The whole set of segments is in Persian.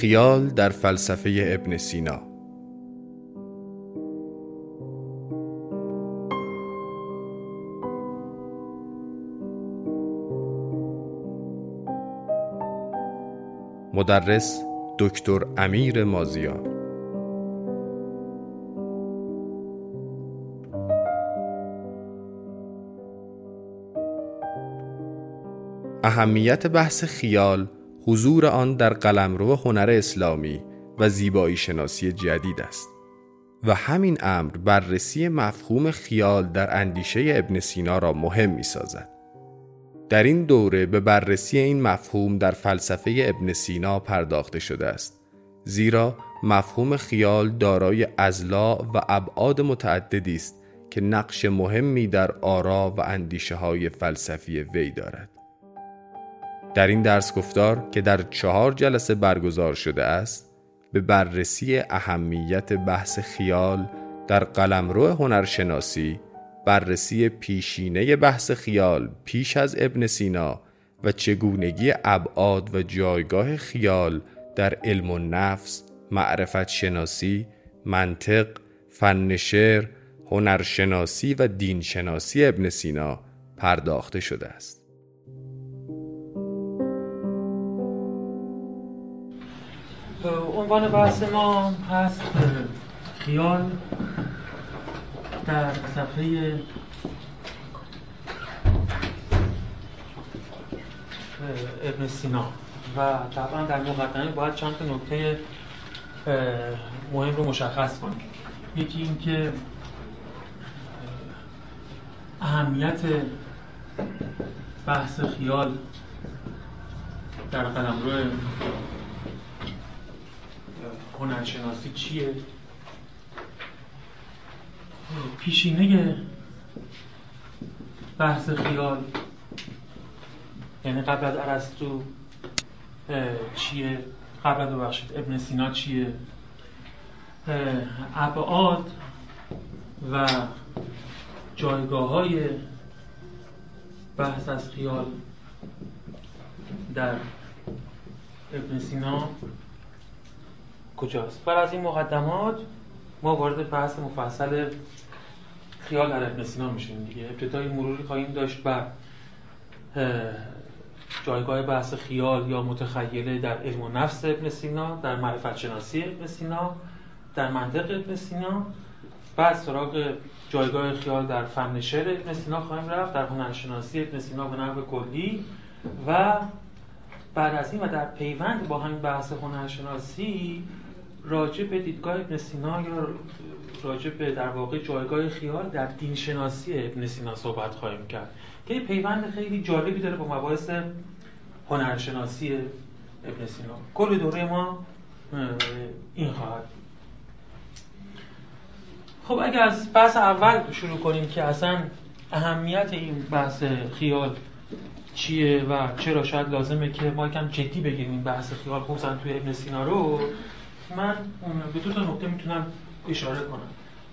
خیال در فلسفه ابن سینا. مدرس دکتر امیر مازیار. اهمیت بحث خیال حضور آن در قلمرو هنر اسلامی و زیبایی شناسی جدید است و همین امر بررسی مفهوم خیال در اندیشه ابن سینا را مهم می سازد. در این دوره به بررسی این مفهوم در فلسفه ابن سینا پرداخته شده است زیرا مفهوم خیال دارای ازلا و ابعاد متعددی است که نقش مهمی در آرا و اندیشه های فلسفی وی دارد در این درس گفتار که در چهار جلسه برگزار شده است به بررسی اهمیت بحث خیال در قلمرو هنرشناسی بررسی پیشینه بحث خیال پیش از ابن سینا و چگونگی ابعاد و جایگاه خیال در علم و نفس، معرفت شناسی، منطق، فن شعر، هنرشناسی و دینشناسی ابن سینا پرداخته شده است. عنوان بحث ما هست خیال در صفحه ابن سینا. و طبعا در مقدمه باید چند تا نکته مهم رو مشخص کنیم. یکی اینکه اهمیت بحث خیال در قلمرو هنرشناسی چیه؟ پیشینه بحث خیال. یعنی قبل از ارسطو چیه؟ قبل از ببخشید ابن سینا چیه؟ ابعاد و جایگاه های بحث از خیال. در ابن سینا کجاست؟ بر از این مقدمات ما وارد بحث مفصل خیال در ابن سینا میشیم دیگه. ابتدای مروری خواهیم داشت بر جایگاه بحث خیال یا متخیله در علم و نفس ابن سینا در معرفت شناسی ابن سینا در منطق ابن سینا. بعد سراغ جایگاه خیال در فن شعر ابن سینا خواهیم رفت در هنرشناسی ابن سینا به نحو کلی. و بعد از این و در پیوند با همین بحث هنرشناسی راجع به دیدگاه ابن سینا یا راجع به در واقع جایگاه خیال در دین شناسی ابن سینا صحبت خواهیم کرد که این پیوند خیلی جالبی داره با مباحث هنرشناسی ابن سینا. کل دوره ما این خواهد خب اگر از بحث اول شروع کنیم که اصلا اهمیت این بحث خیال چیه و چرا شاید لازمه که ما یکم جدی بگیریم این بحث خیال خصوصا توی ابن سینا رو من به دو تا نکته می‌تونم اشاره کنم.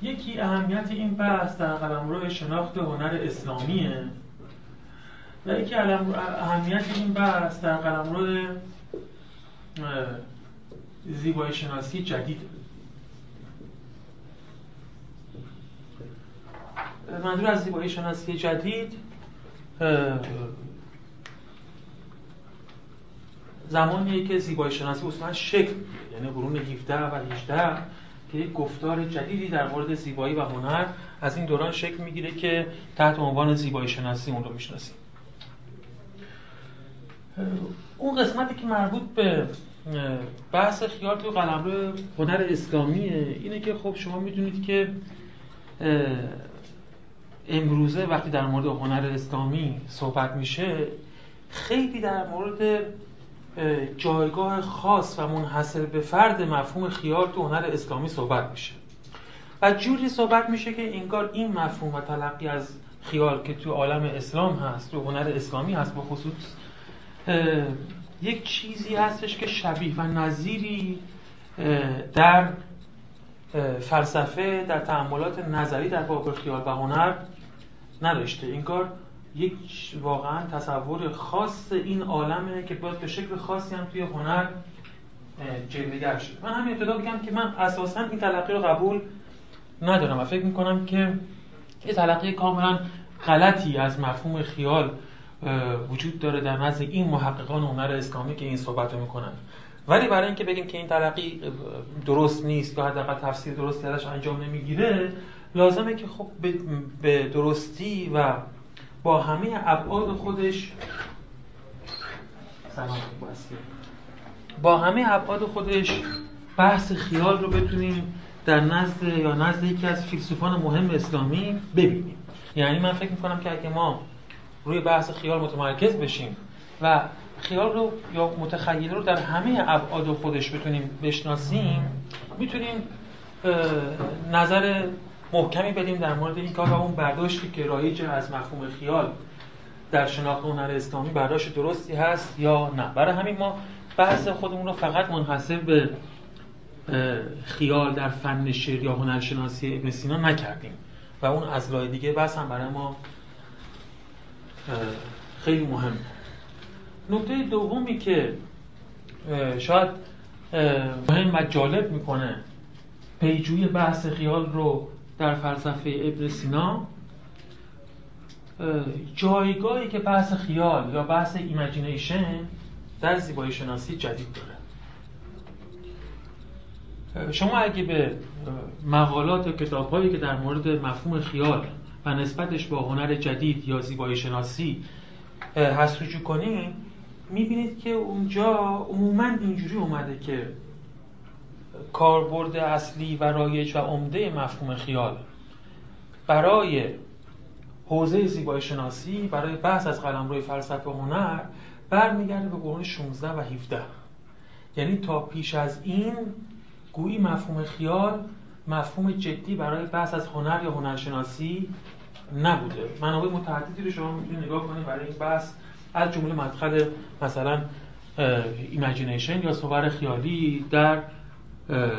یکی اهمیت این بحث در قلمرو شناخت هنر اسلامیه. و یکی اهمیت این بحث در قلمرو زیبایی شناسی جدید. منظور از زیبایی شناسی جدید زمانیه که زیبایی شناسی اصلا شکل یعنی قرون 17 و 18 که یک گفتار جدیدی در مورد زیبایی و هنر از این دوران شکل می‌گیره که تحت عنوان زیبایی شناسی اون رو می‌شناسیم. اون قسمتی که مربوط به بحث خیال تو قلمرو هنر اسلامیه اینه که خب شما می‌دونید که امروزه وقتی در مورد هنر اسلامی صحبت میشه خیلی در مورد جایگاه خاص و منحصر به فرد مفهوم خیال تو هنر اسلامی صحبت میشه. و جوری صحبت میشه که انگار این مفهوم و تلقی از خیال که تو عالم اسلام هست تو هنر اسلامی هست به خصوص یک چیزی هستش که شبیه و نظیری در فلسفه در تعاملات نظری در باب خیال و هنر نداشته. این کار یک واقعا تصور خاص این عالمه که باید به شکل خاصی هم توی هنر جلوگر شد. من همین ابتدا بگم که من اساسا این تلقی رو قبول ندارم و فکر می‌کنم که یه تلقی کاملا غلطی از مفهوم خیال وجود داره در نزد این محققان هنر اسلامی که این صحبت رو می‌کنن. ولی برای اینکه بگیم که این تلقی درست نیست یا حداقل تفسیر درستی ازش انجام نمی‌گیره لازمه که خب به درستی و با همه ابعاد خودش با همه ابعاد خودش بحث خیال رو بتونیم در نزد یا نزد یکی از فیلسوفان مهم اسلامی ببینیم. یعنی من فکر می‌کنم که اگه ما روی بحث خیال متمرکز بشیم و خیال رو یا متخیل رو در همه ابعاد خودش بتونیم بشناسیم می‌تونیم نظر محکمی بدیم در مورد این کار و اون برداشتی که رایج از مفهوم خیال در شناخت هنر اسلامی برداشت درستی هست یا نه. برای همین ما بحث خودمون رو فقط منحصر به خیال در فن شعر یا هنرشناسی ابن سینا نکردیم و اون از راه دیگه بحث هم برای ما خیلی مهم. نکته دومی که شاید مهم و جالب می‌کنه پیجوی بحث خیال رو در فلسفه ابن سینا جایگاهی که بحث خیال یا بحث imagination در زیبایی شناسی جدید داره. شما اگه به مقالات و کتاب هایی که در مورد مفهوم خیال و نسبتش با هنر جدید یا زیبایی شناسی هست رجوع کنید می‌بینید که اونجا عموما اینجوری اومده که کاربرد اصلی و رایج و عمده مفهوم خیال. برای حوزه زیبایی شناسی برای بحث از قلمرو فلسفه هنر برمیگرده به قرون 16 و 17 یعنی تا پیش از این گویی مفهوم خیال مفهوم جدی برای بحث از هنر یا هنرشناسی نبوده. منابع متعددی رو شما می‌تونید نگاه کنید برای این بحث از جمله مدخل مثلا imagination یا صور خیالی در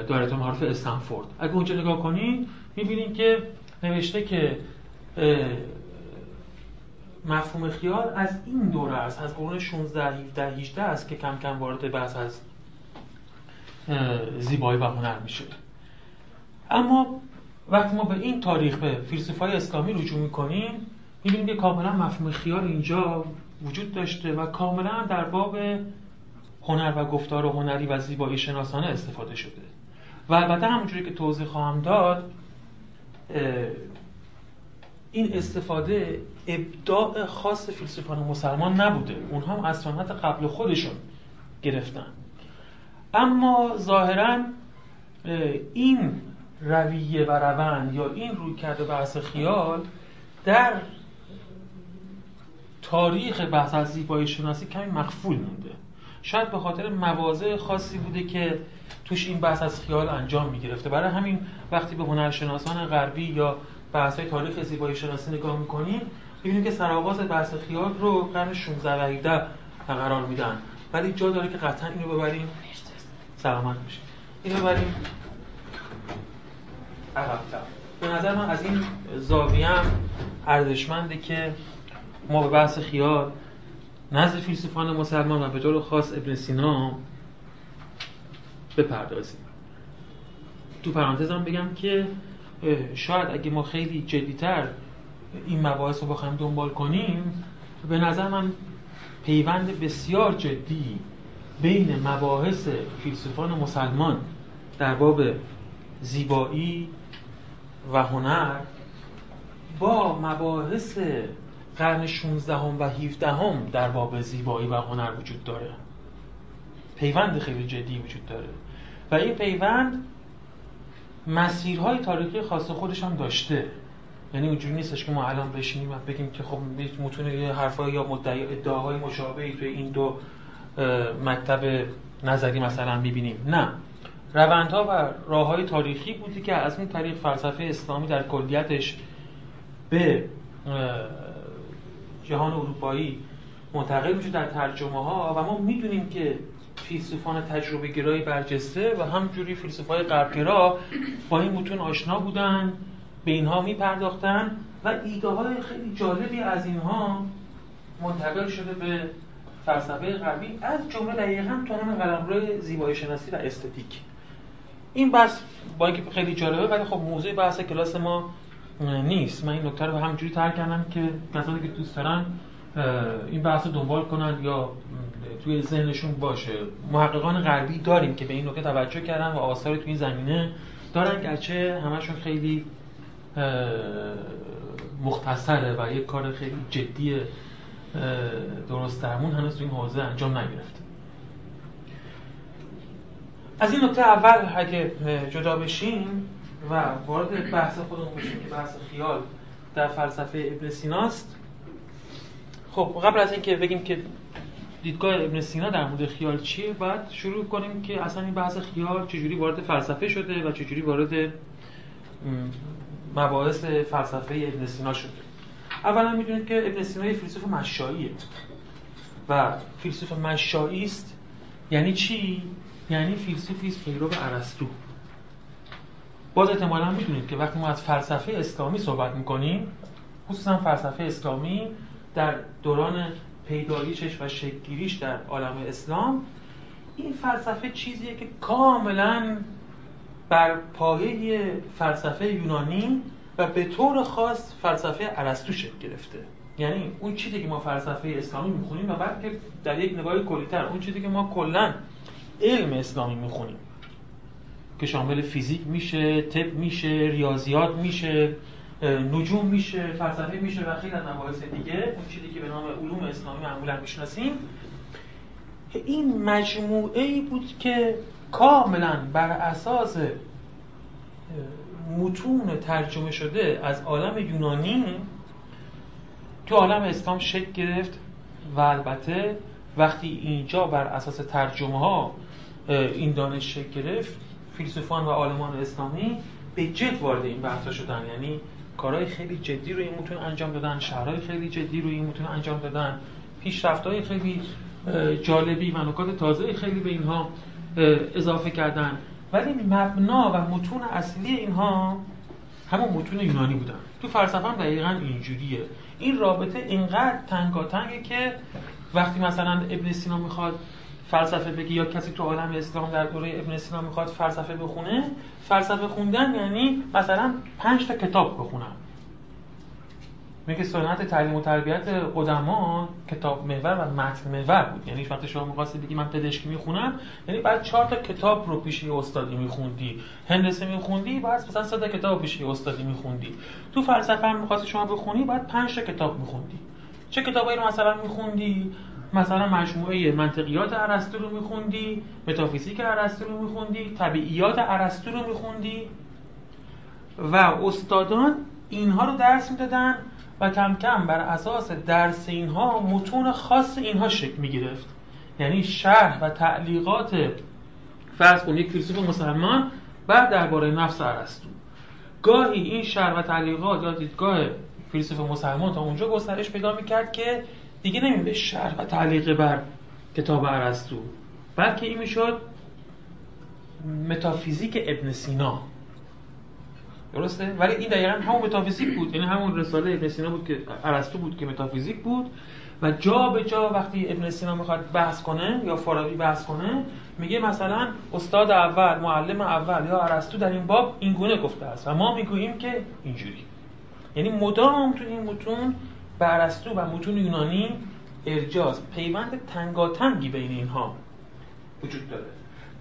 دایره معارف استنفورد. اگه اونجا نگاه کنید می‌بینید که نوشته که مفهوم خیال از این دوره است از قرون 16 17 18 است که کم کم وارد بحث از زیبایی و هنر میشه. اما وقتی ما به این تاریخ به فیلسوفای اسلامی رجوع می‌کنیم می‌بینیم که کاملا مفهوم خیال اینجا وجود داشته و کاملا در باب هنر و گفتار و هنری و زیبایی شناسانه استفاده شده. و البته همونجوری که توضیح خواهم داد این استفاده ابداع خاص فیلسوفان مسلمان نبوده. اونها هم از سنت قبل خودشون گرفتن. اما ظاهرا این رویه و روند یا این روی کرده بحث خیال در تاریخ بحث از زیبایی شناسی کمی مخفول مونده. شاید به خاطر مواضع خاصی بوده که توش این بحث از خیال انجام می‌گرفته. برای همین وقتی به هنرشناسان غربی یا بحث های تاریخ زیبایی شناسی نگاه می‌کنیم ببینیم که سرآغاز بحث خیال رو قرن 16 و 17 قرار میدن. ولی جا داره که قطعا اینو ببریم. سلامت باشیم اینو ببریم. به نظر من از این زاویه ارزشمنده که ما به بحث خیال نزد فیلسوفان مسلمان و به طور خاص ابن سینا بپردازیم تو پرانتز هم بگم که شاید اگه ما خیلی جدیتر این مباحث رو بخوایم دنبال کنیم به نظر من پیوند بسیار جدی بین مباحث فیلسوفان مسلمان در باب زیبایی و هنر با مباحث قرن 16 و 17 هم در باب زیبایی و هنر وجود داره. پیوند خیلی جدی وجود داره. و این پیوند مسیرهای تاریخی خاص خودش هم داشته. یعنی اونجوری نیستش که ما الان بشینیم و بگیم که خب متونه یه حرفای یا مدعی ادعاهای مشابهی توی این دو مکتب نظری مثلا می‌بینیم. نه. روندها و راه های تاریخی بودی که از اون طریق فلسفه اسلامی در کلیتش به جهان اروپایی منتقل میشه در ترجمه ها و ما می‌دونیم که فیلسوفان تجربه گرایی برجسته و همجوری فیلسوفای غربگرا با این متون آشنا بودن به اینها میپرداختن و ایده های خیلی جالبی از اینها منتقل شده به فلسفه غربی از جمله دقیقا تو همین قلمرو زیبایی شناسی و استتیک. این بحث با اینکه خیلی جالبه ولی خب موضوع بحث کلاس ما نیست. من این نکته رو همینجوری ترک کردم که کسانی که دوست دارن این بحث رو دنبال کنن یا توی ذهنشون باشه. محققان غربی داریم که به این نکته توجه کردن و آثار توی این زمینه دارن گرچه همشون خیلی مختصره و یک کار خیلی جدی درست درمون هنوز تو این حوزه انجام نگرفته. از این نکته اول اگه جدا بشیم و وارد بحث خودمون بشیم که بحث خیال در فلسفه ابن سیناست خب قبل از اینکه بگیم که دیدگاه ابن سینا در مورد خیال چیه بعد شروع کنیم که اصلا این بحث خیال چجوری وارد فلسفه شده و چجوری وارد مباحث فلسفه ابن سینا شده. اولا می‌دونید که ابن سینا یه فیلسوف مشاییه و فیلسوف مشایی است. یعنی چی؟ یعنی فیلسوفی است پیرو ارسطو. باز احتمالا می‌دونید که وقتی ما از فلسفه اسلامی صحبت می‌کنیم خصوصا فلسفه اسلامی در دوران پیدایشش و شکلگیریش در عالم اسلام این فلسفه چیزیه که کاملا بر پایه فلسفه یونانی و به طور خاص فلسفه ارسطو شکل گرفته. یعنی اون چیزی که ما فلسفه اسلامی می‌خونیم و بعد که در یک نگاه کلیتر اون چیزی که ما کلا علم اسلامی می‌خونیم. که شامل فیزیک میشه طب میشه ریاضیات میشه نجوم میشه فلسفه میشه و خیلی از مباحث دیگه. اون چیزی که به نام علوم اسلامی معمولا می‌شناسیم. این مجموعه ای بود که کاملا بر اساس متون ترجمه شده از عالم یونانی تو عالم اسلام شکل گرفت و البته وقتی اینجا بر اساس ترجمه ها این دانش شکل گرفت فیلسوفان و عالمان اسلامی به جد وارد این بحثا شدن. یعنی کارهای خیلی جدی رو این متون انجام دادن شهرهای خیلی جدی رو این متون انجام دادن پیشرفت‌های خیلی جالبی و نکات تازه خیلی به اینها اضافه کردن. ولی مبنا و متون اصلی اینها همون متون یونانی بودن. تو فلسفه هم دقیقا اینجوریه. این رابطه اینقدر تنگاتنگه که وقتی مثلا ابن سینا می‌خواد فلسفه بگی یا کسی تو عالم اسلام در دوره ابن سینا می‌خواد فلسفه بخونه فلسفه خوندن یعنی مثلا پنج تا کتاب بخونم. میگه سنت تعلیم و تربیت قدما کتاب محور و متن محور بود. یعنی وقتی شما می‌خواستی بگی من پزشکی می‌خونم یعنی بعد چهار تا کتاب رو پیش استادی میخوندی. هندسه میخوندی بعد مثلا سه تا کتاب پیش استادی میخوندی. تو فلسفه هم می‌خواستی شما بخونی بعد پنج تا کتاب میخوندی. چه کتابایی رو مثلا میخوندی؟ مثلا مجموعه منطقیات ارسطو رو میخوندی متافیزیک ارسطو رو میخوندی طبیعیات ارسطو رو میخوندی و استادان اینها رو درس می‌دادن و کم کم بر اساس درس اینها متون خاص اینها شکل می‌گرفت. یعنی شرح و تعلیقات فرض کن یک فیلسوف مسلمان بعد درباره نفس ارسطو. گاهی این شرح و تعلیقات یا دیدگاه فیلسوف مسلمان تا اونجا گسترش پیدا می‌کرد که دیگه نمیده شرح و تعلیق بر کتاب ارسطو بلکه این می‌شد متافیزیک ابن سینا. درسته؟ ولی این دقیقا همون متافیزیک بود یعنی همون رساله ابن سینا بود که ارسطو بود که متافیزیک بود. و جا به جا وقتی ابن سینا می‌خواد بحث کنه یا فارابی بحث کنه میگه مثلا استاد اول معلم اول یا ارسطو در این باب این گونه گفته است و ما می‌گوییم که اینجوری. یعنی مدام تو این متون به ارسطو و متون یونانی ارجاز پیوند تنگاتنگی بین اینها وجود داره.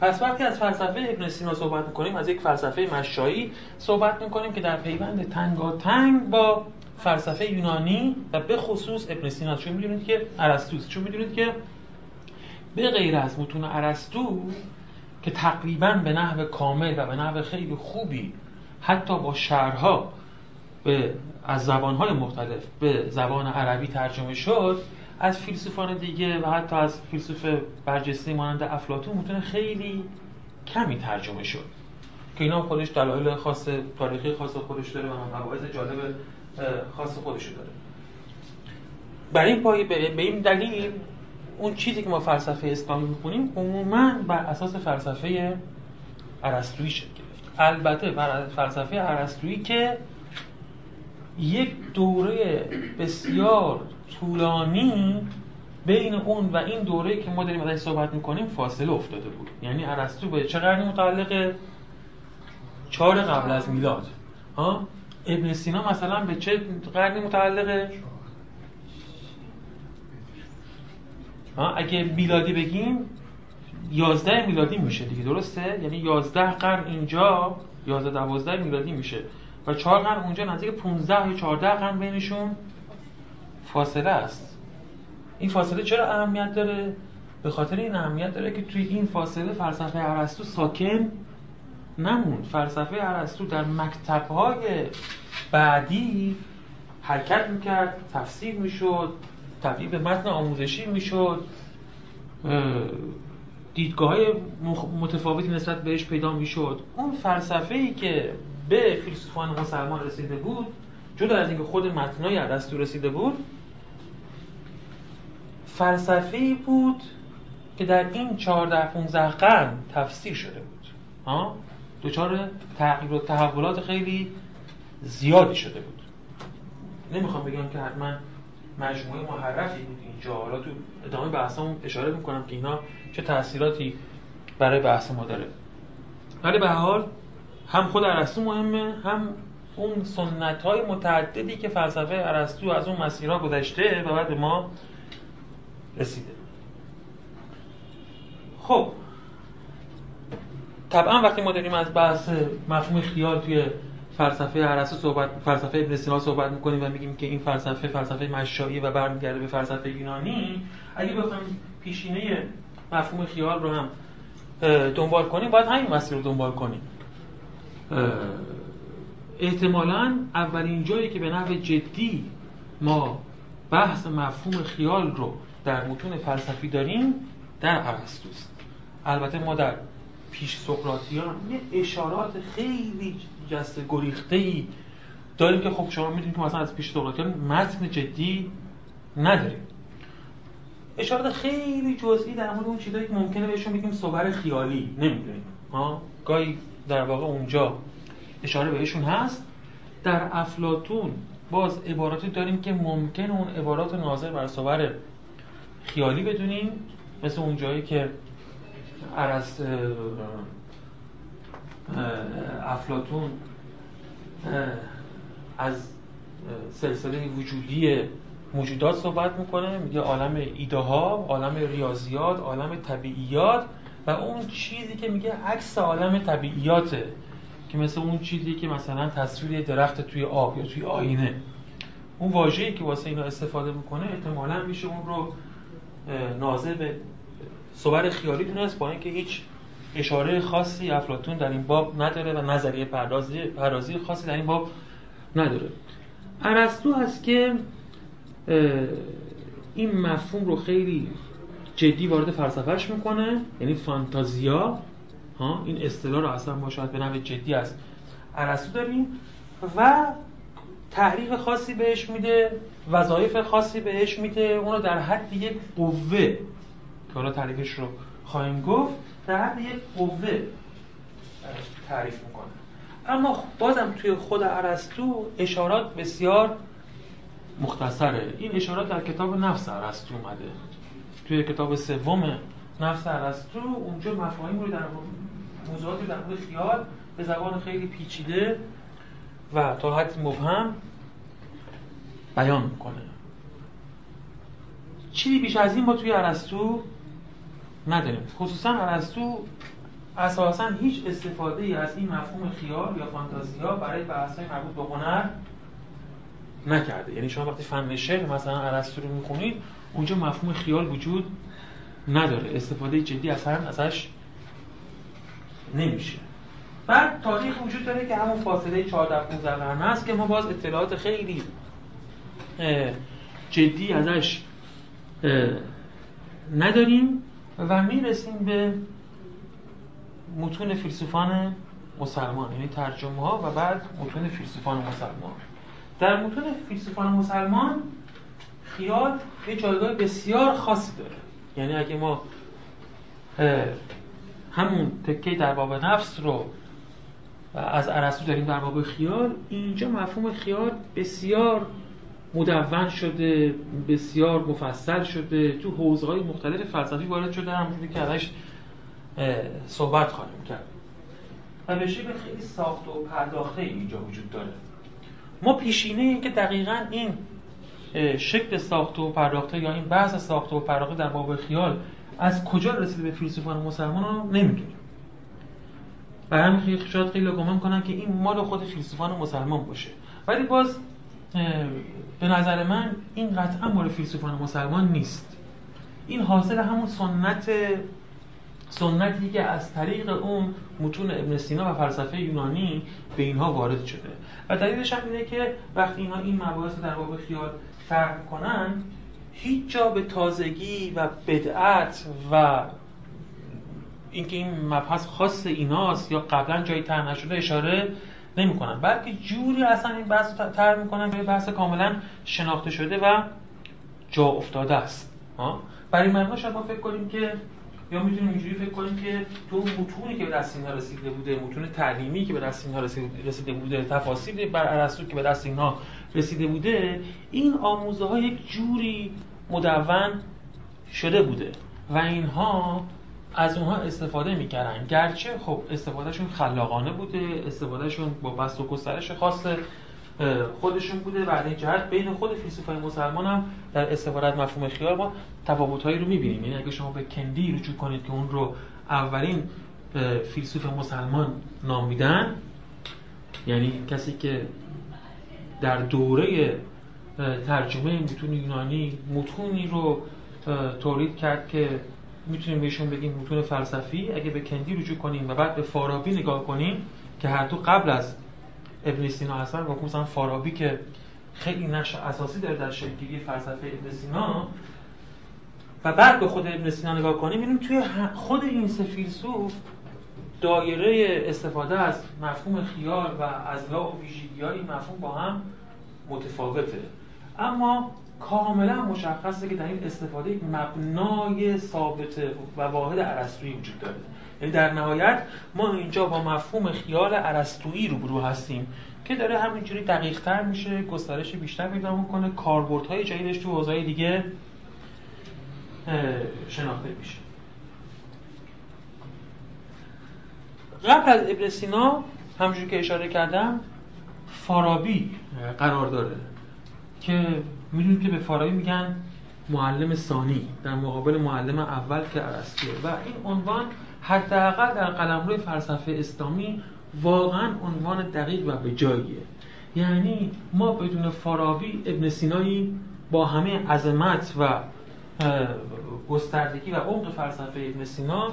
پس وقتی از فلسفه ابن سینا صحبت می‌کنیم از یک فلسفه مشایی صحبت می‌کنیم که در پیوند تنگاتنگ با فلسفه یونانی و به خصوص ابن سینا. چون می‌دونید که ارسطوست چون می‌دونید که به غیر از متون ارسطو که تقریبا به نحو کامل و به نحو خیلی خوبی حتی با شهرها به از زبانهای مختلف به زبان عربی ترجمه شد از فیلسوفان دیگه و حتی از فیلسوف برجسته مانند افلاطون متون خیلی کمی ترجمه شد. که اینا خودش دلایل خاص تاریخی خاص خودش داره و مباحث جالب خاص خودش داره. بر این پای به این دلیل اون چیزی که ما فلسفه اسلامی می‌خونیم عموما بر اساس فلسفه ارسطویی شکل گرفت البته بر فلسفه ارسطویی که یک دوره بسیار طولانی بین اون و این دوره که ما داریم ازش صحبت می‌کنیم فاصله افتاده بود. یعنی ارسطو به چه قرنی متعلقه چهار قبل از میلاد. ها؟ ابن سینا مثلا به چه قرنی متعلقه ها؟ اگه میلادی بگیم 11 میلادی میشه دیگه درسته؟ یعنی 11 قرن اینجا 11 12 میلادی میشه. و 4 قرن اونجا نزدیک 15 یا 14 قرن بینشون فاصله است. این فاصله چرا اهمیت داره؟ به خاطر این اهمیت داره که توی این فاصله فلسفه ارسطو ساکن نمون فلسفه ارسطو در مکتب‌های بعدی حرکت می‌کرد تفسیر می‌شد تبدیل به متن آموزشی می‌شد. دیدگاه های متفاوتی نسبت بهش پیدا می‌شد. اون فلسفه ای که به فیلسوفان مسلمان رسیده بود جدا از اینکه خود متنای ارسطو رسیده بود فلسفه ای بود که در این 14 15 قرن تفسیر شده بود. ها؟ دچار تغییر و تحولات خیلی زیادی شده بود. نمی‌خوام بگم که حتما مجموعه محرفی بود اینجا حالا تو ادامه بحثمون اشاره می‌کنم که اینا چه تاثیراتی برای بحث ما داره. ولی به حال هم خود ارسطو مهمه هم اون سنت های متعددی که فلسفه ارسطو از اون مسیرها گذشته و بعد ما رسیده. خب. طبعا وقتی ما داریم از بحث مفهوم خیال توی فلسفه ارسطو صحبت فلسفه ابن سینا صحبت می‌کنیم و میگیم که این فلسفه فلسفه مشایی و برمیگرده به فلسفه یونانی. اگه بخوایم پیشینه مفهوم خیال رو هم دنبال کنیم باید همین مسیر رو دنبال کنیم. احتمالا اولین جایی که به نحو جدی ما بحث مفهوم خیال رو در متون فلسفی داریم در ارسطوست البته ما در پیش سقراطیان یه اشارات خیلی جست گریخته ای داریم که خب شما می‌دونید که مثلا از پیش سقراطیان متن جدی نداریم. اشارات خیلی جزئی در مورد اون چیزایی که ممکنه بهشون بگیم صور خیالی نمی‌دونیم. ها گاهی در واقع اونجا اشاره بهشون هست. در افلاتون باز عباراتی داریم که ممکن اون عبارات ناظر بر صور خیالی بدونیم. مثل اون جایی که عرست افلاتون از سلسله وجودی موجودات صحبت می‌کنه. میگه عالم ایده ها عالم ریاضیات عالم طبیعیات. و اون چیزی که میگه عکس عالم طبیعیاته که مثل اون چیزی که مثلا تصویر درخت توی آب یا توی آینه. اون واژه‌ای که واسه اینا استفاده می‌کنه احتمالا میشه اون رو ناظر به صور خیالی دونست با اینکه هیچ اشاره خاصی افلاتون در این باب نداره و نظریه پردازی, پردازی خاصی در این باب نداره. ارسطو هست که این مفهوم رو خیلی جدی وارد فلسفهش می‌کنه یعنی فانتازیا ها این اصطلاح رو اصلا ما شاید به جدی از ارسطو داریم و تحریف خاصی بهش میده وظایف خاصی بهش میده اونو در حد یک قوه که حالا تعریفش رو خواهیم گفت در حد یک قوه تعریف می‌کنه. اما بازم توی خود ارسطو اشارات بسیار مختصره. این اشارات در کتاب نفس ارسطو اومده. توی کتاب سوم نفس ارسطو اونجا مفاهیم رو در موضوعاتی در مورد خیال به زبان خیلی پیچیده و تا حد مبهم بیان می‌کنه. چیزی بیش از این ما توی ارسطو نداریم. خصوصا ارسطو اساسا هیچ استفاده ای از این مفهوم خیال یا فانتازیا برای بحث مربوط به هنر نکرده. یعنی شما وقتی فن مثلا ارسطو رو می‌خونید اونجا مفهوم خیال وجود نداره. استفاده جدی هم ازش نمیشه. بعد تاریخ وجود داره که همون فاصله 14 15 قرن است که ما باز اطلاعات خیلی جدی ازش نداریم و می‌رسیم به متون فیلسوفان مسلمان یعنی ترجمه ها و بعد متون فیلسوفان مسلمان. در متون فیلسوفان مسلمان خیال یه جایگاه بسیار خاصی داره. یعنی اگه ما همون تکه در باب نفس رو از ارسطو داریم در باب خیال اینجا مفهوم خیال بسیار مدون شده بسیار مفصل شده تو حوزه های مختلف فلسفی وارد شده همونجوری که ازش صحبت خواهیم کرد. و به شکل خیلی ساخت و پرداخته اینجا وجود داره. ما پیشینه این که دقیقا این شکل ساخته و پرداخته یا این بحث ساخته و پرداخته در باب خیال از کجا رسیده به فیلسوفان مسلمان رو نمی‌دونیم و همین شاید خیلی گمان کنن که این مال خود فیلسوفان مسلمان باشه. ولی باز به نظر من این قطعا مال فیلسوفان مسلمان نیست. این حاصل همون سنت سنتی که از طریق اون متون ابن سینا و فلسفه یونانی به اینها وارد شده. و دلیلش هم اینه که وقتی اینها این مباحث در باب خیال فرق کنن هیچ جا به تازگی و بدعت و اینکه این مبحث خاص ایناست یا قبلا جایی تر نشده اشاره نمی‌کنن. بلکه جوری اصلا این بحث تر می‌کنن که بحث کاملا شناخته شده و جا افتاده است. برای مبنا شاید ما فکر کنیم که یا می‌تونیم اینجوری فکر کنیم که تو متونی که به دست اینها رسیده بوده متون تعلیمی که به دست اینها رسیده بوده تفاصیل بر ارسطو که به دست اینها رسیده بوده این آموزه ها یک جوری مدون شده بوده و اینها از اونها استفاده می‌کردن. گرچه خب استفادهشون خلاقانه بوده استفادهشون با بست و گسترش خاص خودشون بوده و این جهت بین خود فیلسوفای مسلمان هم در استفاده مفهوم خیال ما تفاوت‌هایی رو می‌بینیم. یعنی اگه شما به کندی رجوع کنید که اون رو اولین فیلسوف مسلمان نام میدن یعنی کسی که در دوره ترجمه متون یونانی متونی رو تولید کرد که می‌تونیم بهشون بگیم متون فلسفی. اگه به کندی رجوع کنیم و بعد به فارابی نگاه کنیم که هر دو قبل از ابن سینا هستن و مثلا فارابی که خیلی نقش اساسی داره در شکلگیری فلسفه ابن سینا و بعد به خود ابن سینا نگاه کنیم می‌بینیم توی خود این سه فیلسوف دایره استفاده از مفهوم خیال و از لا و ویژگی این مفهوم با هم متفاوته. اما کاملا مشخصه که در این استفاده یک مبنای ثابت و واحد ارسطویی وجود داره. یعنی در نهایت ما اینجا با مفهوم خیال ارسطویی روبرو هستیم که داره همینجوری دقیق تر میشه گسترش بیشتر پیدا می‌کنه کاربردهای جدیدش تو حوزه‌های دیگه شناخته میشه. قبل از ابن سینا همونجوری که اشاره کردم فارابی قرار داره که می‌دونید که به فارابی میگن معلم ثانی در مقابل معلم اول که ارسطو و این عنوان حداقل در قلمرو فلسفه اسلامی واقعا عنوان دقیق و به جاییه. یعنی ما بدون فارابی ابن سینایی با همه عظمت و گستردگی و عمق فلسفه ابن سینا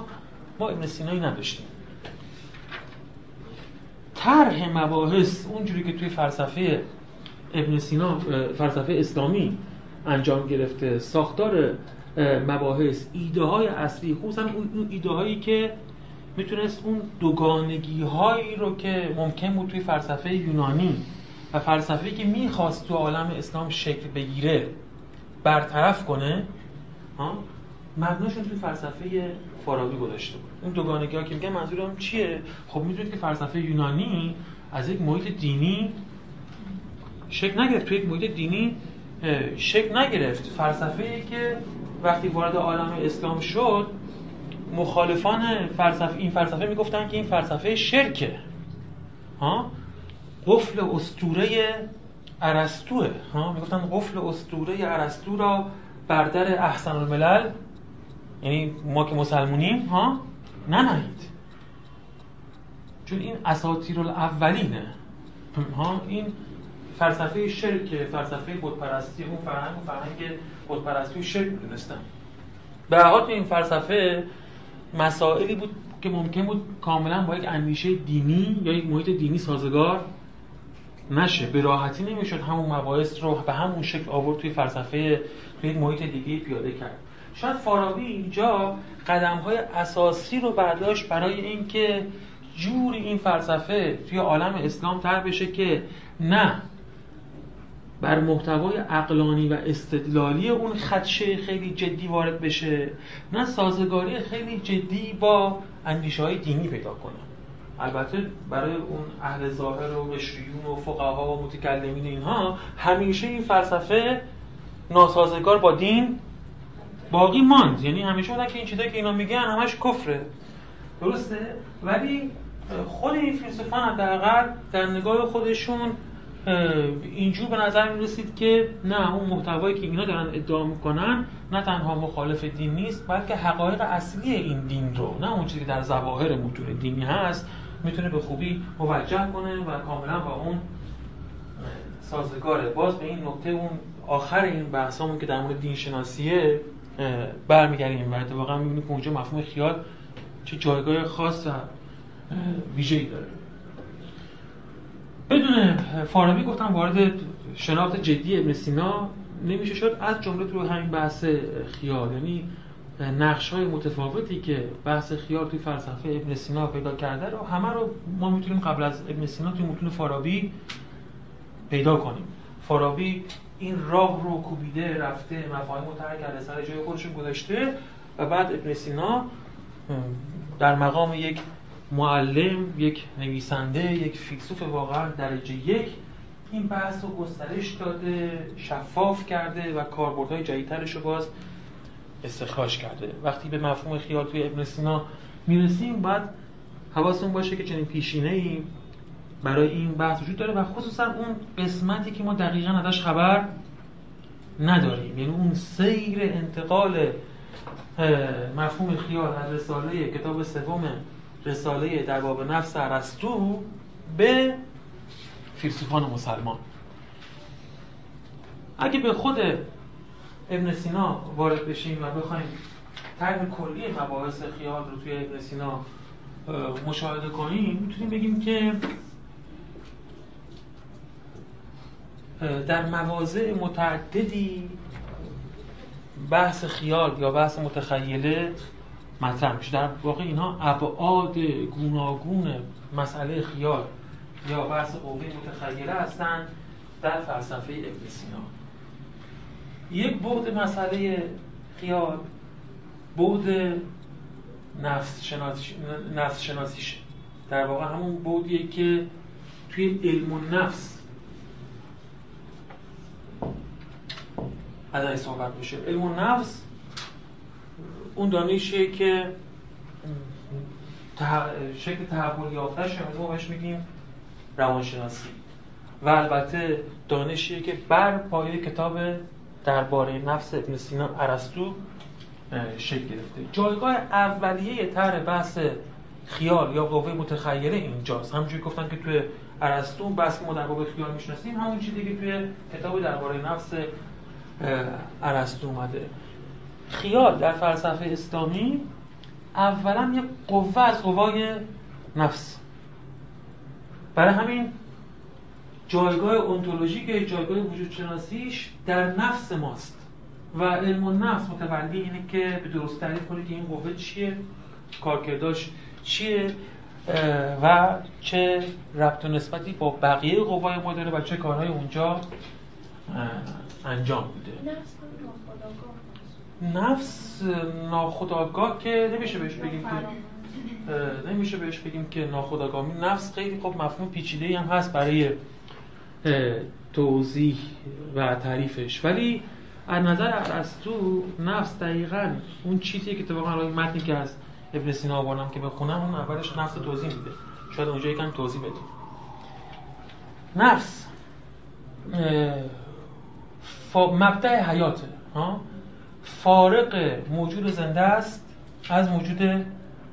ما ابن سینایی نداشتیم. طرح مباحث اونجوری که توی فلسفه ابن سینا فلسفه اسلامی انجام گرفته ساختار مباحث ایده های اصلی خصوصا اون ایده هایی که می‌تونست اون دوگانگی هایی رو که ممکن بود توی فلسفه یونانی و فلسفه که می‌خواست تو عالم اسلام شکل بگیره برطرف کنه مبناشون توی فلسفه فارابی گذاشته بود. اون دوگانگی ها که میگن منظورم چیه؟ خب می‌دونید که فلسفه یونانی از یک محیط دینی شکل نگرفت. توی یک محیط دینی شکل نگرفت. فلسفه که وقتی وارد عالم اسلام شد مخالفان فلسفه این فلسفه می‌گفتن که این فلسفه شرکه. ها؟ قفل اسطوره ارسطوه. ها؟ می‌گفتن قفل اسطوره ارسطو را بر در احسن الملل یعنی ما که مسلمونیم ها؟ ننهید چون این اساطیر الاولینه ها؟ این فلسفه شرک فلسفه بتپرستی اون فرهنگ و فرهنگ بتپرستی و شرک می‌دونستن. به این فلسفه مسائلی بود که ممکن بود کاملا با یک اندیشه دینی یا یک محیط دینی سازگار نشه. به راحتی نمی‌شد همون مباحث رو به همون شکل آورد توی فلسفه توی محیط دیگه پیاده کرد. شاید فارابی اینجا قدم های اساسی رو برداشت برای اینکه جوری این فلسفه توی عالم اسلام تر بشه که نه بر محتوای اقلانی و استدلالی اون خدشه خیلی جدی وارد بشه نه سازگاری خیلی جدی با اندیشه دینی پیدا کنه. البته برای اون اهل ظاهر و قشریون و فقها و متکلمین اینها همیشه این فلسفه ناسازگار با دین باقی ماند. یعنی همیشه که این چیزایی که اینا میگن همش کفره. درسته؟ ولی خود این فیلسوفان حداقل در نگاه خودشون اینجور به نظر می رسید که نه اون محتوایی که اینا دارن ادعا می‌کنن نه تنها مخالف دین نیست بلکه حقایق اصلی این دین رو نه اون چیزی که در ظواهر متون دینی هست می‌تونه به خوبی موجه کنه و کاملا با اون سازگاره. باز به این نکته اون آخر این بحثامون که در مورد دین شناسیه برمیگردیم و اتفاقا می‌بینیم که اونجا مفهوم خیال چه جایگاه خاص و ویژه‌ای داره. بدون فارابی گفتم وارد شناخت جدی ابن سینا نمیشه شد. از جمله تو همین بحث خیال یعنی نقش های متفاوتی که بحث خیال توی فلسفه ابن سینا پیدا کرده رو همه رو ما می‌تونیم قبل از ابن سینا توی متون فارابی پیدا کنیم. فارابی این راه رو کوبیده رفته مفاهیم رو کرده سر جای خودشون گذاشته و بعد ابن سینا در مقام یک معلم یک نویسنده یک فیلسوف واقعا درجه یک این بحث رو گسترش داده شفاف کرده و کاربردهای جدیدترش رو باز استخراج کرده. وقتی به مفهوم خیال توی ابن سینا می‌رسیم باید حواسمون باشه که چنین پیشینه ای برای این بحث وجود داره و خصوصا اون قسمتی که ما دقیقا ازش خبر نداریم. یعنی اون سیر انتقال مفهوم خیال از رساله کتاب سوم رساله در باب نفس ارسطو به فیلسوفان مسلمان. اگه به خود ابن سینا وارد بشیم و بخوایم طرح کلی مباحث خیال رو توی ابن سینا مشاهده کنیم می‌تونیم بگیم که در مواضع متعددی بحث خیال یا بحث متخیله مطرح میشه. در واقع اینها ابعاد گوناگون مسئله خیال یا بحث قوه متخیله هستند در فلسفه ابن سینا. یک بعد مسئله خیال بعد نفس, شناسی نفس شناسیشه در واقع همون بعدیه که توی علم و نفس ازش صحبت میشه. علم نفس اون دانشیه که شکل تحول یافتهش ما بهش میگیم روانشناسی. و البته دانشیه که بر پایه کتاب درباره نفس ابن سینا ارسطو شکل گرفته. جایگاه اولیه طرح بحث خیال یا قوه متخیله اینجاست. همونجوری گفتن که توی ارسطو که ما در خیال می‌شناسیم. همون چیزی که توی کتاب درباره نفس ارسطو اومده. خیال در فلسفه اسلامی اولا یک قوه از قوای نفس. برای همین جایگاه اونتولوژیک جایگاه وجود شناسیش در نفس ماست. و علم و نفس متولی اینه که به درست تعریف کنه که این قوه چیه کارکرداش چیه و چه ربط و نسبتی با بقیه قوای ما داره و چه کارهای اونجا انجام میده. نفس ناخداگاه که نمیشه بهش بگیم که نمیشه بهش بگیم که ناخداگاه نفس خیلی خب مفهوم پیچیده هم هست برای توضیح و تعریفش. ولی از نظر ارسطو نفس دقیقا اون چیزی که اتفاقا الان متنی که از ابن سینا آوردم که بخونم اون اولش نفس توضیح میده. شاید اونجا یکم توضیح بدیم. نفس مبدع حیاته ها؟ فارق موجود زنده است از موجود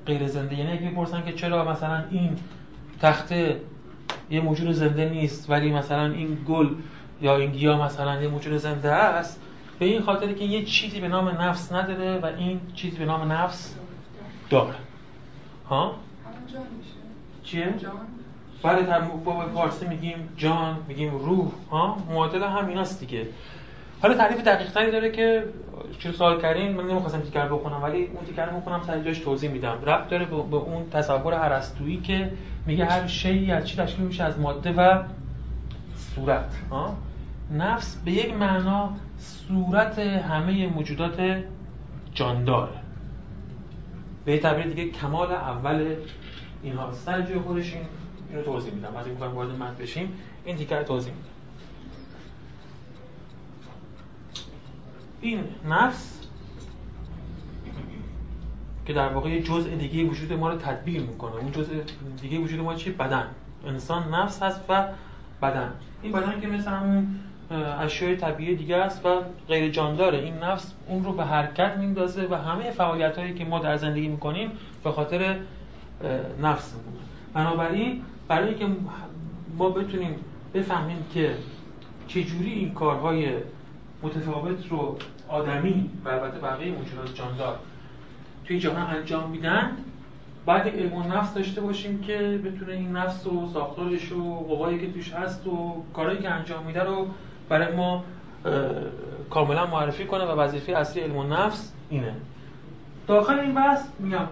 غیر زنده. یعنی اگه بپرسن که چرا مثلا این تخته یه موجود زنده نیست ولی مثلا این گل یا این گیاه مثلا یه موجود زنده است به این خاطر که یه چیزی به نام نفس نداره و این چیزی به نام نفس داره. ها؟ چیه؟ بله در با فارسی میگیم جان میگیم روح. ها؟ معادل هم ایناست دیگه. حالا تعریف دقیق تری داره که چه سوال کردین من نمی‌خواستم تیکر بخونم ولی اون تیکر می‌خونم سر جاش توضیح میدم. ربط داره به اون تصور ارسطویی که میگه هر شیء از چی تشکیل میشه؟ از ماده و صورت. ها نفس به یک معنا صورت همه موجودات جانداره به تعبیر دیگه کمال اول اینها. سر جای خودش این اینو توضیح میدم. وقتی می‌خوایم وارد متن بشیم این تیکر توضیح میدم. این نفس که در واقع یه جزء دیگه وجود ما رو تدبیر می‌کنه. اون جزء دیگه وجود ما چی بدن. انسان نفس هست و بدن. این بدن که مثل همون اشیاء طبیعی دیگه است و غیر جانداره. این نفس اون رو به حرکت میندازه و همه فعالیت هایی که ما در زندگی می‌کنیم به خاطر نفس بنابراین برای اینکه ما بتونیم بفهمیم که چجوری این کارهای متفاوت رو آدمی و البته بقیه موجودات جاندار توی جهان انجام میدن. بعد علم نفس داشته باشیم که بتونه این نفس و ساختارش و قوایی که توش هست و کارهایی که انجام میده رو برای ما کاملا معرفی کنه و وظیفه اصلی علم نفس اینه. داخل این بحث میگم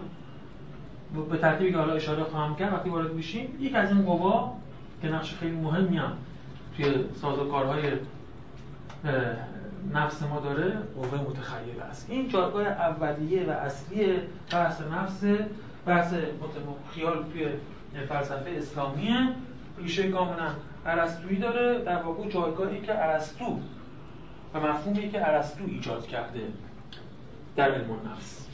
به ترتیبی که حالا اشاره خواهم کرد وقتی وارد میشیم یک از این قوا که نقش خیلی مهمی هم توی سازوکارهای نفس ما داره قوه متخیل است. این جایگاه اولیه و اصلی بحث نفس بحث خیال توی فلسفه اسلامیه. ریشه کاملا ارسطویی داره در واقع جایگاهی که ارسطو و مفهومی که ارسطو ایجاد کرده در علم نفس.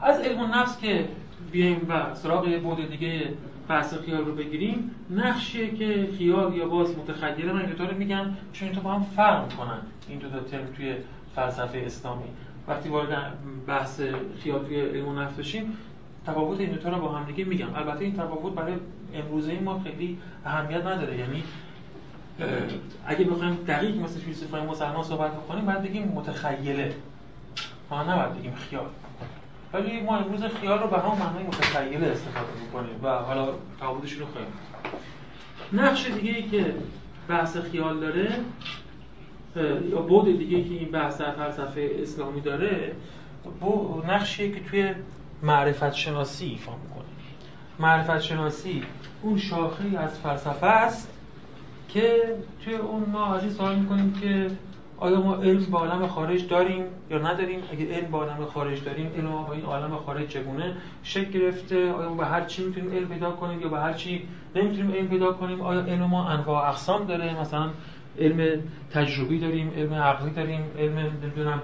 از علم نفس که بیایم و سراغ یه بود دیگه بحث خیال رو بگیریم نقشیه که خیال یا باز متخیله من این رو میگم چون تو با هم فرق کنن این دو تا ترم توی فلسفه اسلامی. وقتی وارد بحث خیال توی علم نفس بشیم تفاوت این رو با هم دیگه میگم. البته این تفاوت برای امروزه ما خیلی اهمیت نداره. یعنی اگه بخوایم دقیق مثل فیلسوفای مسلمان صحبت بکنیم باید بگیم متخیله. ما نباید بگیم خیال. ولی ما امروز خیال رو به همون معنای متخیله استفاده می‌کنیم و حالا تفاوتش رو خواهیم نقش دیگه ای که بحث خیال داره یا بود دیگه که این بحث در فلسفه اسلامی داره نقشیه که توی معرفت شناسی ایفا می‌کنه. معرفت شناسی اون شاخه از فلسفه است که توی اون ما از این سوال می‌کنیم که آیا ما علم با عالم خارج داریم یا نداریم؟ اگه علم با عالم خارج داریم علم با این عالم خارج چگونه شکل گرفته؟ آیا ما به هر چی می‌تونیم علم پیدا کنیم یا به هر چی نمی‌تونیم علم پیدا کنیم؟ آیا علم ما انواع اقسام داره؟ مثلا علم تجربی داریم علم عقلی داریم علم نمی‌دونم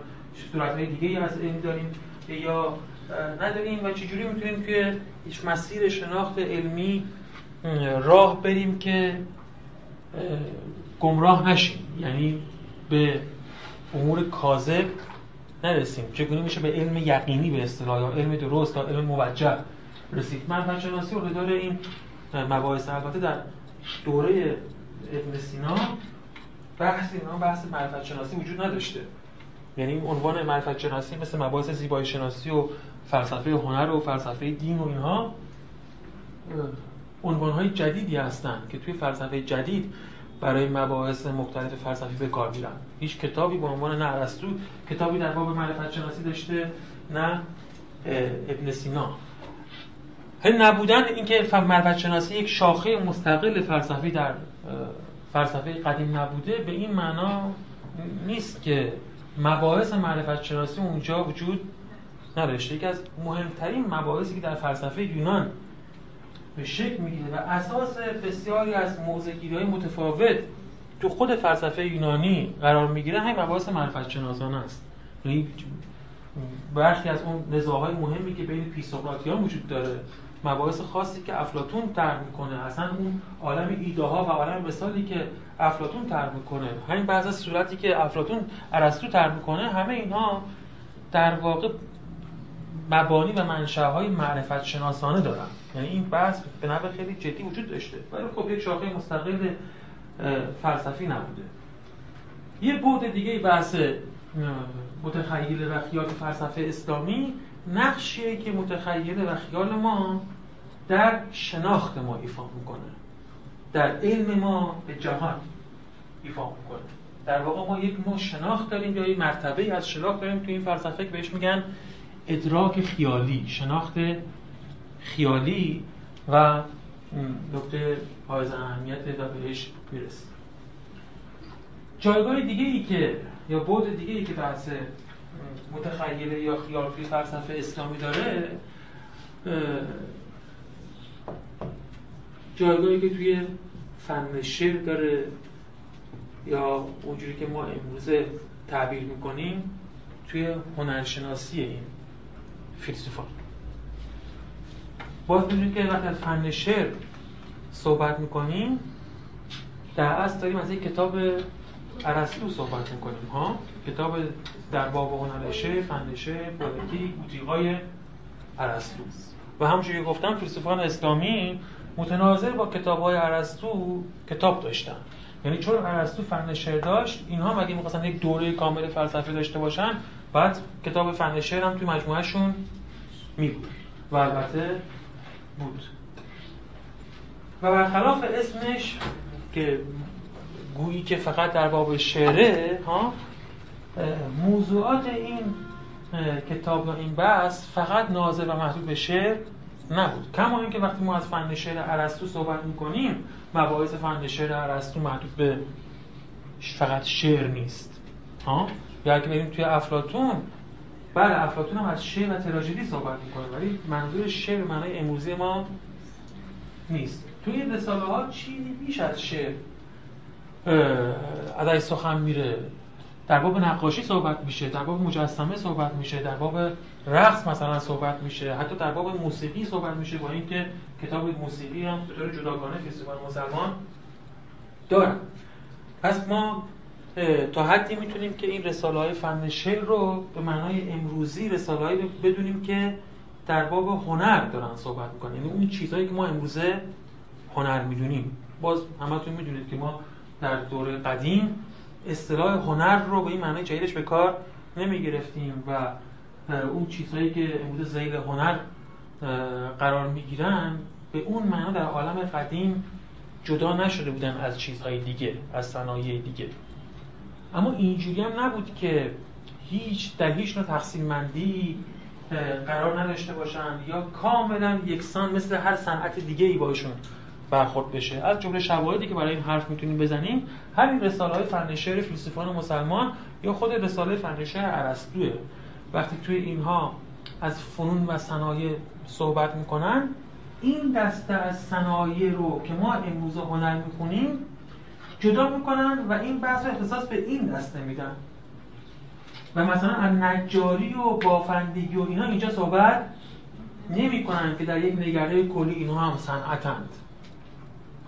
صورتهای دیگه از علم داریم یا نداریم و چجوری می‌تونیم هیچ مسیر شناخت علمی راه بریم که گمراه نشیم؟ یعنی به امور کاذب نرسیم. چگونه میشه به علم یقینی به اصطلاح یا علم درست یا علم موجه رسید؟ من شناسی داره این مباحث البته در دوره ابن سینا بحث اینا بحث معرفت شناسی وجود نداشته. یعنی عنوان معرفت شناسی مثل مباحث زیبایی شناسی و فلسفه هنر و فلسفه دین و اینها عنوان های جدیدی هستند که توی فلسفه جدید برای مباحث مختلف فلسفی به کار میرن. هیچ کتابی به عنوان نه ارسطو کتابی در باب معرفت شناسی داشته نه ابن سینا. نبودن اینکه معرفت شناسی یک شاخه مستقل فلسفی در فلسفه قدیم نبوده به این معنا نیست که مباحث معرفت شناسی اونجا وجود نداشته. یکی از مهمترین مباحثی که در فلسفه یونان به شکل می‌گیره و اساس بسیاری از موضعگیری های متفاوت تو خود فلسفه یونانی قرار می‌گیره همین مباحث معرفت شناسانه است. یعنی برخی از اون نزاعهای مهمی که بین پیسوقراطیان وجود داره مباحث خاصی که افلاتون طرح می‌کنه اصلا اون عالم ایده ها و عالم مثالی که افلاتون طرح می‌کنه. همین بعض از صورتی که افلاتون ارسطو طرح می‌کنه همه اینها در واقع مبانی و منشأهای معرفت شناسانه دارن. یعنی این بحث به نحو خیلی جدی وجود داشته. ولی خب یک شاخه مستقل فلسفی نبوده. یه بود دیگه بحث متخیل و خیال فلسفه اسلامی نقشیه که متخیل و خیال ما در شناخت ما ایفا می‌کنه. در علم ما به جهان ایفا می‌کنه. در واقع ما یک نوع شناخت داریم یا یک مرتبه از شناخت داریم تو این فلسفه که بهش میگن ادراک خیالی شناخت خیالی و نکته حائز اهمیت و بهش می‌رسیم جایگاه دیگه ای که یا بود دیگه ای که بحث متخیله یا خیال فلسفه اسلامی داره جایگاهی که توی فن شعر داره یا اونجوری که ما امروزه تعبیر می‌کنیم توی هنرشناسی این فیلسوفان. باز می‌دونید که وقتی از فن شعر صحبت می‌کنیم در اصل داریم از یک کتاب ارسطو صحبت می‌کنیم ها؟ کتاب در باب هنر شعر فن شعر پویتیک های ارسطو. و همونجوری که گفتم فیلسوفان اسلامی متناظر با کتاب های ارسطو کتاب داشتن. یعنی چون ارسطو فن شعر داشت اینها مگه می‌خواستن یک دوره کامل فلسفه داشته باشن بعد کتاب فن شعر هم توی مجموعهشون می بود و البته بود. و برخلاف اسمش که گویی که فقط در باب شعره ها موضوعات این کتاب و این بحث فقط ناظر و محدود به شعر نبود. کما اینکه وقتی ما از فن شعر ارسطو صحبت می‌کنیم مباحث فن شعر ارسطو محدود به فقط شعر نیست. ها؟ یا اگه بریم توی افلاتون بله افلاتون هم از شعر و تراژدی صحبت می‌کنه ولی منظور شعر معنای امروزی ما نیست. توی رساله ها چیزی بیش از شعر ازش سخن میره. در باب نقاشی صحبت میشه در باب مجسمه صحبت میشه در باب رقص مثلا صحبت میشه حتی در باب موسیقی صحبت میشه با اینکه کتاب موسیقی هم به طور جداگانه فیلسوفان مسلمان دارن. پس ما تا حدی می‌تونیم که این رساله های فن شعر رو به معنای امروزی رساله بدونیم که در باب هنر دارن صحبت می‌کنن. یعنی اون چیزهایی که ما امروزه هنر می‌دونیم. باز همتون می‌دونید که ما در دوره قدیم اصطلاح هنر رو به این معنی جدیدش به کار نمی گرفتیم و اون چیزهایی که امروز زیل هنر قرار می گیرن به اون معنا در عالم قدیم جدا نشده بودن از چیزهای دیگه از صنایع دیگه. اما اینجوری هم نبود که هیچ در هیچ نوع تقسیم مندی قرار نداشته باشن یا کاملا یکسان مثل هر صنعت دیگه ای باشون برخورد بشه. از جمله شواهدی که برای این حرف می‌تونیم بزنیم همین رساله های فن شعر فیلسوفان مسلمان یا خود رساله فن شعر ارسطوئه وقتی توی اینها از فنون و صنایع صحبت می‌کنن این دسته از صنایع رو که ما امروز هنر می‌کنیم جدا می‌کنن و این بحث رو اختصاص به این دسته میدن. و مثلا از نجاری و بافندگی و اینا اینجا صحبت نمی‌کنن که در یک نگره کلی اینها هم صنعتند.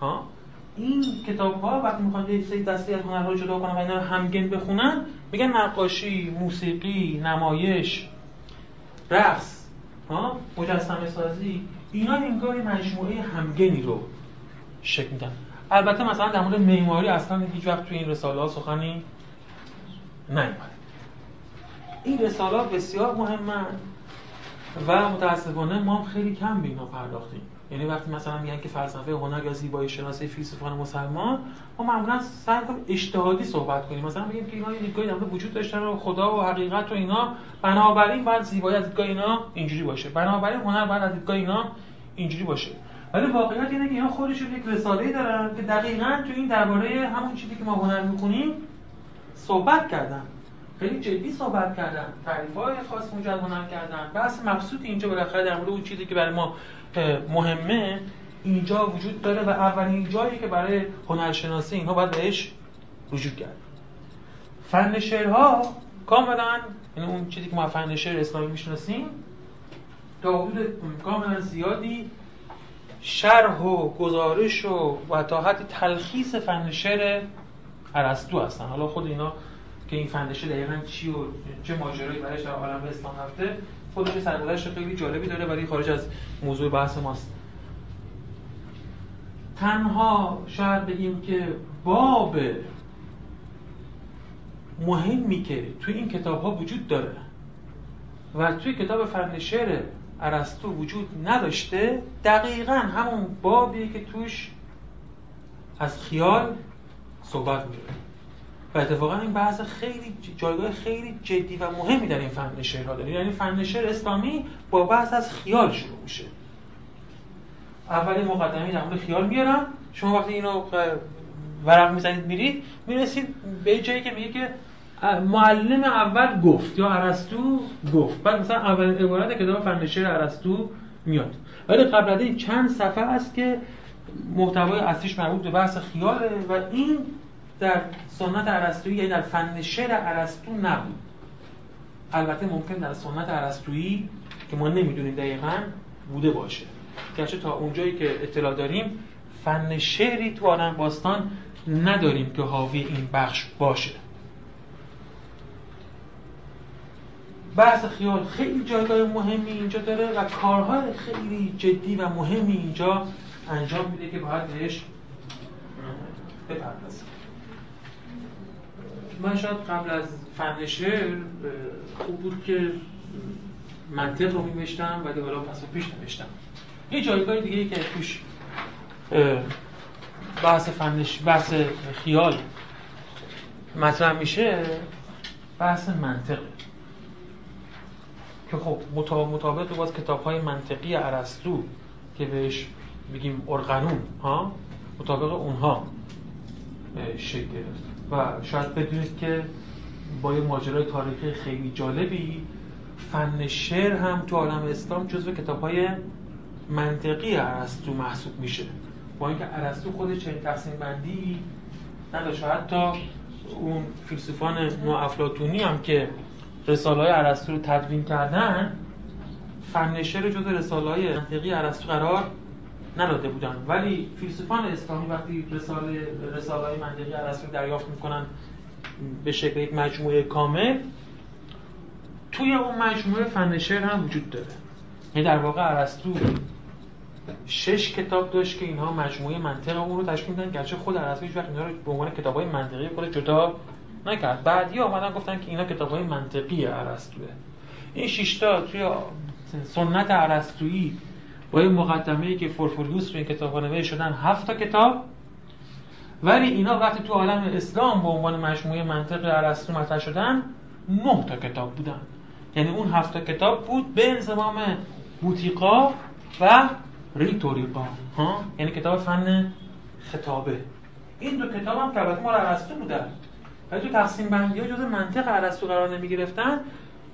ها؟ این کتاب ها وقتی می‌خوان یه سری دستی از هنرها رو جدا کنن و اینا رو همگن بخونن میگن نقاشی، موسیقی، نمایش، رقص، ها؟ مجسمه سازی اینا انگار مجموعه همگنی رو شکل میدن. البته مثلا در مورد معماری اصلا هیچ وقت توی این رساله ها سخنی نیومده این رساله بسیار مهمه و متاسفانه ما خیلی کم به اینا پرداختیم. یعنی وقتی مثلا میگن که فلسفه هنر یا زیبایی شناسی فیلسوفان مسلمان ما معمولا سعی کنیم اجتهادی صحبت کنیم. مثلا میگیم که اینا یه دیدگاهی در وجود داشتن و خدا و حقیقت و اینا. بنابراین باید زیبایی از دیدگاه اینا اینجوری باشه. بنابراین هنر باید از دیدگاه اینا اینجوری باشه. ولی واقعیت اینه که اینا خودشون یک رساله‌ای دارن که دقیقاً تو این درباره همون چیزی که ما هنر می‌کنیم صحبت کردن. خیلی جدی صحبت کردن. تعریف های خاص مجد هنر کردن. بحث مبسوط اینجا بالاخره در مورد اون چیزی که برای ما مهمه اینجا وجود داره و اولین جایی که برای هنرشناسی اینها باید بهش وجود کرد. فن شعرها کاملا یعنی اون چیزی که ما فن شعر اسلامی می‌شناسیم تا حدود کاملا زیادی شرح و گزارش و و تا حد تلخیص فن شعر ارسطو هستن. حالا خود اینا که این فن دقیقا چی و چه ماجرایی برایش در عالم اسلام رفته خودش سرگذشت خیلی جالبی داره ولی خارج از موضوع بحث ماست. تنها شاید بگیم که باب مهمی که توی این کتاب ها وجود داره و توی کتاب فن ارسطو وجود نداشته دقیقا همون بابی که توش از خیال صحبت میره و اتفاقا این بحث خیلی جایگاه خیلی جدی و مهمی در این فن شعرها داره. یعنی فن شعر اسلامی با بحث از خیال شروع میشه. اولی مقدمه در مورد خیال میارم شما وقتی اینو ورق می‌زنید میرید می‌رسید به جایی که میگه که معلم اول گفت یا ارسطو گفت. بعد مثلا اول عبارت کتاب فن شعر ارسطو میاد. ولی قبل از این چند صفحه است که محتوای اصلیش مربوط به بحث خیاله و این در سنت ارسطویی یعنی در فن شعر ارسطو نبود. البته ممکن در سنت ارسطویی که ما نمی‌دونیم دقیقا بوده باشه. گرچه تا اونجایی که اطلاع داریم فن شعری تو عالم باستان نداریم که حاوی این بخش باشه. بحث خیال خیلی جایگاه مهمی اینجا داره و کارهای خیلی جدی و مهمی اینجا انجام میده که باید بهش بپردازیم. من شاید قبل از فن خوب بود که منطق رو میبشتم ولی حالا پس و پیش نوشتم. یه جایگاه دیگه که توش بحث فنش بحث خیال مطرح میشه بحث منطق که خب مطابق باز کتاب های منطقی ارسطو که بهش میگیم ارقنون ها؟ مطابق اونها شکل گرفت. و شاید بدونید که با یه ماجرای تاریخی خیلی جالبی فن شعر هم تو عالم اسلام جزو کتاب های منطقی ارسطو محسوب میشه. با اینکه ارسطو خودش چنین تقسیم بندی نداشت حتی اون فیلسوفان افلاتونی هم که رساله های ارسطو رو تدوین کردن فن شعر جزو رساله های منطقی ارسطو قرار نداده بودن. ولی فیلسوفان اسلامی وقتی رساله رساله های منطقی ارسطو دریافت می‌کنن به شکل یک مجموعه کامل توی اون مجموعه فن شعر هم وجود داره. یعنی در واقع ارسطو شش کتاب داشت که اینها مجموعه منطق اون رو تشکیل میدن گرچه خود ارسطو هیچ وقت اینا رو به عنوان کتابای منطقی خود جدا نکرد. بعدی اومدن گفتن که اینا کتابای منطقی ارسطوئه این شش تا توی سنت ارسطویی با این مقدمه‌ای که فورفوریوس رو این کتاب نوشته شدن هفت تا کتاب. ولی اینا وقتی تو عالم اسلام به عنوان مجموعه منطق ارسطو مطرح شدن نه تا کتاب بودن. یعنی اون هفت تا کتاب بود به انضمام بوتیقا و ریتوریقا ها؟ یعنی کتاب فن خطابه. این دو کتاب هم البته مال ارسطو بودن. ولی تو تقسیم بندی ها جز منطق ارسطو قرار نمی گرفتن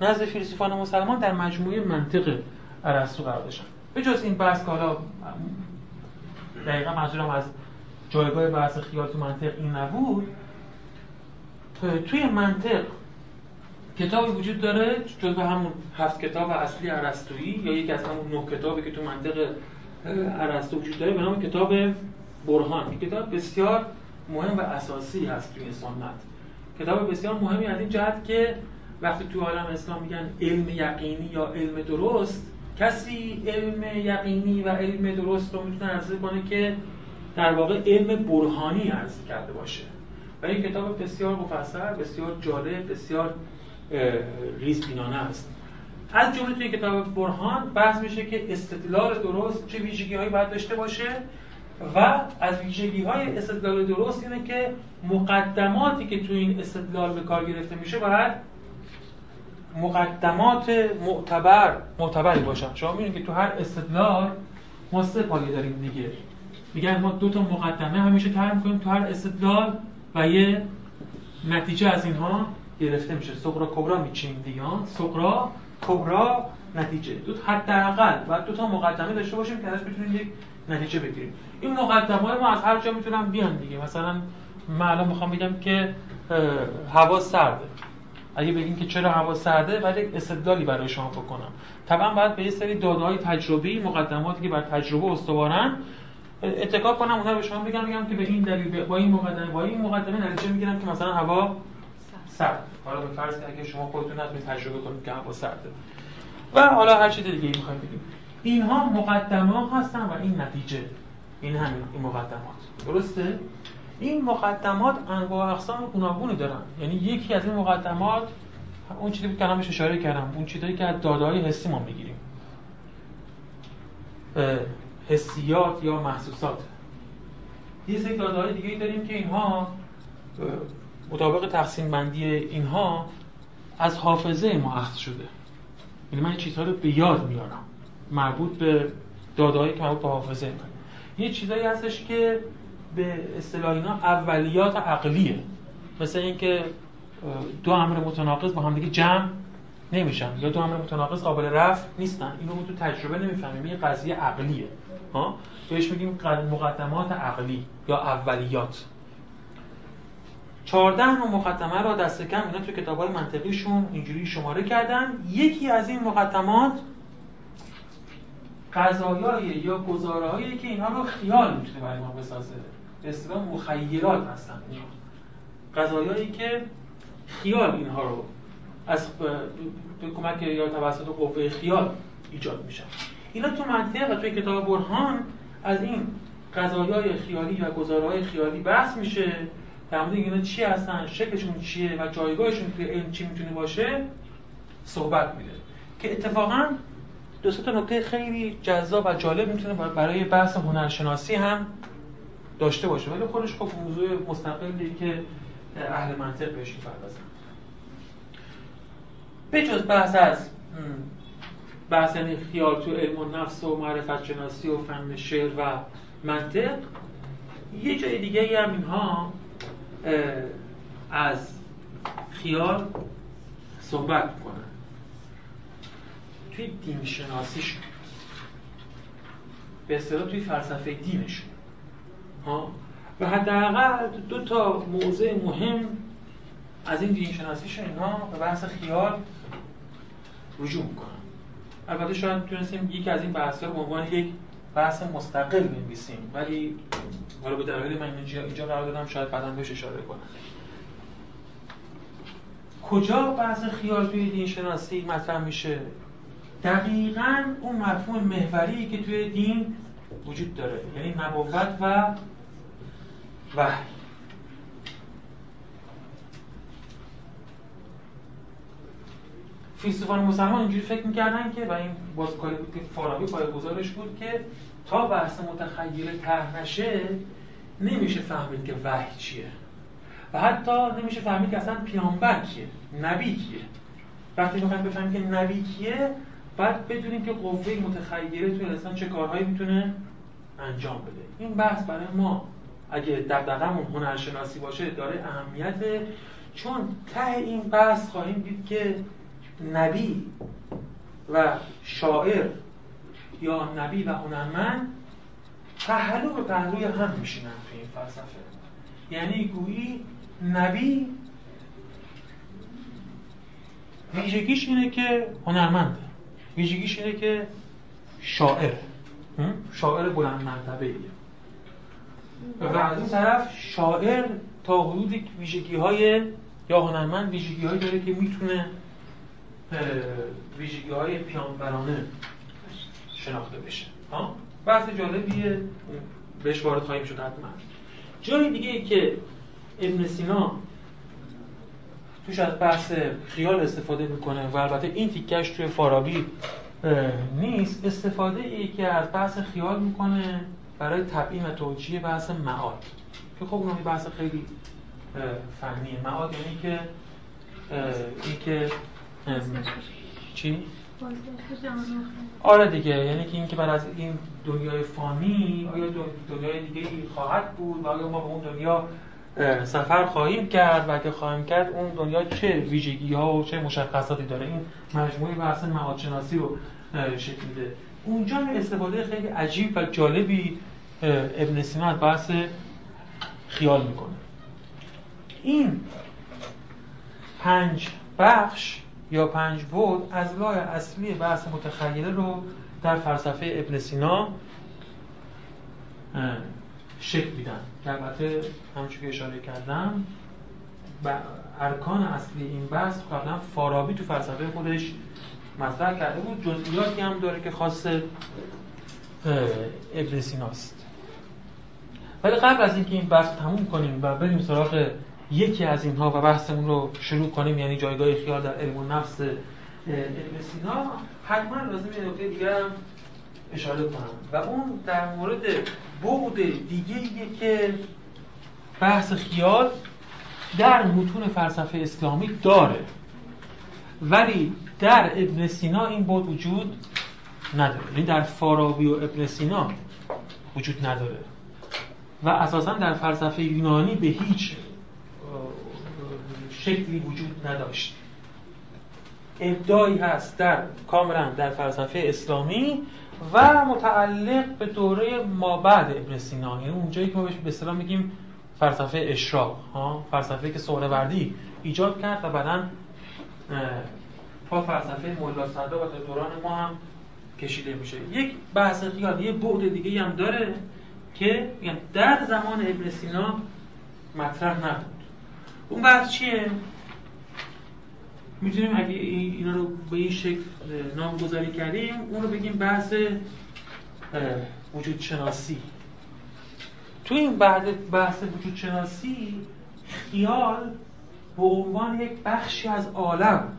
نزد فیلسوفان مسلمان در مجموعه منطق ارسطو قرار داشتن. به جز این بحث که حالا دقیقا منظورم از جایگاه بحث خیال تو منطق این نبود توی منطق کتابی وجود داره جز همون هفت کتاب اصلی ارسطویی یا یکی از همون نه کتابی که تو منطق ارسطو وجود داره به نام کتاب برهان. این کتاب بسیار مهم و اساسی هست توی سنت. کتاب بسیار مهمی از این جهت که وقتی تو عالم اسلام میگن علم یقینی یا علم درست کسی علم یقینی و علم درست رو می‌تونه عرضه کنه که در واقع علم برهانی عرض کرده باشه. و این کتاب بسیار مفصل بسیار جالب بسیار ریزبینانه است. از جمله توی کتاب برهان بحث میشه که استدلال درست چه ویژگی هایی باید داشته باشه و از ویژگی های استدلال درست اینه که مقدماتی که توی این استدلال به کار گرفته میشه باید مقدمات معتبر معتبری باشن. شما می‌بینید که تو هر استدلال ما سه پایه داریم دیگه. میگن ما دو تا مقدمه همیشه طرح می‌کنیم تو هر استدلال و یه نتیجه از اینها گرفته میشه. سقرا کبرا میچینیم دیگه سقرا کبرا نتیجه. دو حداقل و دو تا مقدمه داشته باشیم که ازش بتونیم یک نتیجه بگیریم. این مقدمه ما از هر جا می‌تونم بیان دیگه. مثلا من الان می‌خوام بگم که هوا سرده. اگه بگیم که چرا هوا سرده ولی استدلالی برای شما بکنم. طبعا باید به یه سری داده های تجربی مقدماتی که بر تجربه استوارن اتکا کنم اونها به شما بگم میگم که به این دلیل با این مقدمه با این مقدمه نتیجه می‌گیرم که مثلا هوا سرد حالا به فرض که اگه شما خودتون نتونید تجربه کنید که هوا سرده. و حالا هر چیز دیگه می‌خوایم بگیم. اینها مقدمات هستن و این نتیجه. این همین این مقدمات. درسته؟ این مقدمات انواع اقسام گوناگونی دارن. یعنی یکی از این مقدمات اون چیزی که همش اشاره کردم. اون چیزایی که از داده‌های حسی ما می‌گیریم. حسیات یا محسوسات. یه سری داده‌های دیگه داریم که اینها مطابق تقسیم بندی اینها از حافظه ما اخذ شده. یعنی من چیزها رو به یاد میارم. مربوط به داده‌هایی که مربوط به حافظه من. یه چیزایی هستش که به اصطلاح اینا اولیات عقلیه. مثل اینکه دو امر متناقض با همدیگه جمع نمیشن یا دو امر متناقض قابل رفع نیستن. اینو تو تجربه نمی‌فهمیم. این قضیه عقلیه. ها؟ بهش میگیم مقدمات عقلی یا اولیات. 14 نوع مقدمه را دست کم اینا تو کتاب های منطقیشون اینجوری شماره کردن. یکی از این مقدمات قضایای یا گزارهایی که اینا رو خیال می‌تونه برای ما بسازه. به اصطلاح مخیلات هستن قضایایی که خیال اینها رو از به کمک یا توسط قوه خیال ایجاد میشن اینا تو منطق و توی کتاب برهان از این قضایای خیالی و گزارهای خیالی بحث میشه. در مورد اینا چی هستن شکلشون چیه و جایگاهشون توی علم چی می‌تونه باشه صحبت میده. که اتفاقا دو تا نکته خیلی جذاب و جالب می‌تونه برای بحث هنرشناسی هم داشته باشه. ولی خودش خب موضوع مستقلی که اهل منطق بهش می‌پردازن. به جز بحث از بحث یعنی خیال تو علم و نفس و معرفت شناسی و فن شعر و منطق یه جای دیگه هم اینها از خیال صحبت می‌کنن. توی دین شناسیشون به اصطلاح توی فلسفه دینشون ها؟ و حداقل دو تا موضع مهم از این دین شناسیشون اینا به بحث خیال رجوع می‌کنن. البته شاید تونستیم یکی از این بحث رو به عنوان یک بحث مستقل بنویسیم ولی حالا به دلایل من اینجا, اینجا قرار دادم شاید بعدا بهش اشاره کنم. کجا بحث خیال توی دین شناسی مطرح میشه؟ دقیقا اون مفهوم محوری که توی دین وجود داره یعنی نبوت و وحی. فیلسوفان مسلمان اینجوری فکر می‌کردن که و این باز کاری بود که فارابی پای گزارش بود که تا بحث متخیل طرح نشه نمیشه فهمید که وحی چیه. و حتی نمیشه فهمید که اصلا پیامبر کیه نبی کیه. وقتی می‌خوایم بفهمیم که نبی کیه باید بدونیم که قوه متخیله توی انسان چه کارهایی می‌تونه انجام بده. این بحث برای ما اگه دقدقمون هنرشناسی باشه داره اهمیت چون ته این بحث خواهیم دید که نبی و شاعر یا نبی و هنرمند پهلو به پهلوی هم میشینن توی این فلسفه. یعنی گویی نبی ویژگیش اینه که هنرمنده. ویژگیش اینه که شاعر شاعر بلند مرتبه و از این طرف شاعر تا حدود ویژگی های یا هنرمند ویژگی هایی داره که می‌تونه ویژگی های پیانبرانه شناخته بشه. بحث جالبیه. بهش وارد خواهیم شد حتما. جای دیگه ای که ابن سینا توش از بحث خیال استفاده می‌کنه و البته این تیکش توی فارابی نیست. استفاده ای که از بحث خیال می‌کنه برای تبیین و توجیه بحث معاد. که خب اونم بحث خیلی فنیه. معاد یعنی که این که چی؟ آره دیگه. یعنی که اینکه بعد از این دنیای فانی آیا دنیای دیگه خواهد بود؟ و آیا ما به اون دنیا سفر خواهیم کرد و اگه خواهیم کرد اون دنیا چه ویژگی ها و چه مشخصاتی داره؟ این مجموعه بحث معادشناسی رو شکل میده. اونجا استفاده خیلی عجیب و جالبی ابن سینا بحث خیال می‌کنه. این پنج بخش یا پنج بود از لای اصلی بحث متخیله رو در فلسفه ابن سینا شکل میدن. که البته همونجور که اشاره کردم ارکان اصلی این بحث قبلا فارابی تو فلسفه خودش مطرح کرده بود. جزئیاتی هم داره که خاص ابن سیناست ولی قبل از اینکه این بحث تموم کنیم و بریم سراغ یکی از اینها و بحثمون رو شروع کنیم یعنی جایگاه خیال در علم و نفس ابن سینا حتما لازم یه نکته دیگر هم اشاره کنم. و اون در مورد بعد دیگه که بحث خیال در متون فلسفه اسلامی داره. ولی در ابن سینا این بود وجود نداره. یعنی در فارابی و ابن سینا وجود نداره. و اساسا در فلسفه یونانی به هیچ شکلی وجود نداشت. ابداعی هست در کاملا در فلسفه اسلامی و متعلق به دوره ما بعد ابن سینا. یعنی اونجایی که ما بهش به اصطلاح میگیم فلسفه اشراق ها؟ فلسفه که سهروردی ایجاد کرد و بعدا با فلسفه مولا صدرا و دوران ما هم کشیده میشه. یک بحث خیال یه بعد دیگه هم داره که در زمان ابن سینا مطرح نبود. اون بحث چیه؟ می‌تونیم اگه اینا رو به این شکل نامگذاری کردیم اون رو بگیم بحث وجود شناسی تو این بعد بحث وجود شناسی خیال به عنوان یک بخشی از عالم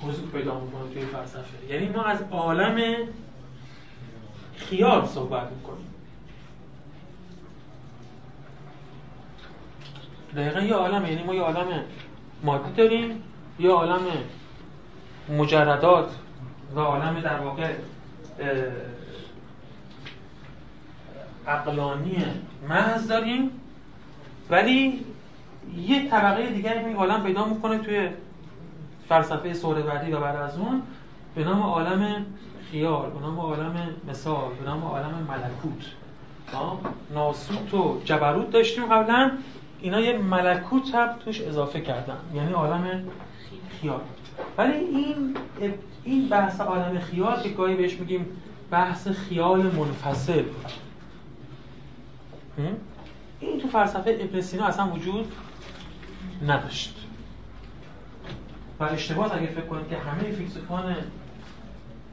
حضور پیدا می‌کنه توی فلسفه. یعنی ما از عالم خیال صحبت می‌کنیم. دقیقا یه عالم یعنی ما یه عالم مادی داریم؟ یه عالم مجردات و عالم در واقع عقلانی محض داریم. ولی یه طبقه دیگر این عالم پیدا می‌کنه توی فلسفه سهروردی و بعد از اون به نام عالم خیال به نام عالم مثال به نام عالم ملکوت. ناسوت و جبروت داشتیم قبلا. اینا یه ملکوت هم توش اضافه کردن. یعنی عالم خیال. ولی این این بحث عالم خیال که گاهی بهش میگیم بحث خیال منفصل این تو فلسفه ابن سینا اصلا وجود نداشت. و اشتباه اگه فکر کنید که همه فیلسوفان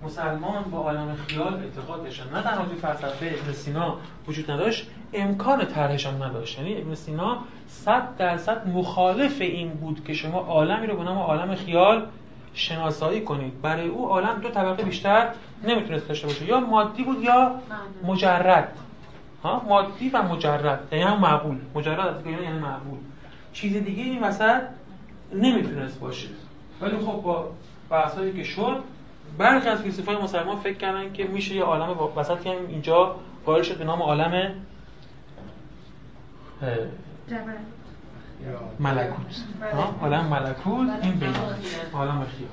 مسلمان با عالم خیال اعتقادشان نه تنها توی فلسفه ابن سینا وجود نداشت امکان طرحشان نداشت. یعنی ابن سینا صد درصد مخالف این بود که شما عالمی رو به نام عالم خیال شناسایی کنید. برای او عالم دو طبقه بیشتر نمی‌تونست داشته باشه. یا مادی بود یا مجرد. ها؟ مادی و مجرد. یعنی هم معقول. مجرد از یعنی معقول. چیز دیگه این وسط نمی‌تونست باشه. ولی خب با بحثایی که شد برخی از فیلسوفای مسلمان فکر کردن که میشه یه عالم وسط که اینجا قائل شد به نام عالم ملکوت. عالم ملکوت این بین. عالم خیال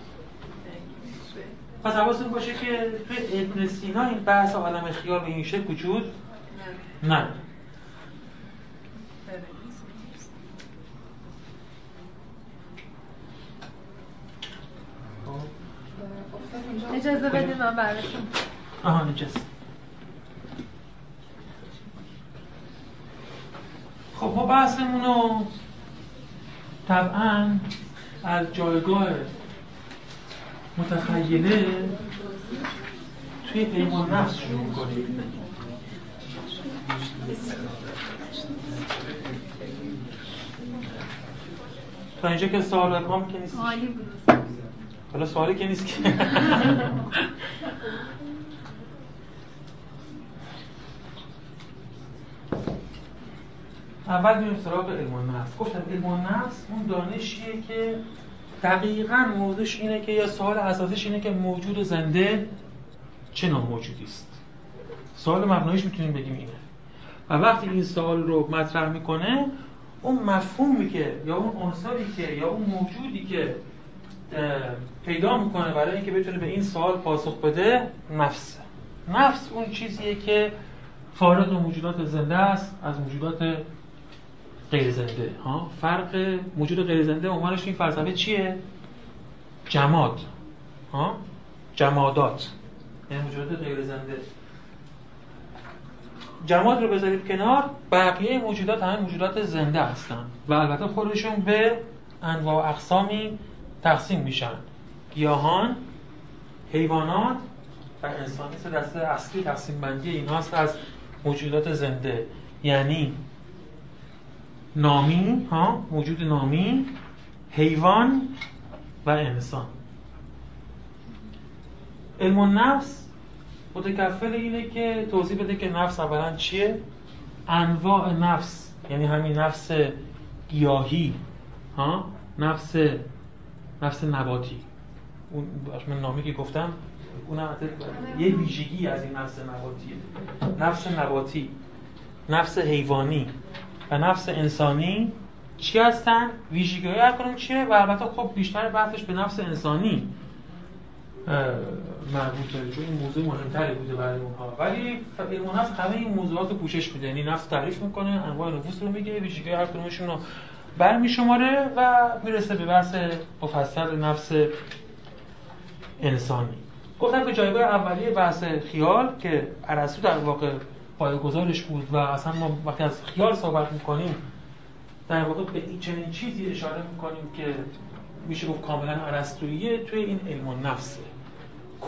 پس حواستون باشه که توی ابن سینا این بحث عالم خیال به این شکل وجود نداره. اجازه بدید من براتون. آها اجازه. خب ما بحثمون رو طبعا از جایگاه متخیله توی پیمان نفس شروع کنیم. تا اینجا که سوال بکنم که نیست حالا سوالی که نیست که. اول میریم سراغ علم نفس. گفتم علم نفس اون دانشیه که دقیقا موضوعش اینه که یا سوال اساسیش اینه که موجود زنده چه نوع موجودی است. سوال مبنایش می‌تونیم بگیم اینه. و وقتی این سوال رو مطرح می‌کنه اون مفهومی که یا اون عنصری که یا اون موجودی که پیدا می‌کنه برای اینکه بتونه به این سوال پاسخ بده نفس. نفس اون چیزیه که فارغ موجودات زنده است از موجودات غیر زنده ها؟ فرق موجود غیر زنده عنوانش این فلسفه چیه؟ جماد. ها؟ جمادات. یعنی موجودات غیر زنده جماد رو بذارید کنار. بقیه موجودات همه موجودات زنده هستن. و البته خودشون به انواع اقسامی تقسیم میشن. گیاهان حیوانات و انسان دسته اصلی تقسیم بندی ایناست از موجودات زنده. یعنی نامی ها موجود نامی حیوان و انسان. علم النفس متکفل اینه که توضیح بده که نفس اولا چیه؟ انواع نفس یعنی همین نفس گیاهی ها نفس نفس نباتی. اون من نامی که گفتم اون یه ویژگی از این نفس نباتیه نفس نباتی. نفس حیوانی و نفس انسانی چی هستن؟ ویژگی های هر چیه؟ و البته خب بیشتر بحثش به نفس انسانی مربوطه چون این موضوع مهمتری بوده برای اونها. ولی علم نفس همه این موضوعات رو پوشش میده یعنی نفس تعریف می‌کنه انواع نفوس رو میگه ویژگی هر کدومشون رو برمی شماره و می‌رسه به بحث مفصل نفس انسانی گفتم که جایگاه اولیه بحث خیال که ارسطو در واقع پایه‌گذارش بود و اصلا ما وقتی از خیال صحبت می‌کنیم در واقع به این چنین چیزی اشاره می‌کنیم که میشه گفت کاملا ارسطویی توی این علم و نفسه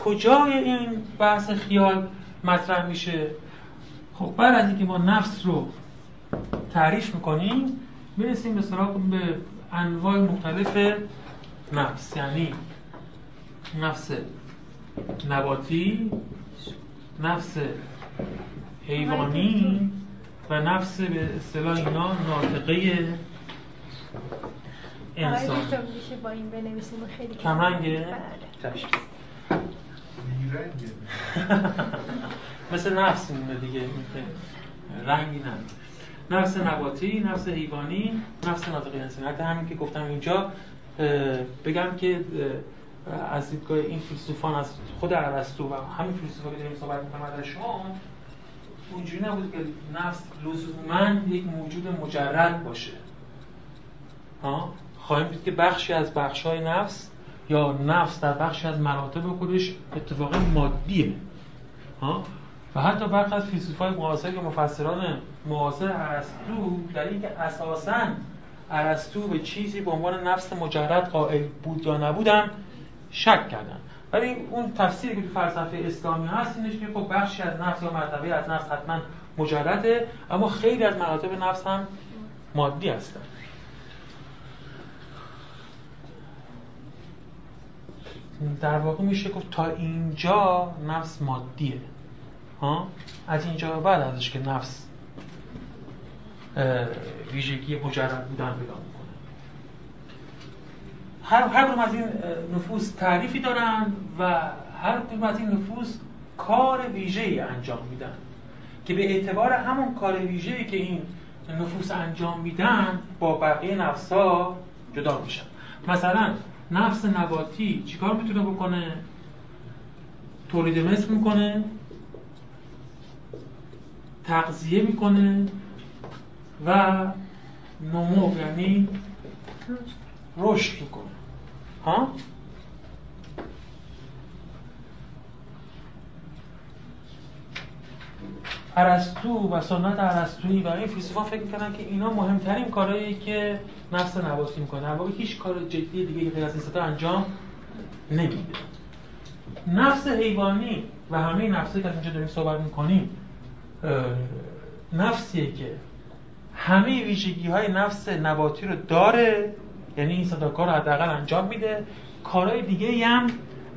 کجای این بحث خیال مطرح میشه؟ خب بعد از اینکه ما نفس رو تعریف می‌کنیم می‌رسیم به سراغ به انواع مختلف نفس یعنی نفس نباتی نفس حیوانی و نفس به اصطلاح اینا ناطقه انسان میشه با این بنویسیم خیلی کمرنگه؟ بله. مثل نفس میمونه دیگه رنگی نه نفس نباتی، نفس حیوانی، نفس ناطقه انسانی. حتی همین که گفتم اینجا بگم که از دیدگاه این فیلسوفان از خود ارسطو و همین فیلسوفا که داریم صحبت می‌کنیم ازشون اونجوری نبود که نفس لزوما یک موجود مجرد باشه. ها؟ خواهیم دید که بخشی از بخش‌های نفس یا نفس در بخشی از مراتب خودش اتفاقا مادیه. ها؟ و حتی برخی از فیلسوفای معاصر که مفسران معاصر ارسطو در اینکه اساساً ارسطو به چیزی به عنوان نفس مجرد قائل بود یا نبودن شک کردن ولی اون تفسیری که تو فلسفه اسلامی هست اینش که خب بخشی از نفس یا مرتبه از نفس حتما مجرده اما خیلی از مراتب نفس هم مادی هستن. در واقع میشه گفت تا اینجا نفس مادیه. ها؟ از اینجا بعد ازش که نفس ویژگی مجرد بودن پیدا می‌کنه. هر هر کدوم از این نفوس تعریفی دارن و هر کدوم از این نفوس کار ویژه‌ای انجام میدن که به اعتبار همون کار ویژه‌ای که این نفوس انجام میدن با بقیه نفسا جدا میشن. مثلا نفس نباتی چیکار می‌تونه بکنه؟ تولید مثل می‌کنه؟ تغذیه می‌کنه؟ و نمو یعنی رشد می‌کنه. ها؟ ارسطو و سنت ارسطویی و این فیلسوفان فکر می‌کنن که اینا مهمترین کارهایی که نفس نباتی می‌کنه. واقع هیچ کار جدی دیگه غیر از این انجام نمیده. نفس حیوانی و همه نفسی که از اینجا داریم صحبت می‌کنیم نفسیه که همه ویژگی های نفس نباتی رو داره یعنی این صداکار رو حداقل انجام میده. کارهای دیگه هم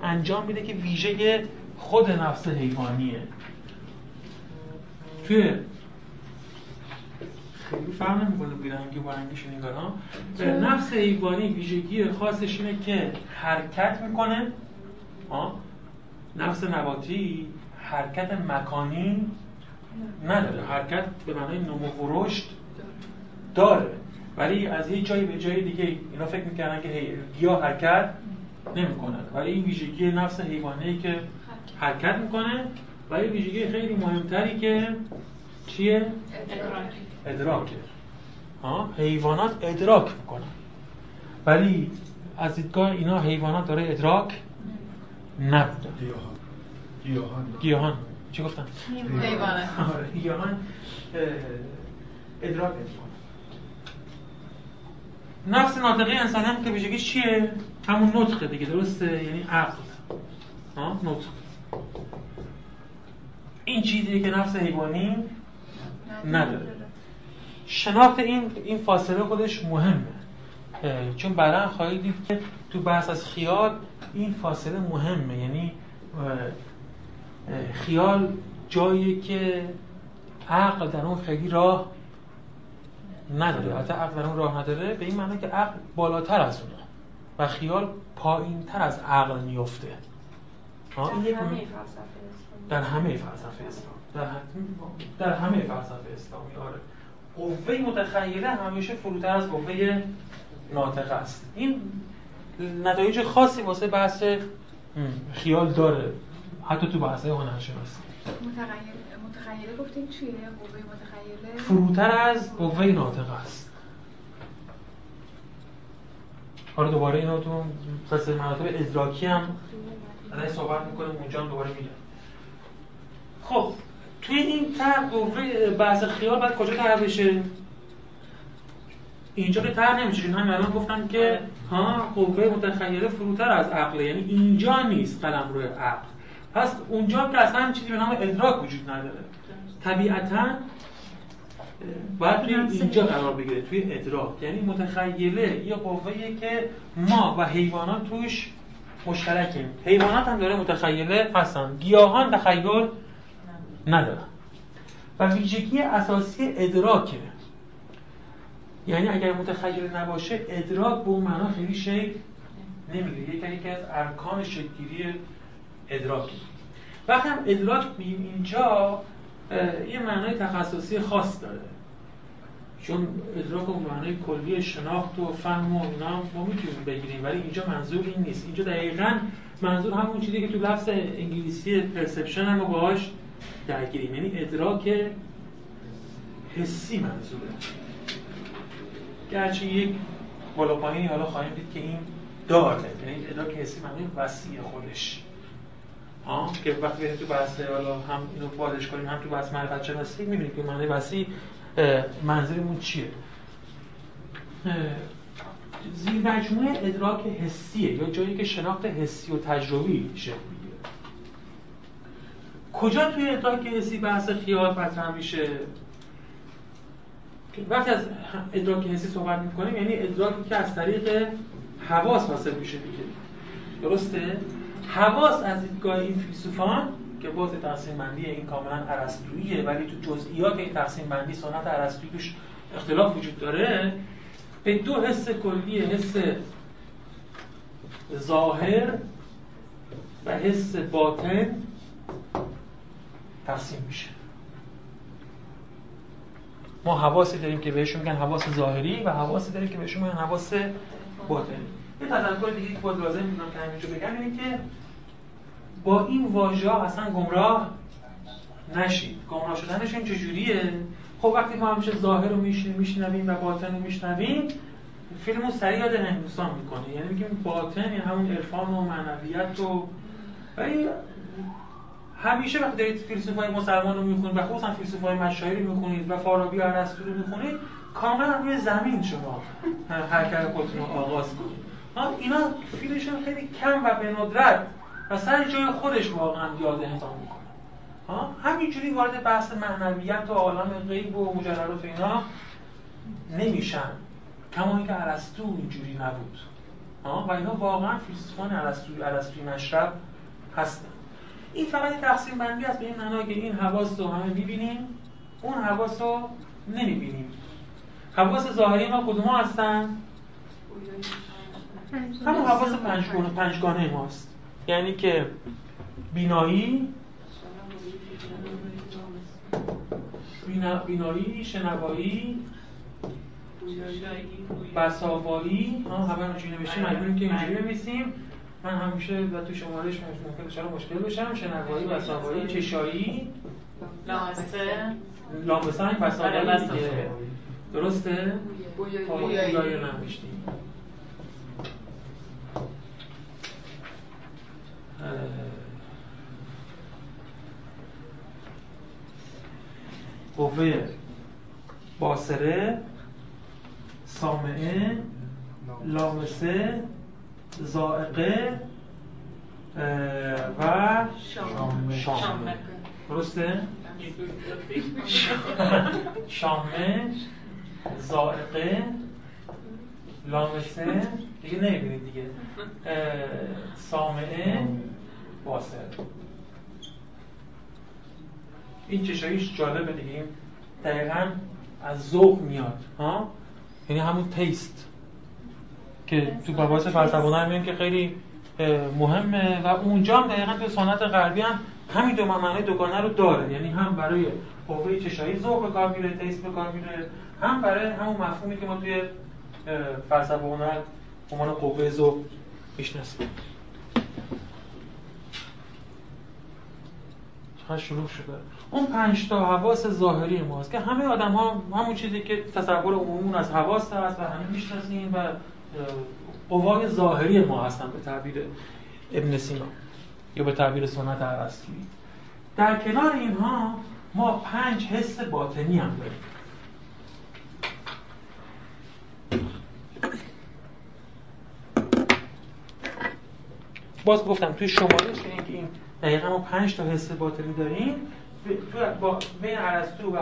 انجام میده که ویژه خود نفس حیوانیه. توی خیلی فرق نمی‌کنه بیرنگی با رنگیش این نفس حیوانی ویژگی خاصش اینه که حرکت می‌کنه نفس نباتی حرکت مکانی نداره. حرکت به معنای نمو و رشد داره. ولی از یه جایی به جای دیگه اینا فکر می‌کردن که گیاه حرکت نمی‌کنه. ولی این ویژگی نفس حیوانی که حرکت. می‌کنه ولی ویژگی خیلی مهمتری که چیه؟ ادراک. ادراکه ها؟ حیوانات ادراک می‌کنن. ولی از دیدگاه اینا حیوانات داره ادراک نبودن گیاهان. گیاهان. چی گفتن؟ حیوانات. آره، گیاهان ادراک نمی‌کنن نفس ناطقه انسان هم که ویژگی چیه؟ همون نطقه دیگه درسته؟ یعنی عقل. ها؟ نطق این چیزی که نفس حیوانی نداره. شناخت این این فاصله خودش مهمه. چون بعدا خواهید دید که تو بحث از خیال این فاصله مهمه. یعنی خیال جایی که عقل در اون خیلی راه نداره. حتی عقل در اون راه نداره. به این معنی که عقل بالاتر از اونه و خیال پایین تر از عقل میفته در همه فلسفه اسلام. در همه فلسفه اسلامی در همه فلسفه اسلامی آره. قوه متخیله همیشه فروتر از قوه ناطقه است. این نتایج خاصی واسه بحث خیال داره. حتی تو بحث هنرشناسی. متخیله گفتیم چیه؟ قوه متخیله؟ فروتر از قوه ناطقه است. حالا دوباره اینو تو سلسله مراتب ادراکی هم ازش صحبت می‌کنیم اونجا هم دوباره میگم. خب توی این طرح قوه بحث خیال باید کجا طرح بشه؟ اینجا که طرح نمیشه چون همین الان گفتم که ها قوه متخیله فروتر از عقل یعنی اینجا نیست قلم روی عقل. پس اونجا که اصلا چیزی به نام ادراک وجود نداره. طبیعتا باید توی اینجا قرار بگیره توی ادراک. یعنی متخیله یه قوه‌ایه که ما و حیوانات توش مشترکیم. حیوانات هم داره متخیله هستن گیاهان تخیل ندارن. و ویژگی اساسی ادراکه. یعنی اگر متخیل نباشه ادراک به اون معنا خیلی شکل نمی‌گیره. یکی یکی از ارکان شکلگیری ادراکی وقتی هم ادراک میگیم اینجا یه معنای تخصصی خاص داره. چون ادراک و معنای کلی شناخت و فهم و اینا ما می‌تونیم بگیریم ولی اینجا منظور این نیست. اینجا دقیقا منظور همون چیزی که تو لفظ انگلیسی پرسپشن هم باهاش درگیریم. یعنی ادراک حسی منظوره. گرچه یک بالا پایینی حالا خواهیم دید که این داره. یعنی ادراک حسی معنی وسیع خودش. آه که وقتی تو بحث حالا هم اینو بازش کنیم هم تو بحث معرفت شناسی می‌بینیم که معنی وسیع منظورمون چیه؟ زیر مجموعه ادراک حسیه یا جایی که شناخت حسی و تجربی شکل می‌گیره. کجا توی ادراک حسی بحث خیال مطرح میشه؟ وقتی از ادراک حسی صحبت می‌کنیم یعنی ادراکی که از طریق حواس حاصل میشه دیگه. درسته؟ حواس از دیدگاه این فیلسوفان که باز تقسیم بندی این کاملا ارسطوییه ولی تو جزئیات این تقسیم بندی سنت ارسطویی توش اختلاف وجود داره به دو حس کلی حس ظاهر و حس باطن تقسیم میشه. ما حواسی داریم که بهشون میگن حواس ظاهری و حواسی داریم که بهشون میگن حواس باطنی. یه تذکر دیگه باید لازم می‌دونم که همینجا بگم اینه که با این واژه اصلا گمراه نشید. گمراه شدنشون چجوریه؟ خب وقتی ما همیشه ظاهر رو میشنویم و باطن رو میشنویم فیلم رو سریع یاد هندوستان می‌کنه. یعنی میگیم باطن یعنی همون عرفان و معنویت و ولی همیشه وقتی دارید فیلسوفای مسلمان رو می‌خونید و خصوصا فیلسوفای مشاهیری می‌خونید و فارابی و ارسطو رو می‌خونید کاملا روی زمین شما حرکت خودتون رو آغاز کنید. اینا فیلشون خیلی کم و به ندرت و سر جای خودش واقعا یاد انسان می‌کنه. ها؟ همینجوری وارد بحث معنویت و عالم غیب و مجررات و اینا نمیشن. کما اینکه ارسطو اینجوری نبود. ها؟ و اینا واقعا فیلسوفان ارسطو ارسطوی مشرب هستن. این فقط تقسیم بندی است به این معنا که این حواس رو همه می‌بینیم اون حواس رو نمی‌بینیم. حواس ظاهری ما کدوم هستن؟ همون حواس پنجگانه پنجگانه ماست. یعنی که بینایی بینایی شنوایی بساوایی. ها همه اینجوری نوشتیم. مجبوریم که اینجوری بنویسیم. من همیشه و تو شمارش ممکن شما مشکل بشم. شنوایی بساوایی. چشایی. لامسه. لامسه هم بساوایی آره، درسته؟ بویایی. نمیشتیم قوه باسره سامعه لامسه زائقه و شامه درسته؟ شامه زائقه لامسه دیگه نمی‌بینید دیگه. سامعه باسر. این چشاییش جالبه دیگه. این دقیقا از ذوق میاد ها؟ یعنی همون تیست که تو باباس فلسفه هم که خیلی مهمه و اونجا هم دقیقا تو سنت غربی هم همین دو معنای دوگانه رو داره. یعنی هم برای قوه چشایی ذوق به کار میره تیست به کار میره هم برای همون مفهومی که ما توی فلسفه هنر عنوان قوه ذوق می‌شناسیم چقدر شروع شده. اون پنج تا حواس ظاهری ماست که همه آدم ها همون چیزی که تصور عمومون از حواس هست و همه می‌شناسیم و قوای ظاهری ما هستن به تعبیر ابن سینا یا به تعبیر سنت ارسطویی در کنار اینها ما پنج حس باطنی هم داریم. باز گفتم توی شمارش اینکه این دقیقا ما پنج تا حس باطنی داریم. تو با بین ارسطو و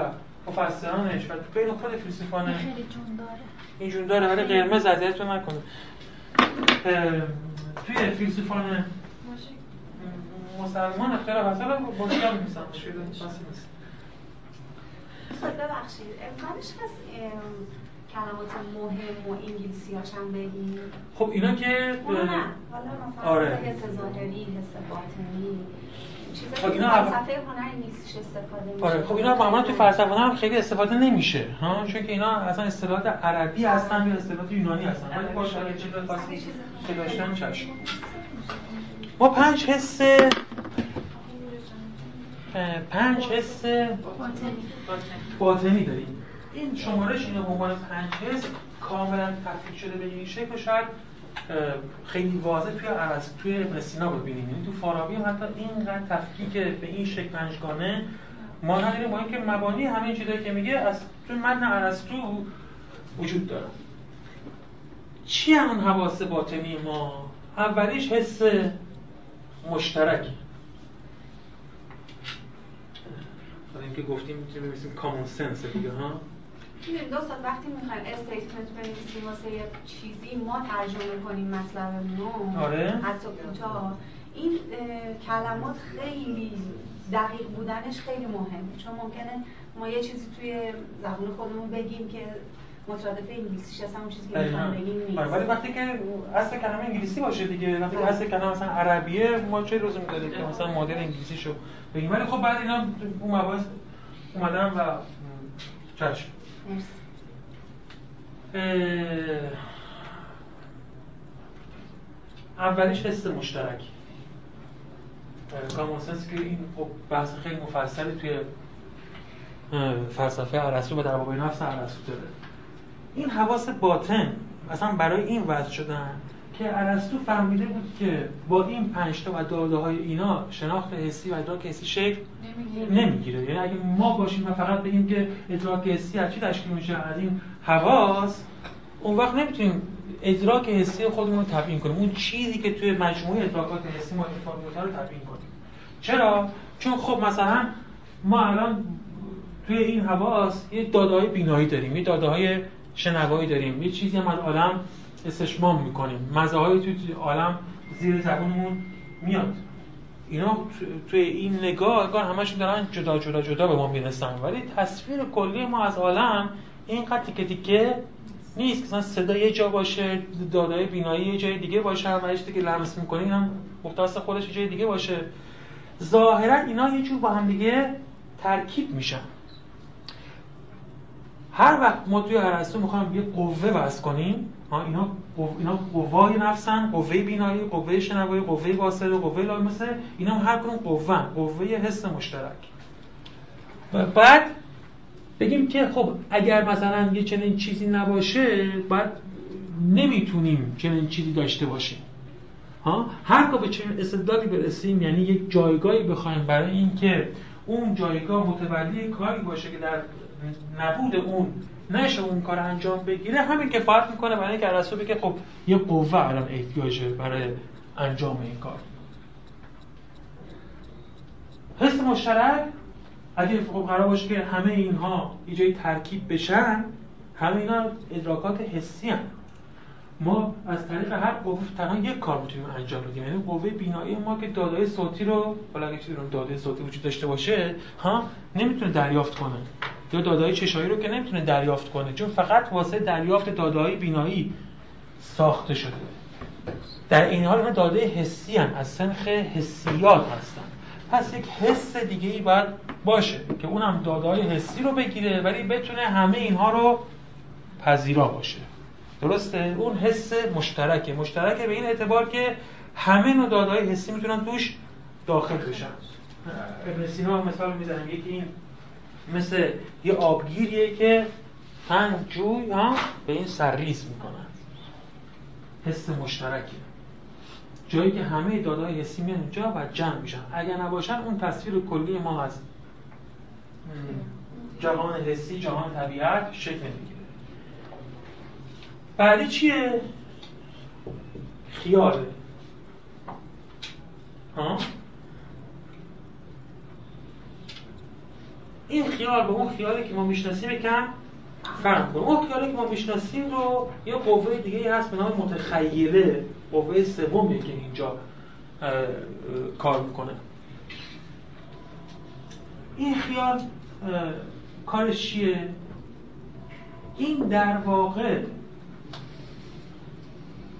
مفسرانش و تو بین خود فیلسوفان خیلی جون داره. این جون داره. ولی قرمز اذیت نکنه. توی فیلسوفان مسلمان اختلاف هست حالا باشی هم نیستم مشکل نیست ببخشید امکانش هست کلمات مهم و انگلیسی هاشم بگیم. خب اینا که نه حالا مثلا آره. حس ظاهری حس باطنی. خب اینا فلسفه هنری نیستش استفاده میشه. آره خب اینا معمولا تو فلسفه هم خیلی استفاده نمیشه ها؟ چون که اینا اصلا اصطلاحات عربی هستن یا اصطلاحات یونانی هستن. ولی باشه اگه چیز خاصی که داشتن چشم. ما پنج حس پنج حس باطنی داریم. این شمارش اینا به عنوان پنج حس کاملا تفکیک شده به این شکل. شاید خیلی واضح توی ارسطو توی ابن ببینیم. یعنی تو فارابی هم حتی اینقدر تفکیک به این شکل پنجگانه ما نداریم. با اینکه مبانی همه چیزایی که میگه از توی متن ارسطو وجود داره. چی همون حواس باطنی ما؟ اولیش حس مشترکی. برای اینکه گفتیم می‌تونیم بنویسیم common sense دیگه ها؟ می‌دونید دوستان وقتی می‌خوایم statement بنویسیم واسه یه چیزی ما ترجمه کنیم مطلب نو آره. حتی کوتاه. این کلمات خیلی دقیق بودنش خیلی مهمه. چون ممکنه ما یه چیزی توی زبون خودمون بگیم که مترادف انگلیسیش اصلا اون چیزی که می‌خوایم بگیم نیست. آره، ولی وقتی که اصل کلمه انگلیسی باشه دیگه وقتی که اصل کلمه مثلا عربیه ما چه روزی می‌داریم که مثلا مدل انگلیسیشو بگیم؟ ولی خب بعد اینا اون مباحث اومدن و چشم. مرسی. اولیش حس مشترک. کامون که این خب بحث خیلی مفصلی توی فلسفه ارسطو و در باب نفس ارسطو داره. این حواس باطن. اصلا برای این وضع شدن. که ارسطو فهمیده بود که با این پنج تا و داده های اینا شناخت حسی و ادراک حسی شکل نمی‌گیره. یعنی اگه ما باشیم و فقط بگیم که ادراک حسی از چی تشکیل میشه از این حواس اون وقت نمی‌تونیم ادراک حسی خودمون رو تبیین کنیم. اون چیزی که توی مجموعه ادراکات حسی ما اتفاق میفته رو تبیین کنیم. چرا؟ چون خب مثلا ما الان توی این حواس یه داده های بینایی داریم یه داده های شنوایی داریم یه چیزی هم از عالم استشمام می‌کنیم. مزه های توی عالم زیر زبونمون میاد. اینا تو- توی این نگاه انگار همشون دارن جدا جدا جدا به ما می‌رسن. ولی تصویر کلی ما از عالم اینقدر تیکه تیکه نیست. که مثلا صدا یه جا باشه دادای بینایی یه جای دیگه باشه و هر که لمس می‌کنین هم مختص خودش یه جای دیگه باشه. ظاهرا اینا یه جور با هم دیگه ترکیب میشن. هر وقت ما توی ارسطو می‌خوایم یه قوه وضع کنیم اینا اینا قوای نفسن قوه بینایی قوه شنوایی قوه باصره قوه لامسه. اینا هم هر کدوم قوه قوه حس مشترک. و بعد بگیم که خب اگر مثلا یه چنین چیزی نباشه بعد نمی‌تونیم چنین چیزی داشته باشیم. ها؟ هر به چنین استدلالی برسیم یعنی یک جایگاهی بخوایم برای اینکه اون جایگاه متولی کاری باشه که در نبود اون نشه اون کار انجام بگیره همین کفایت می‌کنه برای اینکه ارسطو بگه خب یه قوه الان احتیاجه برای انجام این کار. حس مشترک؟ اگه خب قرار باشه که همه اینها یه جایی ترکیب بشن همه اینا ادراکات حسی هن. ما از طریق هر قوه تنها یک کار می‌تونیم انجام بدیم. یعنی قوه بینایی ما که داده صوتی رو حالا اگه چیزی رو داده صوتی وجود داشته باشه ها نمی‌تونه دریافت کنه. یا داده چشایی رو که نمی‌تونه دریافت کنه چون فقط واسه دریافت داده بینایی ساخته شده. در این حال اینا داده حسی هن. از سنخ حسیات هستن. پس یک حس دیگه ای باید باشه که اونم داده های حسی رو بگیره ولی بتونه همه اینها رو پذیرا باشه. درسته؟ اون حس مشترکه. مشترکه به این اعتبار که همه نوع داده های حسی می‌تونن توش داخل بشن. ابن سینا مثال می‌زنم یکی این مثل یه آبگیریه که پنج جوی ها به این سرریز می‌کنن. حس مشترکه. جایی که همه دادای حسی میان اونجا و جمع میشن. اگر نباشن اون تصویر کلی ما از جهان حسی جهان طبیعت شکل نمی‌گیره بعدی چیه؟ خیاله. ها؟ این خیال به اون خیالی که ما می‌شناسیم یکم فرق کنه اون خیالی که ما می‌شناسیم رو یه قوه دیگه هست به نام متخیله. قوه سومیه که اینجا کار می‌کنه. این خیال کارش چیه؟ این در واقع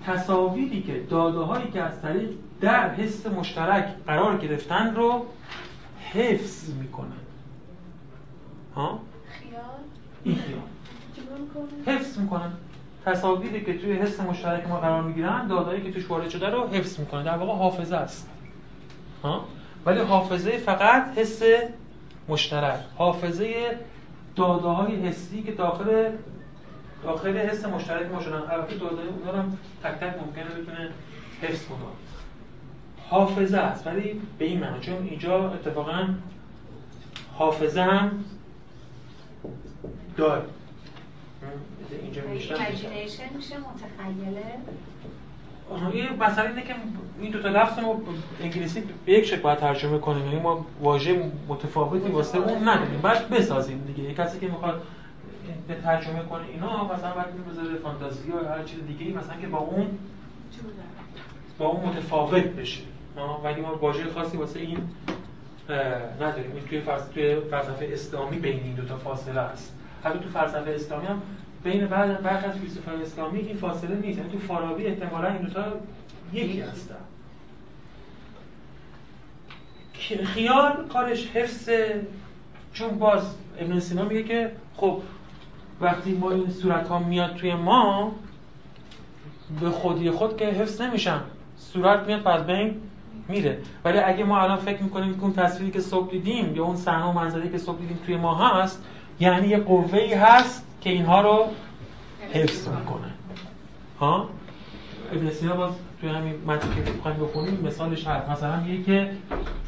تصاویری که داده هایی که از طریق در حس مشترک قرار گرفتن رو حفظ می‌کنه. ها؟ خیال. این خیال حفظ می‌کنن. تصاویری که توی حس مشترک ما قرار می‌گیرن دادایی که توش وارد شده رو حفظ می‌کنه در واقع حافظه است. ها؟ ولی حافظه فقط حس مشترک. حافظه داده های حسی که داخل داخل حس مشترک ما شدن. البته داده اونا هم تک تک ممکنه بتونه حفظ کنه. حافظه است. ولی به این معنی چون اینجا اتفاقا حافظه هم داره اینجا میشه. میشه متخیله؟ یه مسئله اینه که این دو تا لفظ رو انگلیسی به یک شکل باید ترجمه کنیم. یعنی ما واژه متفاوتی واسه اون نداریم. بعد بسازیم دیگه. کسی که می‌خواد به ترجمه کنه اینا مثلا باید بذاره فانتزی یا هر چیز دیگه ای مثلا که با اون با اون متفاوت بشه. ولی ما واژه خاصی واسه این نداریم. این توی توی فلسفه اسلامی بین این دو تا فاصله است. حتی تو فلسفه اسلامی هم بین بعض برخی از فیلسوفان اسلامی این فاصله نیست. یعنی تو فارابی احتمالا این دوتا یکی هستن. خیال کارش حفظ چون باز ابن سینا میگه که خب وقتی ما این صورت ها میاد توی ما به خودی خود که حفظ نمیشن صورت میاد پس بین میره. ولی اگه ما الان فکر می‌کنیم که اون تصویری که صبح دیدیم یا اون صحنه و منظری که صبح دیدیم توی ما هست یعنی یه قوه هست که اینها رو حفظ می‌کنه. ها؟ ابن سینا باز توی همین متن که می‌خوایم بخونیم مثالش هست. مثلا میگه که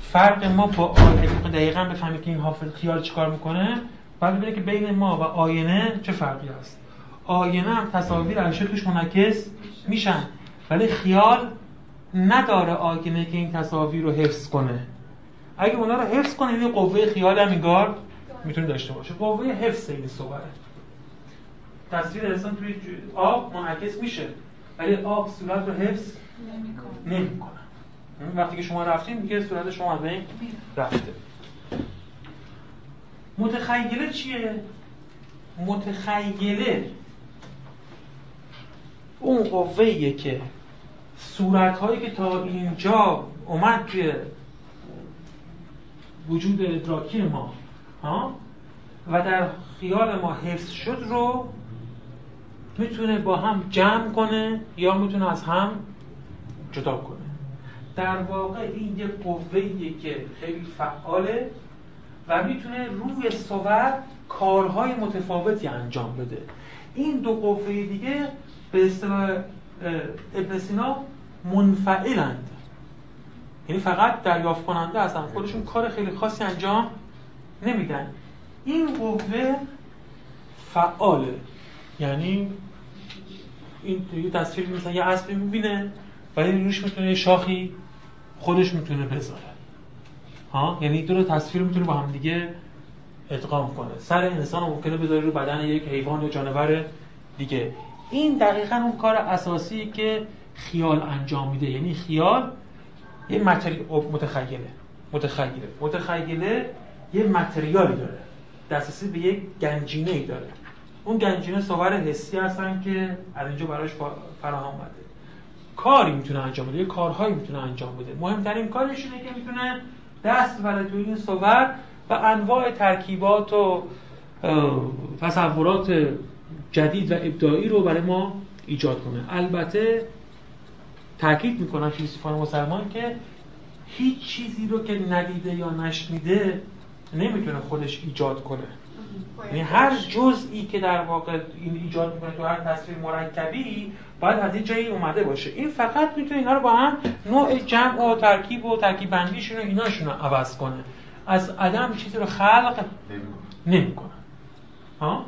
فرق ما با آینه. دقیقا بفهمید که این حافظ خیال چیکار می‌کنه؟ بعد ببینید که بین ما و آینه چه فرقی هست. آینه هم تصاویر عرشه توش منعکس میشن. ولی خیال نداره آینه که این تصاویر رو حفظ کنه. اگه اونا رو حفظ کنه این قوه خیال هم می‌تونه داشته باشه. قوه حفظ این صوره تصویر انسان توی آب منعکس میشه. ولی آب صورت رو حفظ نمی‌کنه. وقتی که شما رفتین دیگه صورت شما از بین رفته. متخیله چیه؟ متخیله اون قوه که صورت هایی که تا اینجا اومد توی وجود ادراکی ما. و در خیال ما حفظ شد رو می‌تونه با هم جمع کنه یا می‌تونه از هم جدا کنه. در واقع این یه قوه‌ایه که خیلی فعاله و می‌تونه روی صور کارهای متفاوتی انجام بده. این دو قوه دیگه به اصطلاح ابن سینا منفعلند. یعنی فقط دریافت کننده هستن. خودشون کار خیلی خاصی انجام نمیدن. این قوه فعاله. یعنی این یه تصویر مثلا یه اسبی می‌بینه ولی روش می‌تونه یه شاخی خودش می‌تونه بذاره. ها؟ یعنی دو تصویر می‌تونه با هم دیگه ادغام کنه. سر انسان ممکنه بذاره رو بدن یک حیوان یا جانور دیگه. این دقیقا اون کار اساسی که خیال انجام میده. یعنی خیال یه متری... متخیله. متخیله. متخیله یه متریالی داره. دسترسی به یک گنجینه ای داره. اون گنجینه صور حسی هستن که از اینجا براش فراهم اومده. کاری می‌تونه انجام بده. یه کارهایی می‌تونه انجام بده. مهمترین کارش اینه که می‌تونه دست بره توی این صور و انواع ترکیبات و تصورات جدید و ابداعی رو برای ما ایجاد کنه. البته تاکید می‌کنن فیلسوفان مسلمان که هیچ چیزی رو که ندیده یا نشنیده نمی‌تونه خودش ایجاد کنه. یعنی هر جزئی که در واقع این ایجاد می‌کنه تو هر تصویر مرکبی باید از این جایی اومده باشه. این فقط می‌تونه اینا رو با هم نوع جمع و ترکیب و ترکیب بندیشون و ایناشون رو عوض کنه. از عدم چیزی رو خلق نمی‌کنه. ها؟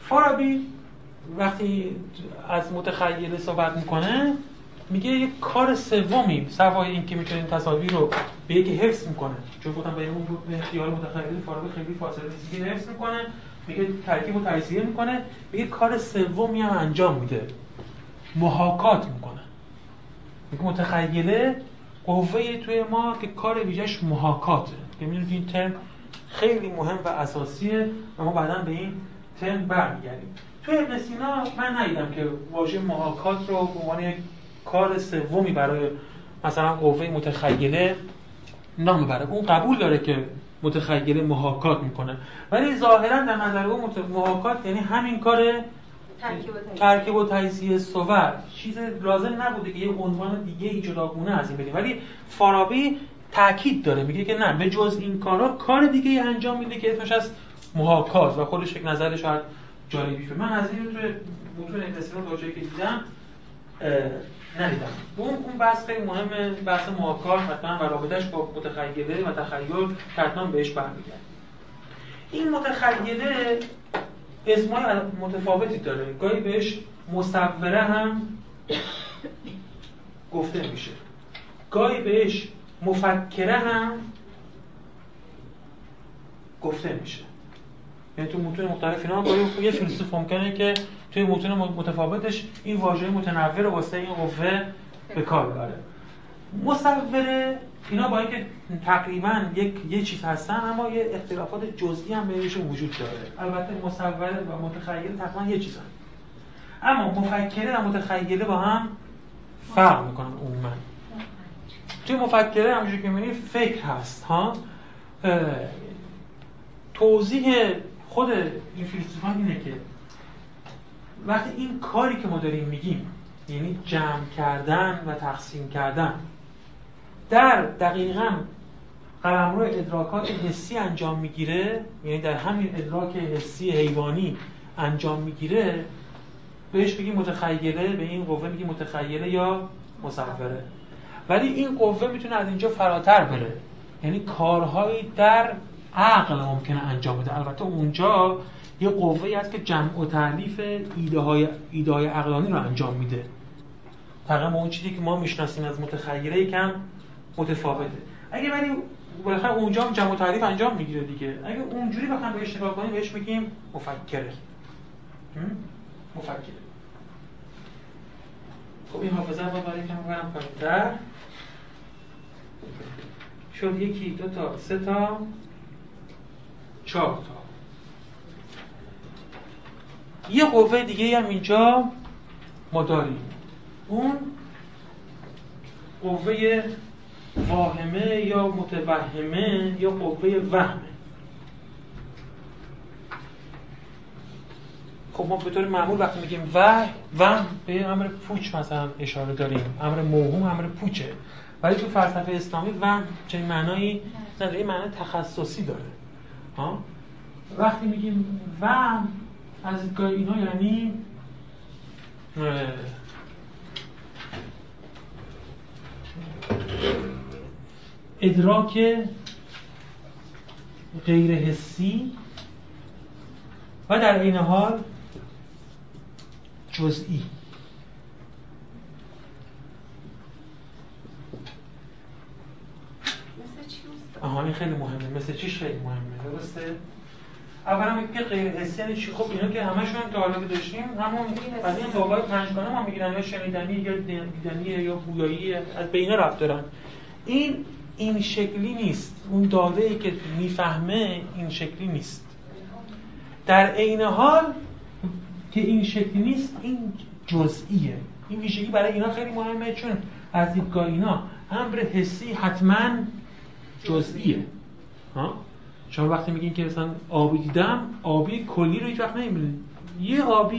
فارابی وقتی از متخیله صحبت می‌کنه میگه یک کار سومی سوای این که این تصاویر رو به یکی حفظ می‌کنه. چون گفتم به اون به خیال متخیل فارابی خیلی فاصله نیست. حفظ می‌کنه میگه ترکیب و تجزیه می‌کنه. میگه کار سومی هم انجام میده. محاکات می‌کنه. میگه متخیله قوه توی ما که کار ویژش محاکاته. که می‌دونید این ترم خیلی مهم و اساسیه و ما بعدا به این ترم برمیگردیم. توی ابن سینا من ندیدم که واژه محاکات رو به عنوان یک کار سومی برای مثلا قوه متخیله نام بره اون قبول داره که متخیله محاکات می‌کنه. ولی ظاهرا در نظر او محاکات یعنی همین کار ترکیب و تجزیه. صور. چیز لازم نبوده که یه عنوان دیگه ای جداگونه از این بدیم. ولی فارابی تاکید داره. میگه که نه به جز این کارا کار دیگه ای انجام میده که اسمش از محاکات و خودش یک نظر شاید جالبی من از این توی متون ابن که دیدم ندیدم. اون اون بحث خیلی مهمه. بحث محاکات حتما و رابطش با متخیله و تخیل حتما بهش برمیگرد این متخیله اسمای متفاوتی داره. گاهی بهش مصوره هم گفته میشه. گاهی بهش مفکره هم گفته میشه. یعنی تو متون مختلف اینا گاهی یه فیلسوف ممکنه که توی متون متفاوتش این واژه متنوع رو واسه این قوه به کار ببره مصوره اینا با اینکه تقریبا یک یه چیز هستن اما یه اختلافات جزئی هم بینشون وجود داره. البته مصوره و متخیل تقریبا یه چیزن. اما مفکره و متخیله با هم فرق می‌کنن عموما. توی مفکره همونجوری که می‌بینید فکر هست ها؟ توضیح خود این فیلسوفان اینه که وقتی این کاری که ما داریم میگیم یعنی جمع کردن و تقسیم کردن در دقیقا قلمرو ادراکات حسی انجام می‌گیره یعنی در همین ادراک حسی حیوانی انجام می‌گیره بهش بگیم متخیله به این قوه میگیم متخیله یا مصوره. ولی این قوه می‌تونه از اینجا فراتر بره. یعنی کارهایی در عقل ممکنه انجام بده. البته اونجا یه قوه هست که جمع و تعلیف ایده های, ایده های عقلانی رو انجام میده. تقریبا اون چیزی که ما می‌شناسیم از متخیله یکم متفاوته. اگه ولی بالاخره اونجا هم جمع و تعریف انجام می‌گیره دیگه. اگه اونجوری بخوام بهش نگاه کنیم بهش میگیم مفکره. مفکره. خب این حافظه رو برای کم برم پایین‌تر شد یکی دو تا سه تا. چهار تا. یه قوه دیگه هم اینجا ما داریم. اون قوه واهمه یا متوهمه یا قوه وهمه. خب ما به طور معمول وقتی میگیم وح وهم به امر پوچ مثلا اشاره داریم. امر موهوم امر پوچه. ولی تو فلسفه اسلامی وهم چه معنایی نداره. معنی تخصصی داره. ها؟ وقتی میگیم وهم از دیدگاه اینا یعنی ادراک غیر حسی و در این حال جزئی. آها این خیلی مهمه. مثل چیش خیلی مهمه؟ درسته؟ اولا که غیر حسی یعنی چی؟ خب اینا که همشون تا حالا داشتیم همون از این پنج پنجگانه ما می‌گیرن یا شنیدنی یا دیدنی یا بویایی از بینه رفت دارن. این این شکلی نیست. اون داده ای که می‌فهمه این شکلی نیست. در عین حال که این شکلی نیست این جزئیه. این ویژگی برای اینا خیلی مهمه چون از دیدگاه اینا امر حسی حتما جزئیه. ها؟ شما وقتی میگین که مثلا آبی دیدم آبی کلی رو هیچ وقت نمی‌بینید یه آبی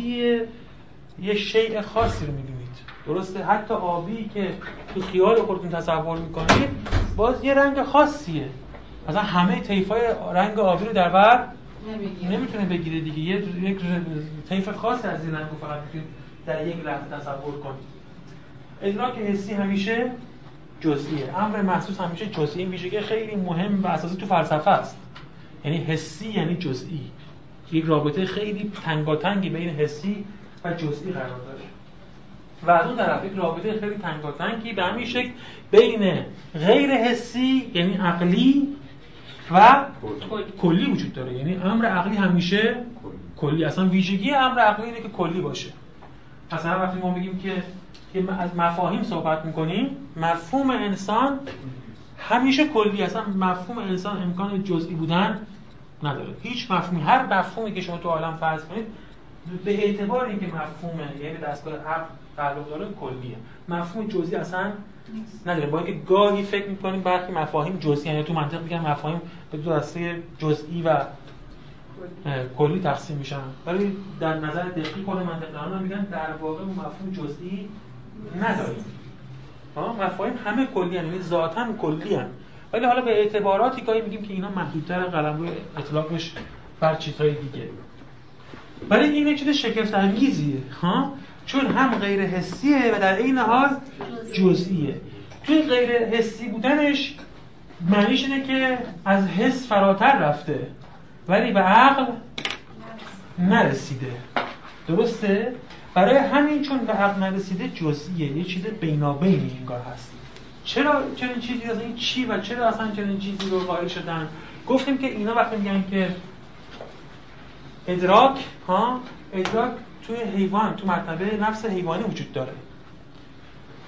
یه شیء خاصی رو می‌بینید. درسته؟ حتی آبی که تو خیال خودتون تصور می‌کنید باز یه رنگ خاصیه. مثلا همه طیفای رنگ آبی رو در بر نمی‌تونه بگیره دیگه. یه یک طیف خاص از این رنگ رو فقط می‌تونید در یک لحظه تصور کنید. ادراک حسی همیشه جزئیه. امر محسوس همیشه جزئی این ویژگی خیلی مهم و اساسی تو فلسفه است. یعنی حسی یعنی جزئی. یک رابطه خیلی تنگاتنگی بین حسی و جزئی قرار داره. و از اون طرف یک رابطه خیلی تنگاتنگی به همین شکل بین غیر حسی یعنی عقلی و کلی وجود داره. یعنی امر عقلی همیشه کلی. اصلا ویژگی امر عقلی اینه که کلی باشه. مثلا وقتی ما میگیم که که از مفاهیم صحبت می‌کنیم مفهوم انسان همیشه کلی اصلا مفهوم انسان امکان جزئی بودن نداره. هیچ مفهومی هر مفهومی که شما تو عالم فرض کنید به اعتبار اینکه مفهوم یعنی دستگاه عقل تعلق داره کلیه. مفهوم جزئی اصلا نداره. با اینکه گاهی فکر می‌کنیم برخی مفاهیم جزئی یعنی تو منطق میگن مفاهیم به دو دسته جزئی و کلی تقسیم میشن. ولی در نظر دقیق خود منطقدانان میگن در واقع مفهوم جزئی نداریم. مفاهیم همه کلی هن. یعنی ذاتا کلی هن. ولی حالا به اعتباراتی گاهی میگیم که اینا محدودتر قلم روی اطلاقش بر چیزهای دیگه ولی این یک چیز شگفت انگیزیه ها چون هم غیر حسیه و در این حال جزئیه توی غیر حسی بودنش معنیش اینه که از حس فراتر رفته ولی به عقل نرسیده درسته برای همین چون به عقل نرسیده جزئیه. یه چیز بینابینی انگار هست. چرا چنین چیزی از این چی و چرا اصلا چنین چیزی رو قائل شدن؟ گفتیم که اینا وقتی میگن که ادراک ها ادراک توی حیوان تو مرتبه نفس حیوانی وجود داره.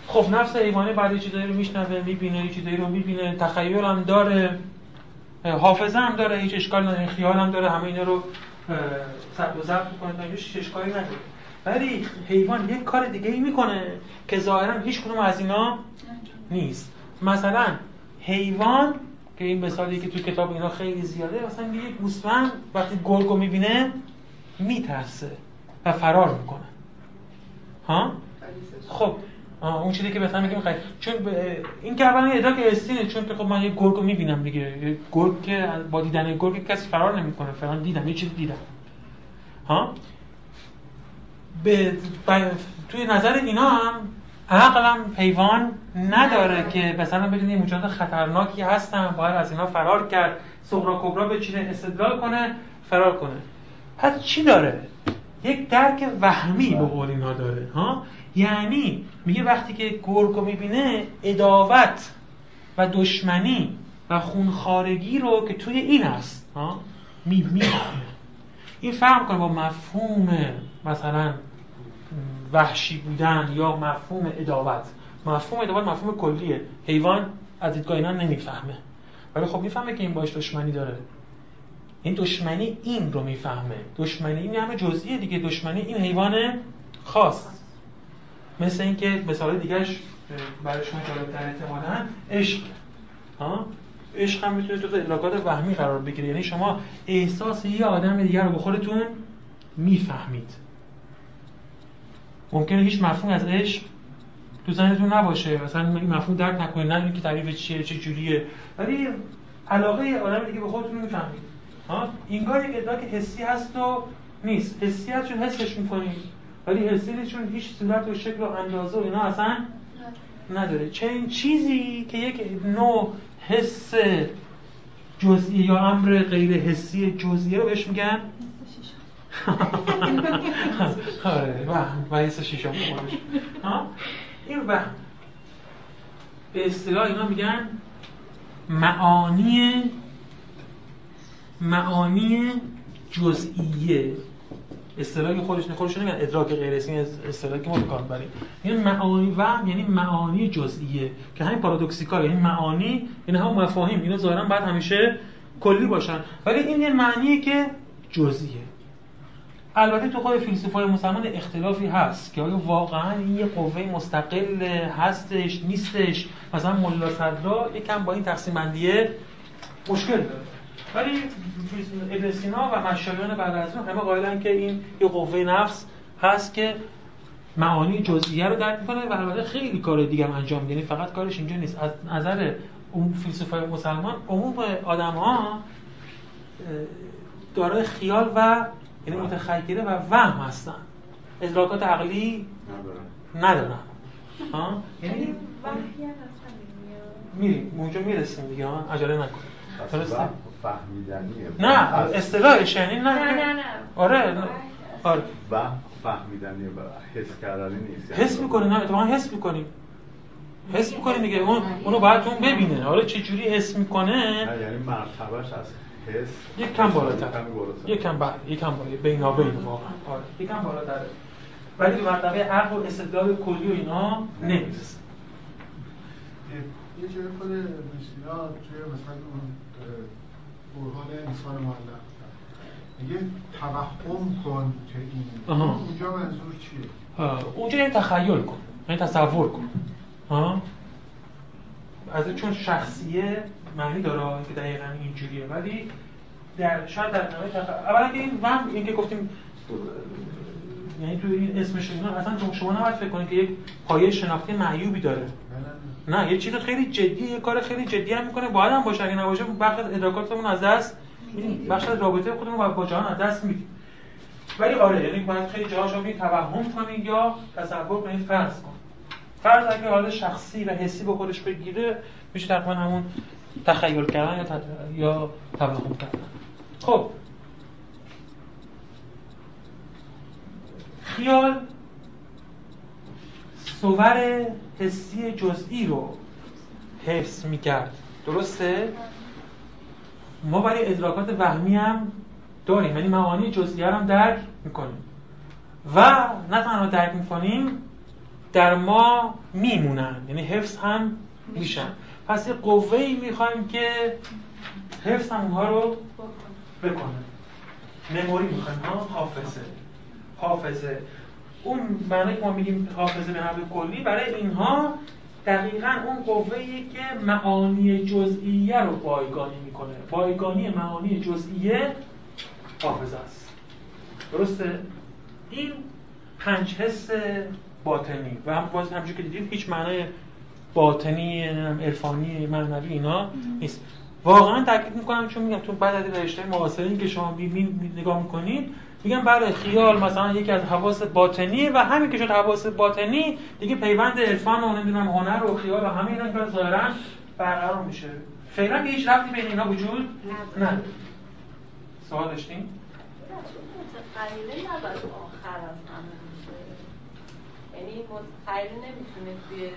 خب نفس حیوانی بعد چیزایی رو میشنوه می‌بینه چیزایی رو می‌بینه تخیل هم داره حافظه هم داره هیچ اشکال نداره خیال هم داره همه اینا رو ثبت و ضبط تا هیچ اشکالی نداره. ولی حیوان یک کار دیگه ای می‌کنه که ظاهرا هیچ کدوم از اینا نیست. مثلا حیوان که این مثالی که توی کتاب اینا خیلی زیاده مثلا یک گوسفند وقتی گرگو می‌بینه میترسه و فرار می‌کنه. ها؟ خب اون چیزی که بهتر میگیم خیلی چون این که اولا ادراک استینه چون که خب من یه گرگو می‌بینم دیگه. گرگ که با دیدن گرگ کسی فرار نمی‌کنه فعلا دیدم یه چیزی دیدم. ها؟ به توی نظر اینا هم عقلم حیوان نداره که مثلا بدونی موجودات خطرناکی هستن باید از اینا فرار کرد سغرا کبرا بچینه استدلال کنه فرار کنه. پس چی داره؟ یک درک وهمی به قول اینا داره ها؟ یعنی میگه وقتی که گرگو می‌بینه اداوت و دشمنی و خونخارگی رو که توی این هست ها؟ می این فهم کنه با مفهوم مثلا وحشی بودن یا مفهوم اداوت مفهوم اداوت مفهوم کلیه. حیوان از دیدگاه اینا نمی‌فهمه. ولی خب می‌فهمه که این باش دشمنی داره. این دشمنی این رو می‌فهمه. دشمنی این همه جزئیه دیگه. دشمنی این حیوان خاص. مثل اینکه مثال دیگهش برای شما جالب‌تر احتمالاً عشق. ها؟ عشق هم می‌تونه تو علاقات وهمی قرار بگیره. یعنی شما احساس یه آدم دیگر رو به خودتون می‌فهمید. ممکنه هیچ مفهوم از عشق تو ذهنتون نباشه. مثلا این مفهوم درک نکنید نه که تعریف چیه چه جوریه. ولی علاقه آدم دیگه به خودتون می‌فهمید. ها؟ یک ادراک حسی هست و نیست. حسی هست چون حسش می‌کنید ولی حسی چون هیچ صورت و شکل و اندازه و اینا اصلا نداره. چه چیزی که یک نوع حس جزئی یا امر غیر حسی جزئی رو بهش میگن؟ آره و شیشم این وهم به اصطلاح اینا میگن معانی معانی جزئیه اصطلاحی خودش خودشون نمیگن ادراک غیر اسمی اصطلاحی که ما کار بریم یعنی معانی و یعنی معانی جزئیه که همین پارادوکسیکال یعنی معانی یعنی هم مفاهیم اینا ظاهرا بعد همیشه کلی باشن ولی این یه معنیه که جزئیه. البته تو خود فیلسوفای مسلمان اختلافی هست که آیا واقعا یه قوه مستقل هستش نیستش؟ مثلا ملا صدرا یکم با این تقسیم بندیه مشکل داره. ولی ابن سینا و مشایان بعد از اون همه قائلن که این یه قوه نفس هست که معانی جزئیه رو درک می‌کنه و البته خیلی کار دیگه هم انجام میده. یعنی فقط کارش اینجا نیست. از نظر اون فیلسوفای مسلمان عموم آدم ها دارای خیال و یعنی متخیله و وهم هستن. ادراکات عقلی ندارن. ها؟ یعنی میریم. اونجا می‌رسیم دیگه. ها عجله نکن. درسته؟ فهمیدنیه. نه اصطلاحش یعنی نه. نه نه نه. آره نه. آره. و فهمیدنیه و حس کردنی نیست. حس می‌کنی نه اتفاقا حس می‌کنی. حس می‌کنی دیگه. اون اونو باید اون ببینه. حالا چه جوری حس می‌کنه؟ نه یعنی مرتبهش از حس. یک کم بالاتر. بالاتر. یک کم بله یک کم بالاتر بینابین واقعا. آره. یک کم بالاتره. ولی به مرتبه عقل و استدلال کلی و اینا نمی‌رسه یه جای خود مسینا توی مثلا اون برهان انسان معلق. میگه توهم کن که این. اونجا منظور چیه؟ ها، اونجا یه تخیل کن. یعنی تصور کن. ها از چون شخصیه معنی داره که دقیقا اینجوریه. ولی در شاید در نهایت. اولا که این وهم این که گفتیم یعنی تو این اسمش اینا اصلا شما- شما نباید فکر کنید که یک پایه شناختی معیوبی داره. نه نه نه یه چیز خیلی جدی یه کار خیلی جدی هم می‌کنه. باید هم باشه. اگه نباشه بخش از ادراکاتمون از دست بخش از رابطه خودمون با- با جهان از دست میدیم. ولی آره یعنی باید خیلی جاها شما توهم کنید یا تصور کنید فرض کن فرض اگه حالت شخصی و حسی به خودش بگیره میشه تقریبا همون تخیل کردن یا. یا توهم کردن خب خیال صور حسی جزئی رو حفظ می‌کرد درسته؟ ما برای ادراکات وهمی هم داریم یعنی معانی جزئیه هم درک می‌کنیم و نه تنها درک می‌کنیم در ما میمونن یعنی حفظ هم میشن پس یه قوه ای می‌خوایم که حفظ هم اونها رو بکنه. مموری می‌خوایم ها؟ حافظه. حافظه. اون معنی که ما میگیم حافظه به نحو کلی برای اینها دقیقا اون قوه که معانی جزئیه رو بایگانی می‌کنه. بایگانی معانی جزئیه حافظه است. درسته؟ این پنج حس باطنی. و هم باز همچون که دیدید هیچ معنای باطنی عرفانی معنوی اینا نیست. واقعا تاکید می‌کنم چون میگم تو بعد از رشته معاصرین که شما بی بی نگاه می‌کنید میگم برای خیال مثلا یکی از حواس باطنی و همین که شد حواس باطنی دیگه پیوند عرفان و نمی‌دونم هنر و خیال و همه اینا که ظاهرا برقرار میشه. فعلا هیچ ربطی بین اینا وجود نداره سوال میشه یعنی نمی‌تونه توی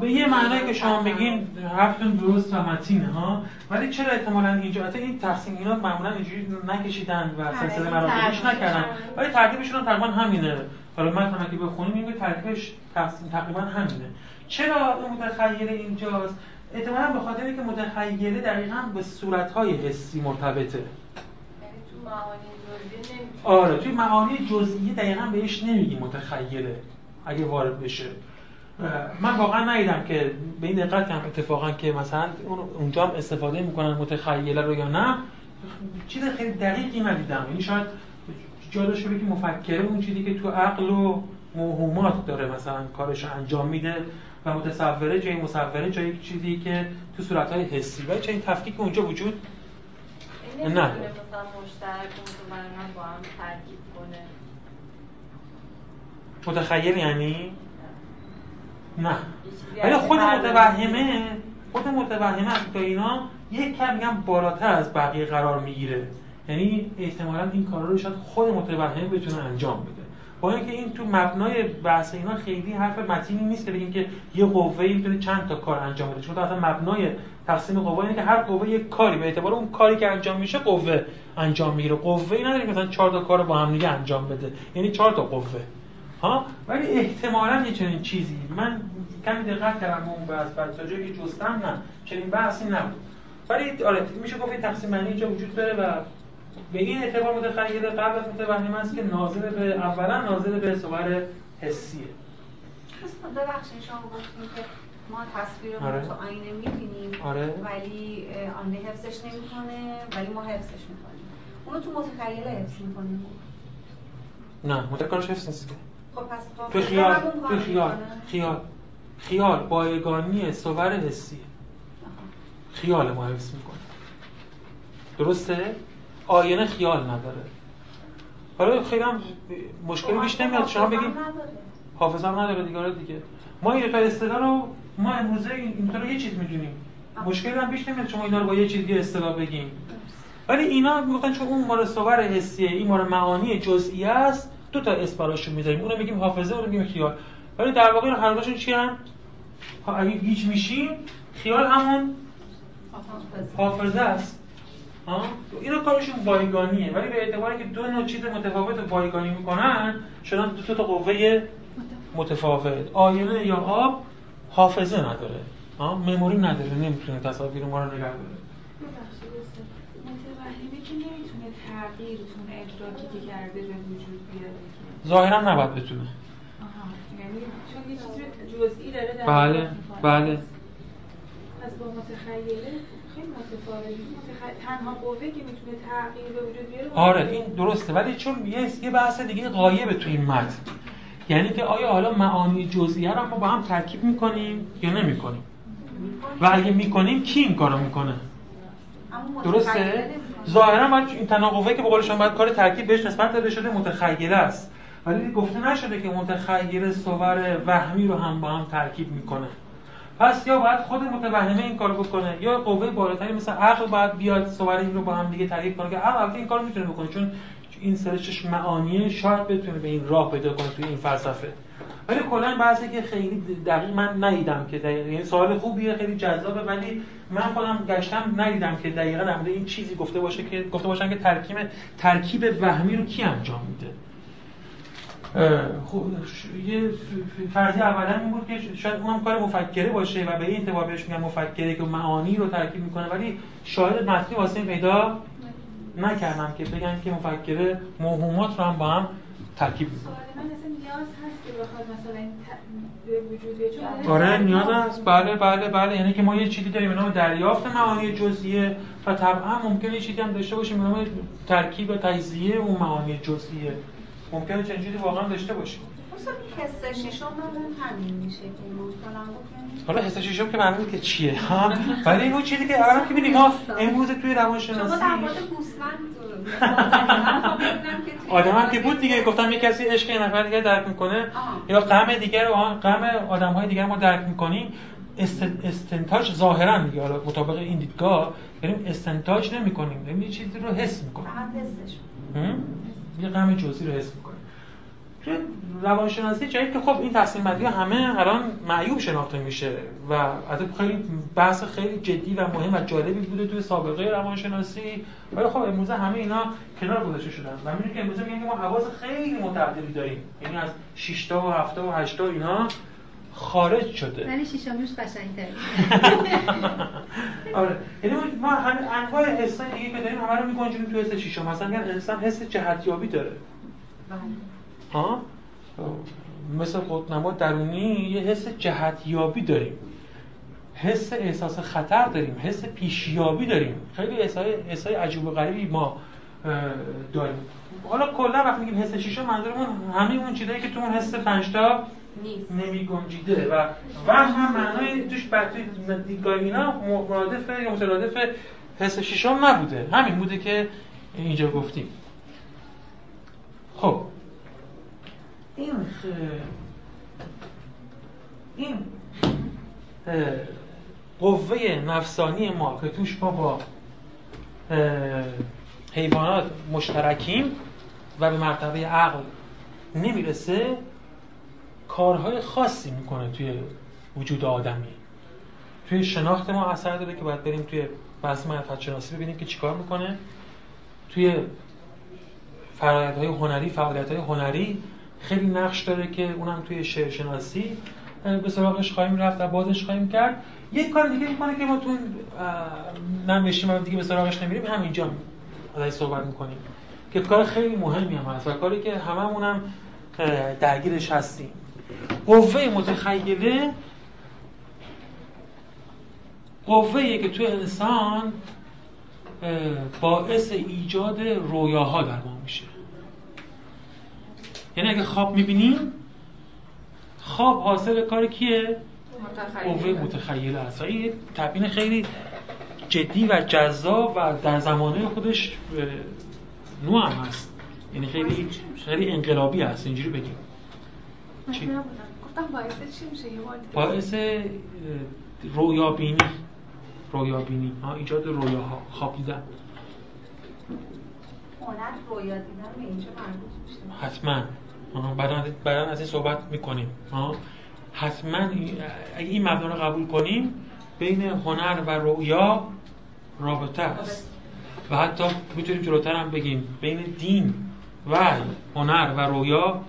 به یه معنی که شما میگین حرفتون درست و متینه ها؟ ولی چرا احتمالاً اینجا؟ حتی این تقسیم اینا معمولا اینجوری نکشیدن و سلسله ترتیب مراتبش نکردن. ولی ترتیبشون هم تقریبا همینه. حالا من اگه بخونیم این ترتیبش تقسیم تقریبا همینه. چرا این متخیله اینجاست؟ احتمالاً به خاطر اینکه متخیله دقیقاً به صورت‌های حسی مرتبطه. یعنی تو معانی جزئی نمی‌تونه آره توی معانی جزئیه دقیقا بهش نمیگی متخیله اگه وارد بشه. من واقعا ندیدم که به این دقت کردم اتفاقا که مثلا اون اونجا هم استفاده می‌کنن متخیله رو یا نه. چیز خیلی دقیقی ندیدم. یعنی شاید جا داشته که مفکره اون چیزی که تو عقل و موهومات داره مثلا کارش انجام میده و متصوره جای مصوره جای چیزی که تو صورتهای حسی. ولی چنین تفکیک اونجا وجود این نه. مثلا مشترک با هم ترکیب کنه. متخیل یعنی؟ نه. ولی خود متوهمه خود متوهمه از تا اینا یک کم میگم بالاتر از بقیه قرار می‌گیره. یعنی احتمالا این کارا رو شاید خود متوهم بتونه انجام بده. با اینکه این تو مبنای بحث اینا خیلی حرف متینی نیست که بگیم که یه قوه می‌تونه چند تا کار انجام بده. چون اصلا مبنای تقسیم قوا اینه که هر قوه یک کاری به اعتبار اون کاری که انجام میشه قوه انجام می‌گیره. قوه ای نداره که مثلا چهار تا کار رو با هم دیگه انجام بده. یعنی چهار تا قوه. ها ولی احتمالا یه چنین چیزی من کمی دقت کردم اون بحث بعد تا جایی که جستم نه چنین بحثی نبود ولی آره میشه گفت این تقسیم بندی اینجا وجود داره و به این اعتبار متخیل قبل از متوهم است که ناظر به اولا ناظر به صور حسیه ببخشید شما گفتیم که ما تصویر رو آره. تو آینه می‌بینیم آره. ولی آینه حفظش نمی‌کنه ولی ما حفظش می‌کنیم اونو تو متخیل حفظ می‌کنیم نه متکارش حفظ نیست که. خب پس تو خیال تو خیال؟ خیال خیال بایگانی حسیه خیال ما حفظ می‌کنه. درسته؟ آینه خیال نداره. حالا خیلی هم مشکلی بیش نمیاد. شما نداره. حافظه هم نداره دیگه آره دیگه. ما این اصطلاح رو ما امروزه این- اینطور یه چیز می‌دونیم. مشکلی هم بیش نمیاد شما اینا رو با یه چیز دیگه اصطلاح بگیم. ولی اینا می‌گفتن چون اون مال صور حسیه این مال معانی جزئی است دو تا اسم براشون می‌ذاریم. اونو میگیم حافظه اونو میگیم خیال. ولی در واقع هر دوشون چی هم اگه گیج میشیم خیال همون حافظه. است. ها؟ اینا کارشون بایگانیه. ولی به اعتباری که دو نوع چیز متفاوت رو بایگانی می‌کنن شدن دو تا قوه متفاوت. آینه یا آب حافظه نداره. ها؟ مموری نداره. نمی‌تونه تصاویر ما رو نگه داره. متوهمه که نمی‌تونه تغییر تونه ادراکی که کرده به وجود ظاهرا نباید بتونه بله. بله. پس با متخیله خیلی متفاوته متخ... تنها قوه که می‌تونه تغییر به وجود بیاره آره این درسته. ولی چون یه بحث دیگه غایبه تو این متن. یعنی که آیا حالا معانی جزئیه رو ما با هم ترکیب می‌کنیم یا نمی‌کنیم؟ و اگه می‌کنیم کی این کارو می‌کنه؟ درسته. ظاهرا این تناقضه که به قول شما باید کار ترکیب بهش نسبت داده شده متخیله است. ولی گفته نشده که متخیل صور وهمی رو هم با هم ترکیب می‌کنه. پس یا باید خود متوهمه این کارو بکنه یا قوه بالاتری مثل عقل باید بیاد صور این رو با هم دیگه ترکیب کنه که عقل این کارو می‌تونه بکنه چون این سرشش معانیه شاید بتونه به این راه پیدا کنه توی این فلسفه. ولی کلا بحثی که خیلی دقیق من ندیدم که دقیق یعنی سوال خوبیه خیلی جذابه ولی من خودم گشتم ندیدم که دقیقا در این چیزی گفته باشه که گفته باشن که ترکیب ترکیب وهمی رو کی انجام میده. خب یه فرضی اولا این بود که شاید اونم کار مفکره باشه و به این اعتبار بهش میگن مفکره که معانی رو ترکیب می‌کنه ولی شاهد متنی واسه این پیدا نکردم که بگن که مفکره موهومات رو هم با هم ترکیب می‌کنه. سوال من اصلا نیاز هست که بخواد مثلا این ت- به وجود بیاد؟ چون آره نیاز هست. بله بله بله. یعنی که ما یه چیزی داریم به نام دریافت معانی جزئیه و طبعا ممکنه یه چیزی هم داشته باشیم به نام ترکیب و تجزیه اون معانی جزئیه. ممکنه چنین چیزی واقعا داشته باشیم اصلا حس ششم هم همین میشه که حالا حس ششم که معلومه که چیه. ها ولی اون چیزی که الان که ببینیم ما امروز توی شما روانشناسی در مورد گوسفند آدم هم که بود دیگه گفتم یه کسی عشق یه نفر دیگه درک می‌کنه. یا غم دیگر رو غم آدم های دیگر ما درک می‌کنیم. است- استنتاج ظاهرا دیگه حالا مطابق این دیدگاه داریم استنتاج نمی‌کنیم. داریم یه چیزی رو حس می‌کنیم. فقط حسش. یه غم جزئی رو حس می‌کنیم توی روانشناسی جایی که خب این تصمیم بندی همه الان معیوب شناخته میشه و البته خیلی بحث خیلی جدی و مهم و جالبی بوده توی سابقه روانشناسی. ولی خب امروز همه اینا کنار گذاشته شدن؟ و می‌بینید که امروز میگن ما حواس خیلی متعددی داریم. یعنی از 6 تا و 7 تا و 8 تا اینا خارج شده. ولی شیشمیش قشنگ‌تره. آره. یعنی ما- همه انواع حسای دیگه که داریم همه رو میگنجونیم تو حس شیشم مثلا میگن انسان حس جهتیابی داره. بله. ها؟ مثل خودنما درونی یه حس جهتیابی داریم. حس احساس خطر داریم. حس پیشیابی داریم. خیلی حسای حسای عجیب و غریبی ما داریم. حالا کلا وقتی میگیم حس شیشه منظورمون همه اون چیزایی که تو اون حس پنجتا نمی گنجیده و وهم هم معنای توش بر توی دیدگاه اینا مرادف یا مترادف حس شیشم نبوده. همین بوده که اینجا گفتیم. خب. این خ- این قوه نفسانی ما که توش ما با حیوانات مشترکیم و به مرتبه عقل نمی‌رسه کارهای خاصی می‌کنه توی وجود آدمی. توی شناخت ما اثر داره که باید بریم توی بحث معرفت شناسی ببینیم که چیکار می‌کنه. توی فرایندهای هنری فعالیت‌های هنری خیلی نقش داره که اونم توی شعر شناسی به سراغش خواهیم رفت و بازش خواهیم کرد. یک کار دیگه می‌کنه که ما تو ننوشتیم و دیگه به سراغش نمیریم همینجا ازش صحبت می‌کنیم. که کار خیلی مهمی هم هست و کاری که هممون هم درگیرش هستیم. قوه متخیله قوه که تو انسان باعث ایجاد رویاها در ما میشه. یعنی اگه خواب می‌بینیم خواب حاصل کار کیه؟ قوه متخیله است. و این یه تبیین خیلی جدی و جذاب و در زمانه خودش نوع هم هست. یعنی خیلی خیلی انقلابی هست. اینجوری بگیم. چی؟ گفتم باعث چی میشه یه؟ باعث رویابینی. رویابینی. ها ایجاد رویاها. خواب دیدن هنر رویا دیدن به اینجا مربوط میشه. حتما. آها، بعدا بعدا از این صحبت می‌کنیم. ها حتما اگه این مبنا رو قبول کنیم بین هنر و رویا رابطه است. و حتی می‌تونیم جلوتر هم بگیم بین دین و هنر و رویا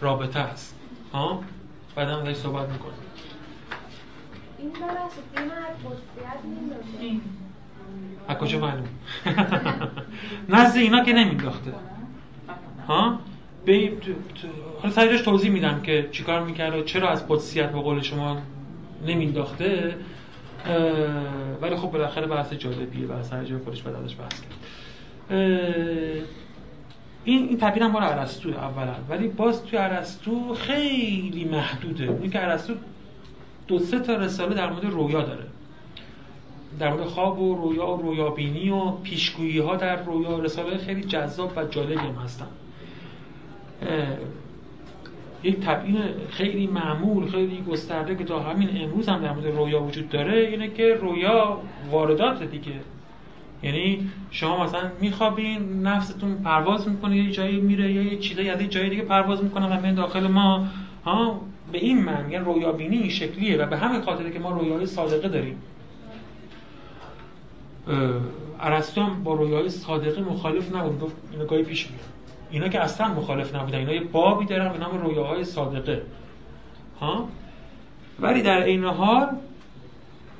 رابطه است. ها بعدا ازش صحبت می‌کنیم. این ببخشید از قدسیت از کجا معلوم نزد اینا که نمینداخته. ها؟ به حالا سریعش توضیح میدم که چیکار می‌کرد و چرا از قدسیت به قول شما نمینداخته. اه، ولی خب بالاخره بحث جالبیه و سر جای خودش بعد ازش بحث کرد این این تعبیر هم ارسطو اولا. ولی باز توی ارسطو خیلی محدوده. این که ارسطو دو سه تا رساله در مورد رویا داره. در مورد خواب و رویا و رویابینی و پیشگویی ها در رویا. رساله خیلی جذاب و جالبی هم هستن. یک تبیین خیلی معمول خیلی گسترده که تا همین امروز هم در مورد رویا وجود داره اینه که رویا واردات دیگه. یعنی شما مثلا میخوابین نفستون پرواز می‌کنه یه جایی میره یا یه چیزایی از یه جای دیگه پرواز می‌کنه و میاد داخل ما. ها به این معنی یعنی رویابینی این شکلیه و به همین خاطره که ما رویای صادقه داریم. ارسطو هم با رویای صادقه مخالف نبود گفت اینا گاهی پیش میاد. اینا که اصلا مخالف نبودن اینا یه بابی دارن به نام رویاهای صادقه. ها؟ ولی در عین حال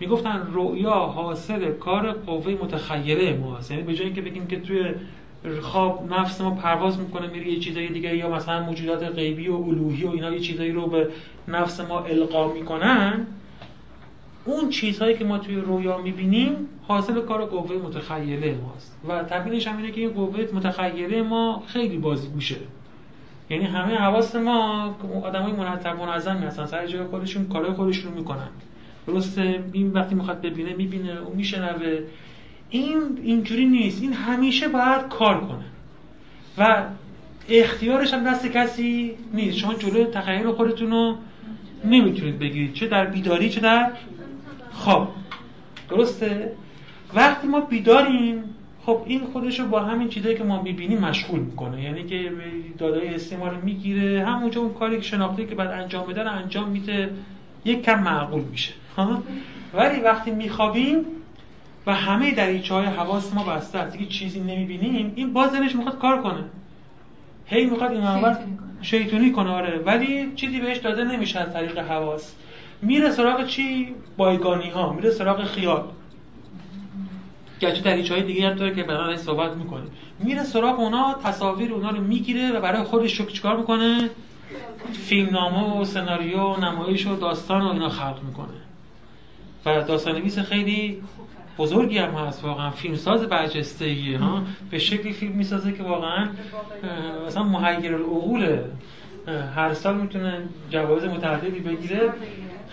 می‌گفتن رؤیا حاصل کار قوه متخیله ماست. یعنی به جای اینکه بگیم که توی خواب نفس ما پرواز می‌کنه میره یه چیزای دیگه یا مثلا موجودات غیبی و الوهی و اینا یه چیزایی رو به نفس ما القا می‌کنن اون چیزهایی که ما توی رویا می‌بینیم حاصل کار قوه متخیله ماست. و تبیینش هم اینه که این قوه متخیله ما خیلی بازی گوشه یعنی همه حواس ما آدمای مرتب منظمی هستن سر جای خودشون کارهای خودشون می‌کنن. درسته؟ این وقتی می‌خواد ببینه می‌بینه و میشنوه. این اینجوری نیست. این همیشه باید کار کنه. و اختیارش هم دست کسی نیست. شما جلوی تخیل خودتون رو نمی‌تونید بگیرید. چه در بیداری چه در خواب. درسته؟ وقتی ما بیداریم خب این خودش رو با همین چیزایی که ما می‌بینیم مشغول می‌کنه. یعنی که دادای حسی ما رو می‌گیره. همونجا اون کاری که شناختی که بعد انجام رو انجام میده. یک کم معقول میشه؟ ولی وقتی میخوابیم و همه دریچه های حواس ما بسته است دیگه چیزی نمی‌بینیم این باز دلش می‌خواد کار کنه. هی می‌خواد این اول شیطونی کنه. آره. ولی چیزی بهش داده نمیشه از طریق حواس. میره سراغ چی؟ بایگانی ها میره سراغ خیال. گرچه دریچه های دیگه هم داره که برای صحبت می‌کنه. میره سراغ اونا تصاویر اونا رو می‌گیره و برای خودش چیکار می‌کنه؟ فیلمنامه و سناریو و نمایش و داستان و اینا خلق می‌کنه. و داستان خیلی بزرگی هم هست واقعا فیلمساز برجسته ها؟ به شکلی فیلم می‌سازه که واقعا مثلا محیر العقوله هر سال می‌تونه جوایز متعددی بگیره.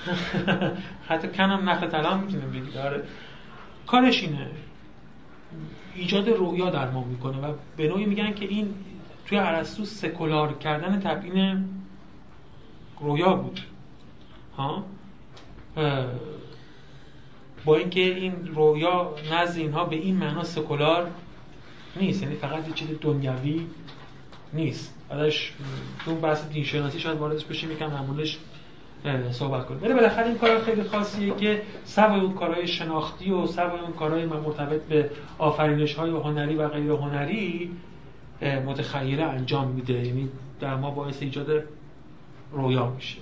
حتی کن هم نخل طلا می‌تونه بگیره. آره. کارش اینه. ایجاد رویا در ما می‌کنه و به نوعی میگن که این توی ارسطو سکولار کردن تبیین رویا بود. ها؟ با اینکه این رویا نزد اینها به این معنا سکولار نیست یعنی فقط یه چیز دنیوی نیست. ازش تو بحث دین شناسی شاید واردش بشیم یکم معمولش صحبت کنیم. ولی بالاخره این کار خیلی خاصیه که سوای اون کارهای شناختی و سوای اون کارهای مرتبط به آفرینش های هنری و غیر هنری متخیله انجام میده. یعنی در ما باعث ایجاد رویا میشه.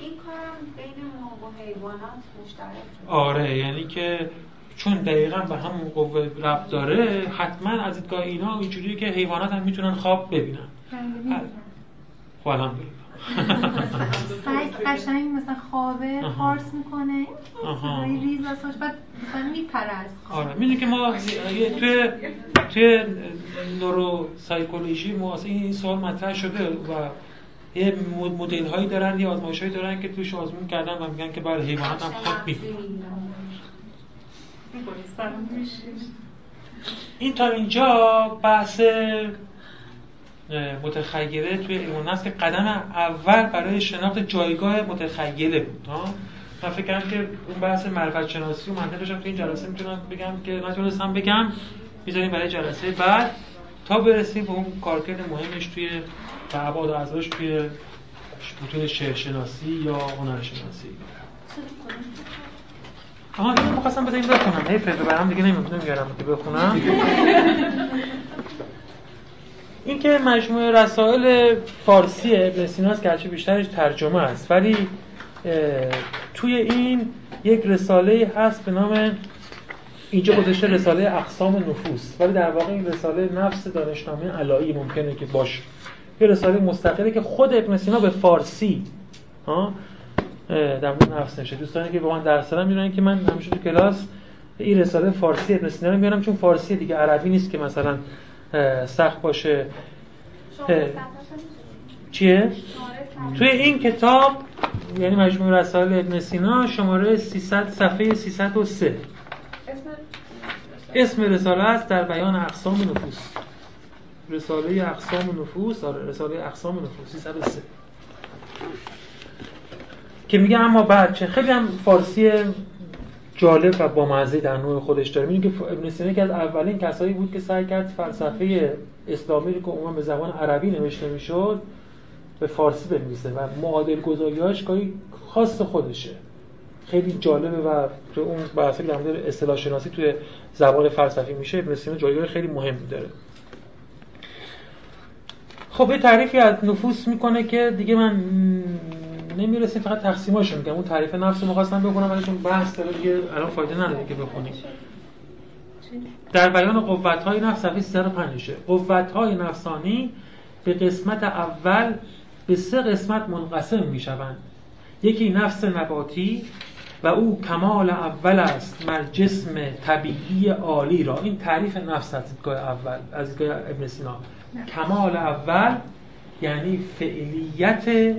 این کارم بین ما و حیوانات مشترک آره یعنی که چون دقیقا به همون قوه ربط داره حتما از دیدگاه اینا اینجوریه که حیوانات هم می‌تونن خواب ببینن خب الحمدلله سگ قشنگ مثلا خوابه. پارس می‌کنه. صدای ریز واسه بعد مثلا میپره از خواب. آره می‌دونی که ما توی توی نورو سایکولوژی این سوال مطرح شده و یه مدل هایی دارن یه آزمایش هایی دارن که توش آزمون کردن و میگن که برای حیوانات هم خواب می‌بینن این تا اینجا بحث متخیله توی علم النفس که قدم اول برای شناخت جایگاه متخیله بود من فکر کردم که اون بحث معرفت شناسی و منطقش هم توی این جلسه می‌تونم بگم که نتونستم بگم. می‌ذاریم برای جلسه بعد. تا برسیم به اون کارکرد مهمش توی و اعضاش توی متون شعر شناسی یا هنر شناسی آها اینو می‌خواستم بذاریم بخونم. حیف برام دیگه نمی- نمیارم که بخونم. این که مجموعه رسائل فارسی ابن سیناست که هرچی بیشترش ترجمه است. ولی توی این یک رساله هست به نام اینجا گذاشته رساله اقسام نفوس. ولی در واقع این رساله نفس دانشنامه علایی ممکنه که باشه یه رساله مستقله که خود ابن سینا به فارسی ها؟ در مورد نفس نشه دوستانی که با من درس دارن می‌دونن که من همیشه تو کلاس این رساله فارسی ابن سینا رو میارم چون فارسی دیگه عربی نیست که مثلا سخت باشه. چیه؟ توی این کتاب یعنی مجموع رسائل ابن سینا شماره 300 صفحه 303 اسم رساله است در بیان اقسام نفوس. رساله اقسام نفوس آره رساله اقسام نفوس 303 که میگه اما بعد چه؟ خیلی هم فارسی جالب و بامزه در نوع خودش داره. میگه که ابن سینا که از اولین کسایی بود که سعی کرد فلسفه اسلامی رو که عموما به زبان عربی نوشته می‌شد به فارسی بنویسه و معادل گذاریاش گاهی خاص خودشه. خیلی جالبه و تو اون بحثی در مورد اصطلاح شناسی توی زبان فلسفی میشه. ابن سینا جایگاه خیلی مهمی داره. خب یه تعریفی از نفوس می‌کنه که دیگه من نمی‌رسیم فقط تقسیماشو میگم. اون تعریف نفس رو می‌خواستم بکنم ولی چون بحث داره دیگه الان فایده نداره که بخونیم. در بیان قوت های نفس صفحه 305 قوت های نفسانی به قسمت اول به سه قسمت منقسم می شوند یکی نفس نباتی و او کمال اول است مر جسم طبیعی عالی را. این تعریف نفس از اول از ابن سینا. کمال اول یعنی فعلیت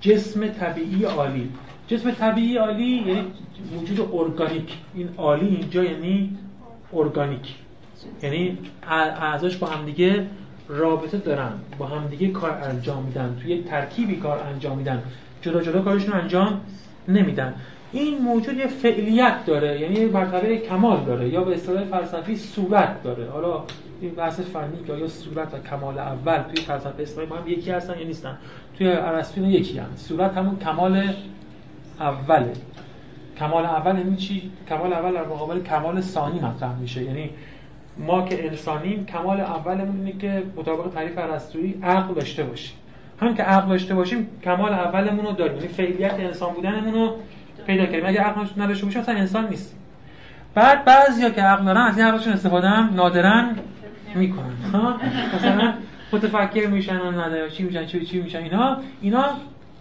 جسم طبیعی عالی. جسم طبیعی عالی یعنی وجود ارگانیک. این عالی اینجا یعنی ارگانیک. یعنی اعضاش با همدیگه رابطه دارن با همدیگه کار انجام میدن توی یک ترکیبی کار انجام میدن. جدا جدا کارشون انجام نمیدن. این موجود یه فعلیت داره یعنی یه مرتبه کمال داره یا به اصطلاح فلسفی صورت داره. حالا این بحث فنی که آیا صورت و کمال اول توی فلسفه اسلامی با هم یکی هستن یا نیستن؟ توی ارسطو یکی هم صورت همون کمال اوله. کمال اول یعنی چی؟ کمال اول در مقابل کمال ثانی مطرح میشه. یعنی ما که انسانیم کمال اولمون اینه که مطابق تعریف ارسطویی عقل داشته باشیم. هم که عقل داشته باشیم کمال اولمون رو داریم. یعنی فعلیت انسان بودنمون رو پیدا کردیم. اگه عقل نداشته باشیم مثلا انسان نیستیم. بعد بعضیا که عقل دارن از این عقلشون استفاده هم نادرا می‌کنن ها؟ مثلا متفکر میشن و نداره چی میشن چی چی میشن اینا اینا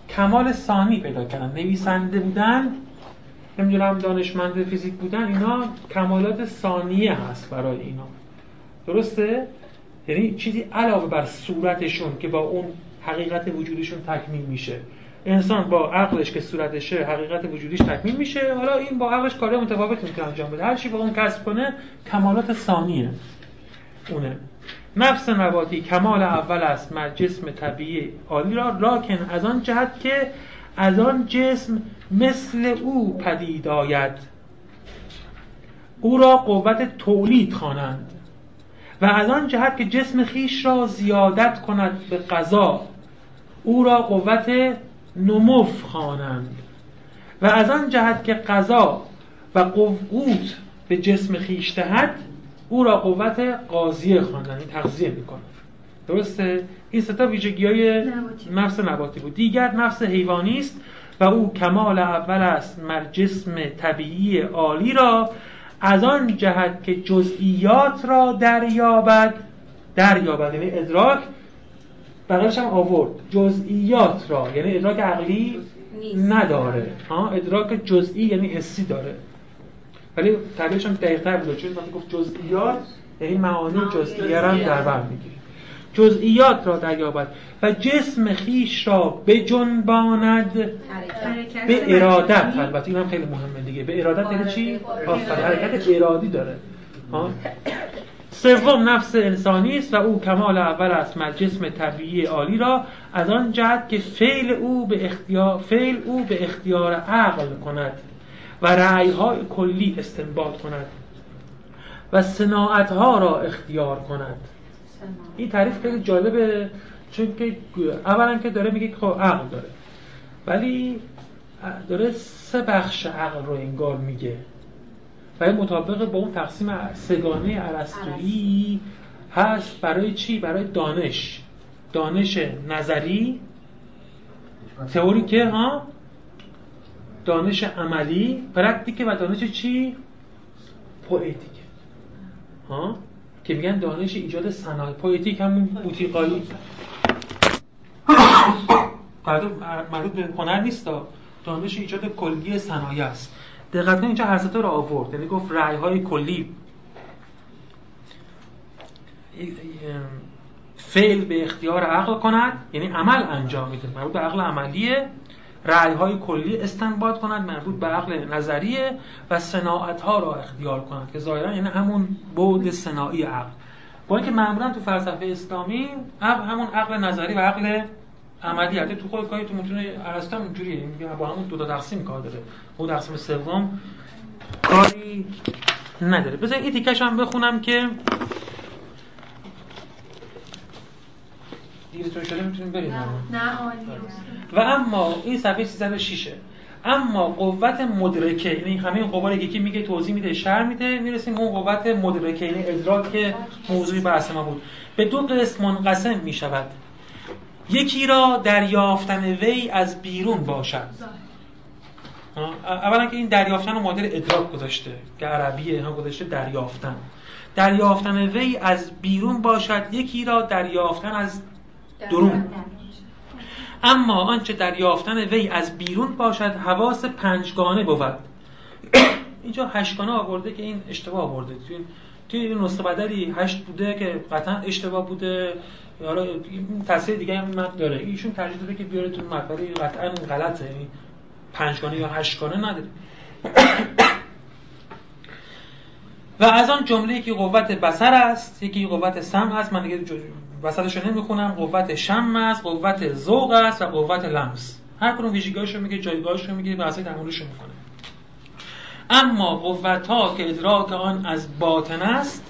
کمال ثانی پیدا کردن. نویسنده بودن نمی‌دونم دانشمند فیزیک بودن اینا کمالات ثانیه هست برای اینا. درسته؟ یعنی چیزی علاوه بر صورتشون که با اون حقیقت وجودشون تکمیل میشه. انسان با عقلش که صورتشه حقیقت وجودیش تکمیل میشه. حالا این با عقلش کارهای متفاوت می‌تونه انجام بده. هر چی با اون کسب کنه کمالات ثانیه. اونه. نفس نباتی کمال اول است مر جسم طبیعی. عالی را لاکن از آن جهت که از آن جسم مثل او پدید آید. او را قوت تولید خوانند. و از آن جهت که جسم خیش را زیادت کند به قضا او را قوت نموف خوانند. و از آن جهت که قضا و قوت به جسم خیش دهد او را قوت قاضیه خواندن این تغذیه می‌کنه درسته؟ این ستا ویژگی های نفس نباتی بود. دیگر نفس حیوانی است و او کمال اول است. مر جسم طبیعی عالی را از آن جهت که جزئیات را دریابد دریابد یعنی ادراک بغلش هم آورد. جزئیات را یعنی ادراک عقلی. نداره. ها ادراک جزئی یعنی حسی داره. ولی تعبیرش هم دقیق‌تر بود چون وقتی گفت جزئیات یعنی معانی جزئیه را هم در بر می‌گیره. جزئیات را دریابد و جسم خیش را بجنباند حرکت. به ارادت. البته این هم خیلی مهمه دیگه. به ارادت یعنی چی؟ آفرین. حرکت ارادی داره. ها؟ سوم نفس انسانی است و او کمال اول است. مر جسم طبیعی عالی را از آن جهت که فعل او به اختیار فعل او به اختیار عقل کند. و رأیهای کلی استنباط کند و صناعتها را اختیار کند. این تعریف خیلی جالبه چون که اولا که داره میگه که خب عقل داره ولی داره سه بخش عقل رو انگار میگه و این مطابق با اون تقسیم سگانه ارسطویی هست برای چی؟ برای دانش. دانش نظری تئوری که ها؟ دانش عملی پرکتیکه و دانش چی؟ پوئتیک. ها؟ که میگن دانش ایجاد صنایع. پوئتیک همون بوتیقایی. مربوط به هنر نیست دانش ایجاد کلی صنایع است. دقت اینجا هر رو آورد. یعنی گفت رأی های کلی. فعل به اختیار عقل کند. یعنی عمل انجام میده. مربوط به عقل عملیه. رأی های کلی استنباط کند مربوط به عقل نظریه و صناعت ها را اختیار کند که ظاهرا یعنی همون بعد صناعی عقل. با اینکه معمولا تو فلسفه اسلامی عقل همون عقل نظری و عقل عملی حتی تو خود کاری تو متون ارسطو اینجوریه. میگه با همون دو تا تقسیم کار داره. اون تقسیم سوم کاری نداره. بذار این تیکش هم بخونم که دیرتون شده می‌تونیم بریم. نه عالی و اما این صفحه 306 اما قوت مدرکه یعنی همه قوا یکی میگه توضیح میده شر میده می‌رسیم اون قوت مدرکه یعنی ادراک که موضوعی بحث ما بود. به دو قسم منقسم می‌شود. یکی را دریافتن وی از بیرون باشد. اولا که این دریافتن رو مادر ادراک گذاشته که عربیه ها گذاشته دریافتن. دریافتن وی از بیرون باشد یکی را دریافتن از درون اما آنچه دریافتن وی از بیرون باشد حواس پنجگانه بود. اینجا هشتگانه آورده که این اشتباه آورده. توی توی این نسخه بدلی هشت بوده که قطعا اشتباه بوده. حالا تصویر دیگه هم مد داره. ایشون ترجیح داده که بیاره تو مد ولی قطعا غلطه. یعنی پنجگانه یا هشتگانه نداره. و از آن جمله که قوت بصر است یکی قوت سمع است. من دیگه وسطش نمی‌خونم. قوت شم است قوت ذوق است و قوت لمس. هر کدوم ویژگی‌هاش رو میگه جایگاهش رو میگه بحث تعاملش رو می‌کنه. اما قوت ها که ادراک آن از باطن است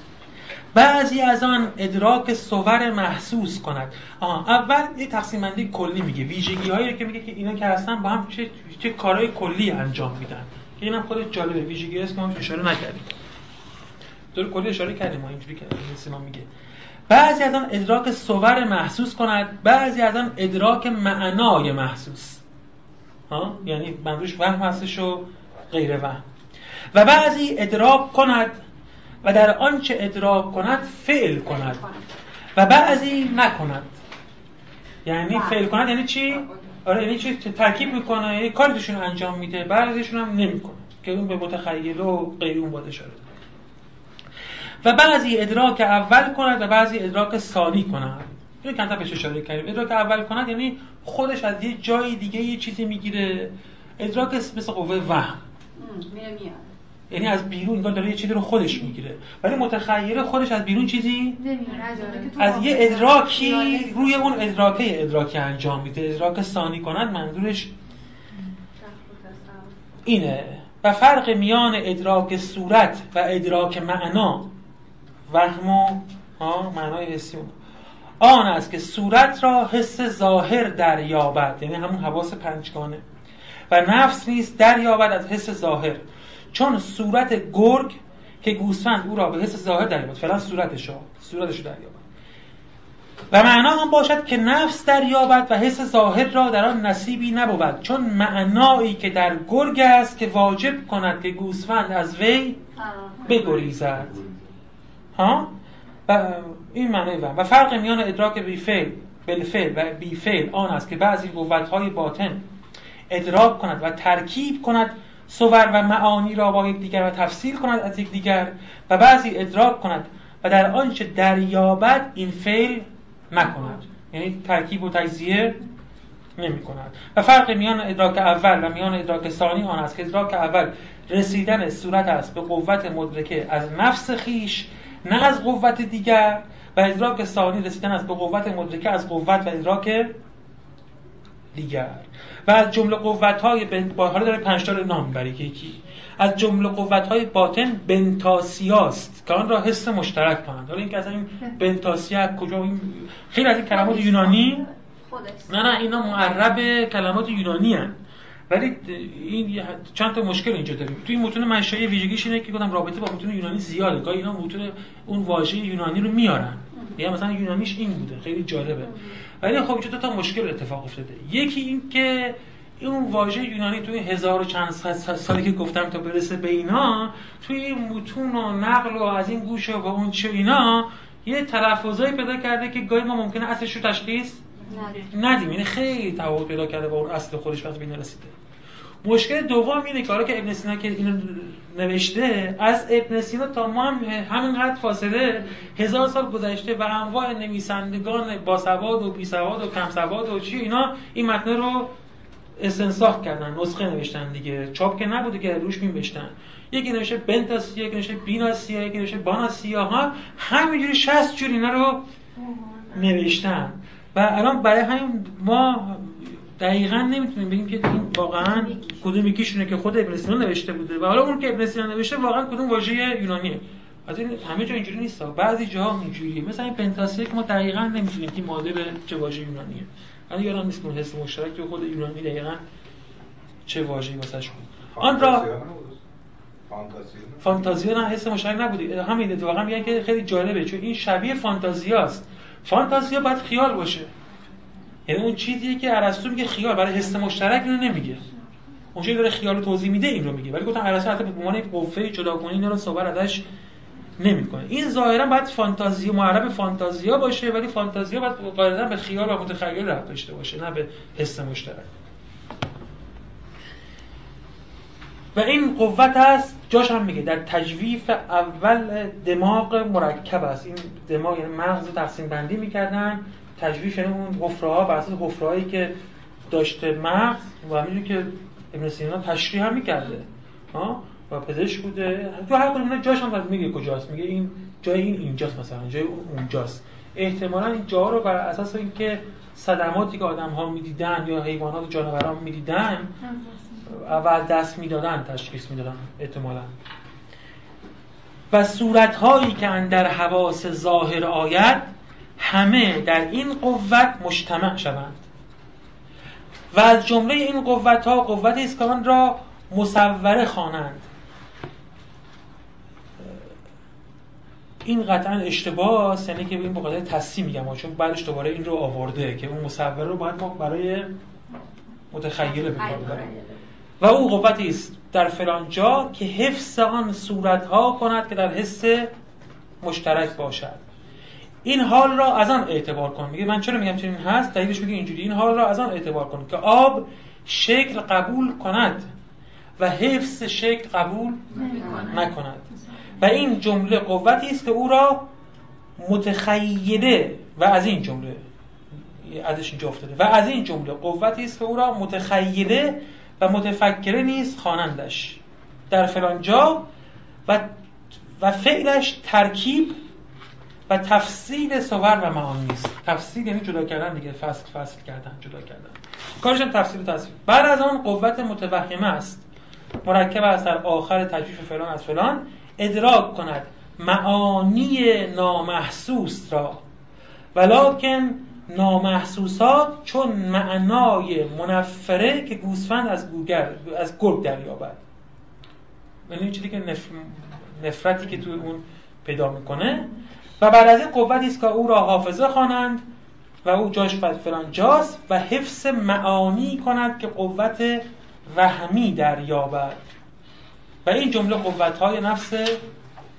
بعضی از آن ادراک صور محسوس کند. آه اول یه تقسیم بندی کلی میگه. ویژگی هایی که میگه که اینا که هستن با هم چه, چه کارهای کلی انجام میدن. که اینم خودش جالبه. ویژگی است که ما اشاره نکردیم. دور کلی اشاره کردیم ما اینجوری که ما میگه. بعضی از آن ادراک صور محسوس کند بعضی از آن ادراک معنای محسوس. ها؟ یعنی منظورش وهم هستش و غیر وهم. و بعضی ادراک کند و در آنچه ادراک کند فعل کند. و بعضی نکند. یعنی فعل کند یعنی چی؟ آره یعنی چی؟ ترکیب می‌کنه یه کاری توشون انجام میده بعضیشون هم نمی‌کنه که اون به متخیل و غیر اون باید اشاره و بعضی ادراک اول کند و بعضی ادراک ثانی کند اینو کمتر بهش اشاره کردیم. ادراک اول کند یعنی خودش از یه جای دیگه یه چیزی می‌گیره. ادراک مثل قوه وهم. یعنی از بیرون انگار داره یه چیزی رو خودش می‌گیره. ولی متخیل خودش از بیرون چیزی از یه ادراکی روی اون ادراکه ادراکی انجام میده. ادراک ثانی کنند منظورش اینه. و فرق میان ادراک صورت و ادراک معنا وهم و معنای حسی آن است که صورت را حس ظاهر دریابد. یعنی همون حواس پنجگانه. و نفس نیست دریابد از حس ظاهر. چون صورت گرگ که گوسفند او را به حس ظاهر دریابد. فعلا صورتش صورتش دریابد. و معنا هم باشد که نفس دریابد و حس ظاهر را در آن نصیبی نبود. چون معنایی که در گرگ است که واجب کند که گوسفند از وی بگریزد. ها؟ و این معنی و فرق میان ادراک بیفعل بالفعل و بیفعل آن است که بعضی قوت‌های باطن ادراک کند و ترکیب کند صور و معانی را با یکدیگر و تفسیر کند از یکدیگر و بعضی ادراک کند و در آنچه دریابد این فعل نکند یعنی ترکیب و تجزیه نمی کند. و فرق میان ادراک اول و میان ادراک ثانی آن است که ادراک اول رسیدن صورت است به قوت مدرکه از نفس خیش نه از قوت دیگر و ادراک ثانی رسیدن است به قوت مدرکه از قوت و ادراک دیگر. و از جمله قوت های با حالا داره پنج تا نام برای که یکی. از جمله قوت های باطن بنتاسیاست که آن را حس مشترک کنند. حالا اینکه از این بنتاسیا کجا این خیلی از این کلمات یونانی نه نه اینا معرب کلمات یونانی هن. ولی این چند تا مشکل اینجا داریم. توی متون منشأ ویژگیش اینه که گفتم رابطه با متون یونانی زیاده. گاهی اینا متون اون واژه یونانی رو میارن. یا مثلا یونانیش این بوده. خیلی جالبه. ولی خب اینجا دو تا مشکل اتفاق افتاده. یکی این که اون واژه یونانی توی هزار و چند سالی که گفتم تا برسه به اینا توی متون و نقل و از این گوشه و اون چه اینا یه تلفظایی پیدا کرده که گاهی ما ممکنه اصلش رو تشخیص ندیم. یعنی خیلی تفاوت پیدا کرده با اون اصل خودش وقتی به رسیده. مشکل دوم اینه که حالا که ابن سینا که اینو نوشته از ابن سینا تا ما هم همینقدر فاصله هزار سال گذشته و انواع نویسندگان با سواد و بی سواد و کم سواد و چی اینا این متن رو استنساخ کردن نسخه نوشتن دیگه. چاپ که نبوده که روش می‌نوشتن یکی نوشته بنتاسیا یکی نوشته بیناسیا یکی نوشته باناسیا ها همینجوری 60 جور اینا رو نوشتن. و الان برای همین ما دقیقا نمی‌تونیم بگیم که این واقعا کدوم یکیشونه که خود ابن سینا نوشته بوده و حالا اون که ابن سینا نوشته واقعا کدوم واژه یونانیه. از این همه جا اینجوری نیست. بعضی جاها اینجوریه. مثلا این پنتاسیا که ما دقیقا نمی‌تونیم که مادر چه واژه یونانیه. من یادم نیست اون حس مشترک که خود یونانی دقیقا چه واژه‌ای واسش بود. آن را فانتازیا نه حس مشترک نبودی همین اتفاقا میگن که خیلی جالبه چون این شبیه فانتازیاست. فانتازیا باید خیال باشه. یعنی اون چیزیه که ارسطو میگه خیال برای حس مشترک اینو نمیگه. اون داره خیال رو توضیح میده این رو میگه. ولی گفتم ارسطو حتی به عنوان قوه جداگانه اینا رو صحبت ازش نمی‌کنه. این ظاهرا باید فانتازی معرب فانتازیا باشه ولی فانتازیا باید قاعدتا به خیال و متخیل ربط داشته باشه نه به حس مشترک. و این قوت هست جاش هم میگه در تجویف اول دماغ مرکب است. این دماغ یعنی مغز تقسیم بندی می‌کردن تجویف یعنی اون حفره ها بر اساس که داشته مغز و همینجوری که ابن سینا تشریح هم می‌کرده. و پزشک بوده. تو هر کدوم جاش هم میگه کجاست. میگه این جای این اینجاست مثلا جای اونجاست. احتمالا این جا رو بر اساس اینکه صدماتی که آدم ها می‌دیدن یا حیوانات و جانوران می‌دیدن و دست می‌دادن تشخیص می‌دادن احتمالا. و صورت هایی که اندر حواس ظاهر آید همه در این قوت مجتمع شوند. و از جمله این قوت ها قوت است را مصوره خوانند. این قطعا اشتباه است یعنی که این بخاطر تصحیح میگم چون بعدش دوباره این رو آورده که اون مصور رو باید ما برای متخیل بکار و او قوتی است در فلان جا که حفظ آن صورت ها کند که در حس مشترک باشد. این حال را از آن اعتبار کن. میگه من چرا میگم چنین هست؟ دلیلش میگه اینجوری. این حال را از آن اعتبار کن که آب شکل قبول کند و حفظ شکل قبول نکند. و این جمله قوتی است که او را متخیله و از این جمله ازش اینجا افتاده. و از این جمله قوتی است که او را متخیله و متفکره نیست خوانندش. در فلان جا و و فعلش ترکیب و تفصیل صور و معانی است تفصیل یعنی جدا کردن دیگه. فصل فصل کردن جدا کردن. کارش هم تفصیل و تصویر. بعد از آن قوت متوهمه است. مرکب است در آخر تجویف فلان از فلان. ادراک کند. معانی نامحسوس را. ولکن نامحسوسات چون معنای منفره که گوسفند از گوگر از گرگ دریابد. یعنی چیزی که نفرتی که توی اون پیدا می‌کنه. و بعد از این قوتی است که او را حافظه خوانند و او جاش فلان جاست و حفظ معانی کند که قوت وهمی دریابد. و این جمله قوت های نفس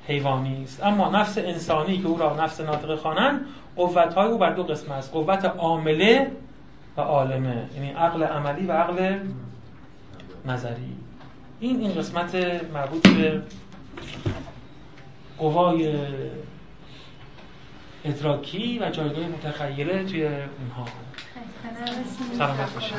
حیوانی است. اما نفس انسانی که او را نفس ناطقه خوانند قوت های او بر دو قسم است قوت عامله و عالمه یعنی عقل عملی و عقل نظری. این این قسمت مربوط به قوای ادراکی و جایگاه متخیله توی اونها. سلامت باشید.